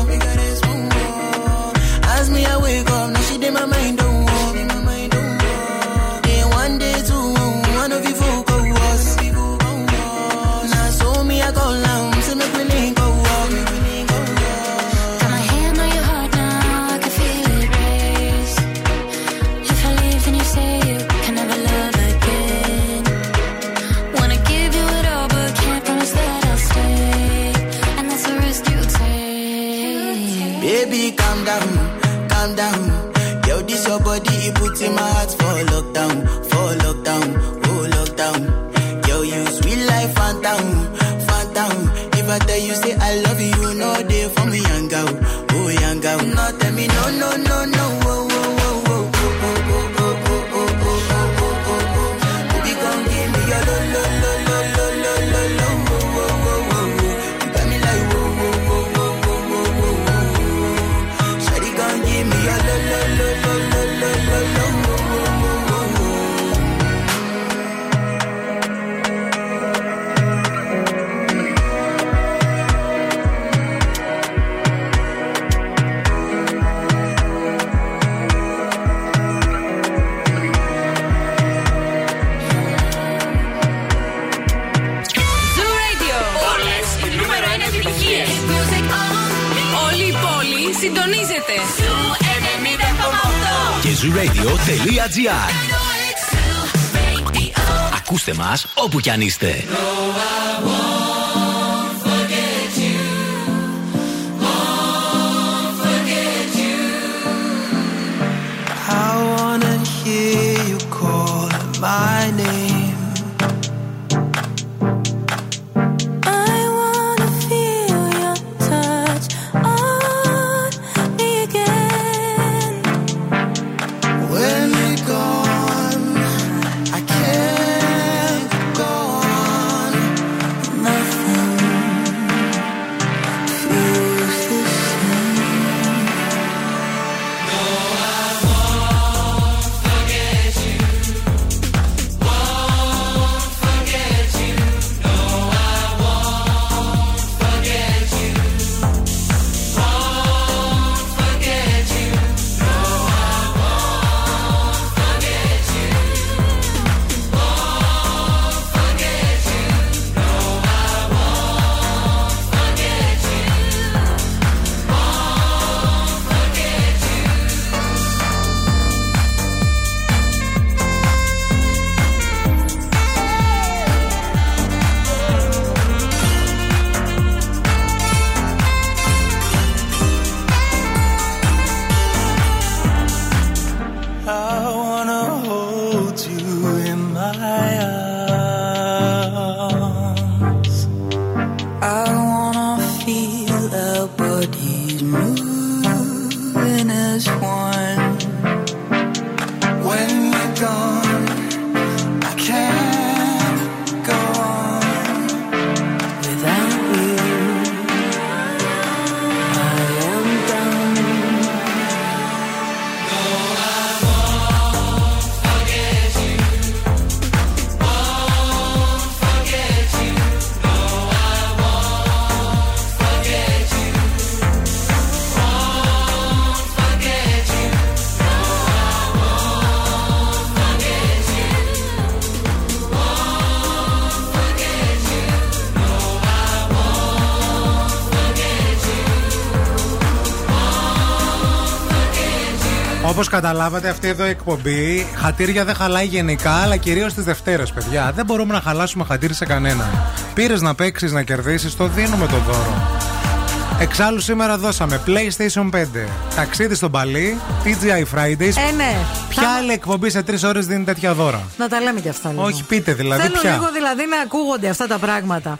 όπου κι αν είστε. καταλάβατε, αυτή εδώ εκπομπή χατήρια δεν χαλάει γενικά, αλλά κυρίως τι Δευτέρες, παιδιά. Δεν μπορούμε να χαλάσουμε χατήρι σε κανένα. Πήρες να παίξεις, να κερδίσεις, το δίνουμε το δώρο. Εξάλλου σήμερα δώσαμε PlayStation 5, ταξίδι στο Παλί, TGI Fridays. Ε, ναι. Ποια θα... άλλη εκπομπή σε τρεις ώρες δίνει τέτοια δώρα; Να τα λέμε κι αυτά λίγο. Όχι, πείτε δηλαδή. Θέλω λίγο δηλαδή να ακούγονται αυτά τα πράγματα.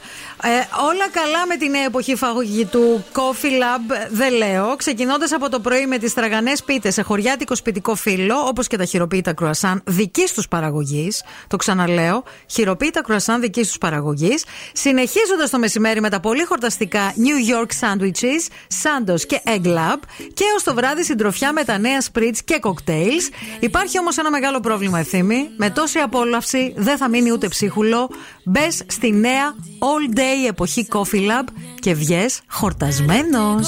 Ε, όλα καλά με την νέα εποχή φαγωγητού Coffee Lab, δεν λέω. Ξεκινώντας από το πρωί με τις τραγανές πίτες σε χωριάτικο σπιτικό φύλλο, όπως και τα χειροποίητα κρουασάν δικής τους παραγωγής. Το ξαναλέω. Χειροποίητα κρουασάν δικής τους παραγωγής. Συνεχίζοντας το μεσημέρι με τα πολύ χορταστικά New York Sandwiches, Sandos και Egg Lab. Και ως το βράδυ συντροφιά με τα νέα spritz και cocktails. Υπάρχει όμως ένα μεγάλο πρόβλημα, ευθύμη. Με τόση απόλαυση δεν θα μείνει ούτε ψίχουλο. Μπε στη νέα all day εποχή Coffee Lab και βγες χορτασμένος.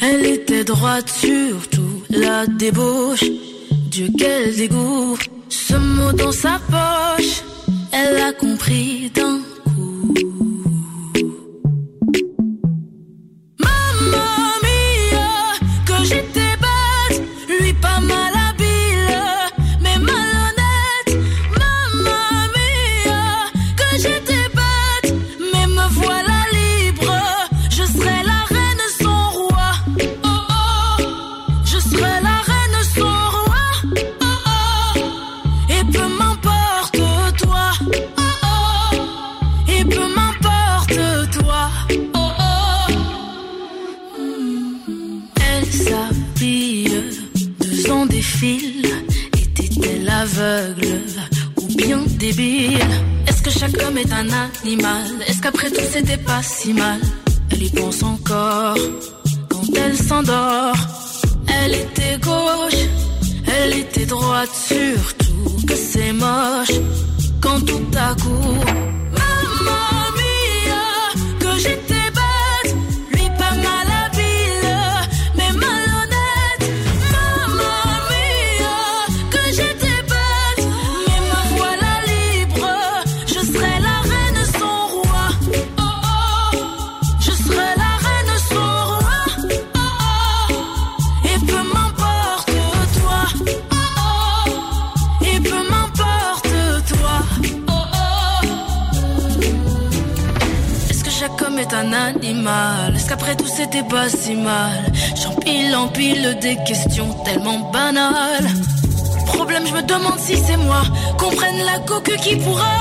Elle était droite sur tout, la débauche. Dieu, quel dégoût. Ce mot dans sa poche, elle a compris d'un coup. Est un animal Est-ce qu'après tout c'était pas si mal? Elle y pense encore quand elle s'endort. Elle était gauche, elle était droite, surtout que c'est moche quand tout à coup. Animal Est-ce qu'après tout c'était pas si mal J'empile, empile des questions tellement banales. Problème, je me demande si c'est moi. Comprenne la coque qui pourra.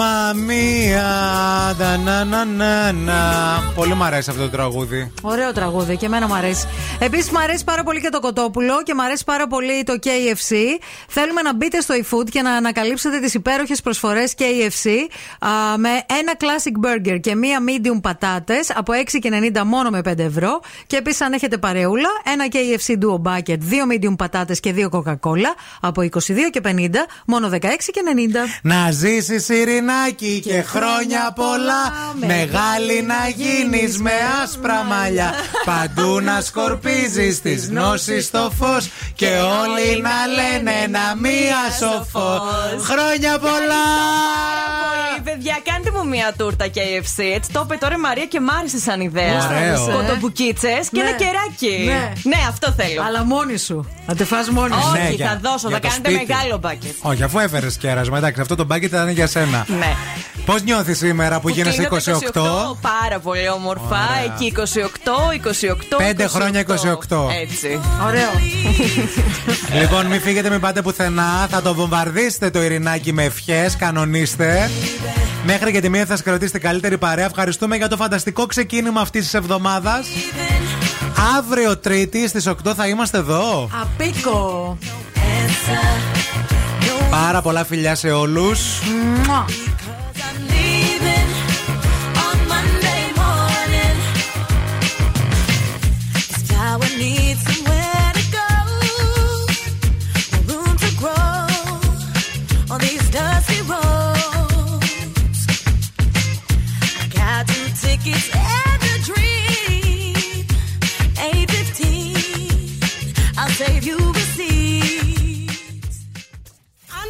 Μάμα μία. ντα, να, να, να, να. Πολύ μου αρέσει αυτό το τραγούδι. Ωραίο τραγούδι και εμένα μου αρέσει. Επίσης, μου αρέσει πάρα πολύ και το κοτόπουλο και μου αρέσει πάρα πολύ το KFC. Θέλουμε να μπείτε στο eFood και να ανακαλύψετε τις υπέροχες προσφορές KFC α, με ένα classic burger και μία medium πατάτες από 6,90 μόνο με 5 ευρώ. Και επίσης, αν έχετε παρεούλα, ένα KFC duo bucket, δύο medium πατάτες και δύο Coca-Cola από 22 και 50 μόνο 16 και 90. Να ζήσεις ειρηνάκι και χρόνια πολλά. Μεγάλη να γίνει με άσπρα μαλλιά. Παντού να σκορπίζεις τις γνώσεις στο φως. Και όλοι να λένε ένα μία σοφό. Χρόνια πολλά! Πολύ, παιδιά, κάντε μου μια τούρτα KFC. Έτσι το είπε τώρα η Μαρία και μ' άρεσε σαν ιδέα. Ωραίο. Κοτομπουκίτσε και Ναι. ένα κεράκι. Ναι. ναι, αυτό θέλω. Αλλά μόνη σου. Να τη φας μόνη σου. Όχι, Ναι, για- θα δώσω, για θα το κάνετε σπίτι. μεγάλο μπάκετ. Όχι, αφού έφερες κέρασμα, εντάξει, αυτό το μπάκετ ήταν για σένα. Ναι. Πώς νιώθεις σήμερα που, γίνεσαι κλείνω 28. το Πάρα πολύ όμορφα. Ωραία. Εκεί 28, 28. Πέντε χρόνια 28. Έτσι. Ωραίο. λοιπόν, μην φύγετε, μην πάτε πουθενά. Θα το βομβαρδίσετε το ειρηνάκι με ευχές. Κανονίστε. Μέχρι και τη μία θα σας κρατήσετε καλύτερη παρέα. Ευχαριστούμε για το φανταστικό ξεκίνημα αυτής της εβδομάδας. Αύριο Τρίτη στις 8 θα είμαστε εδώ. Απίκο. Πάρα πολλά φιλιά σε όλους. Μουα.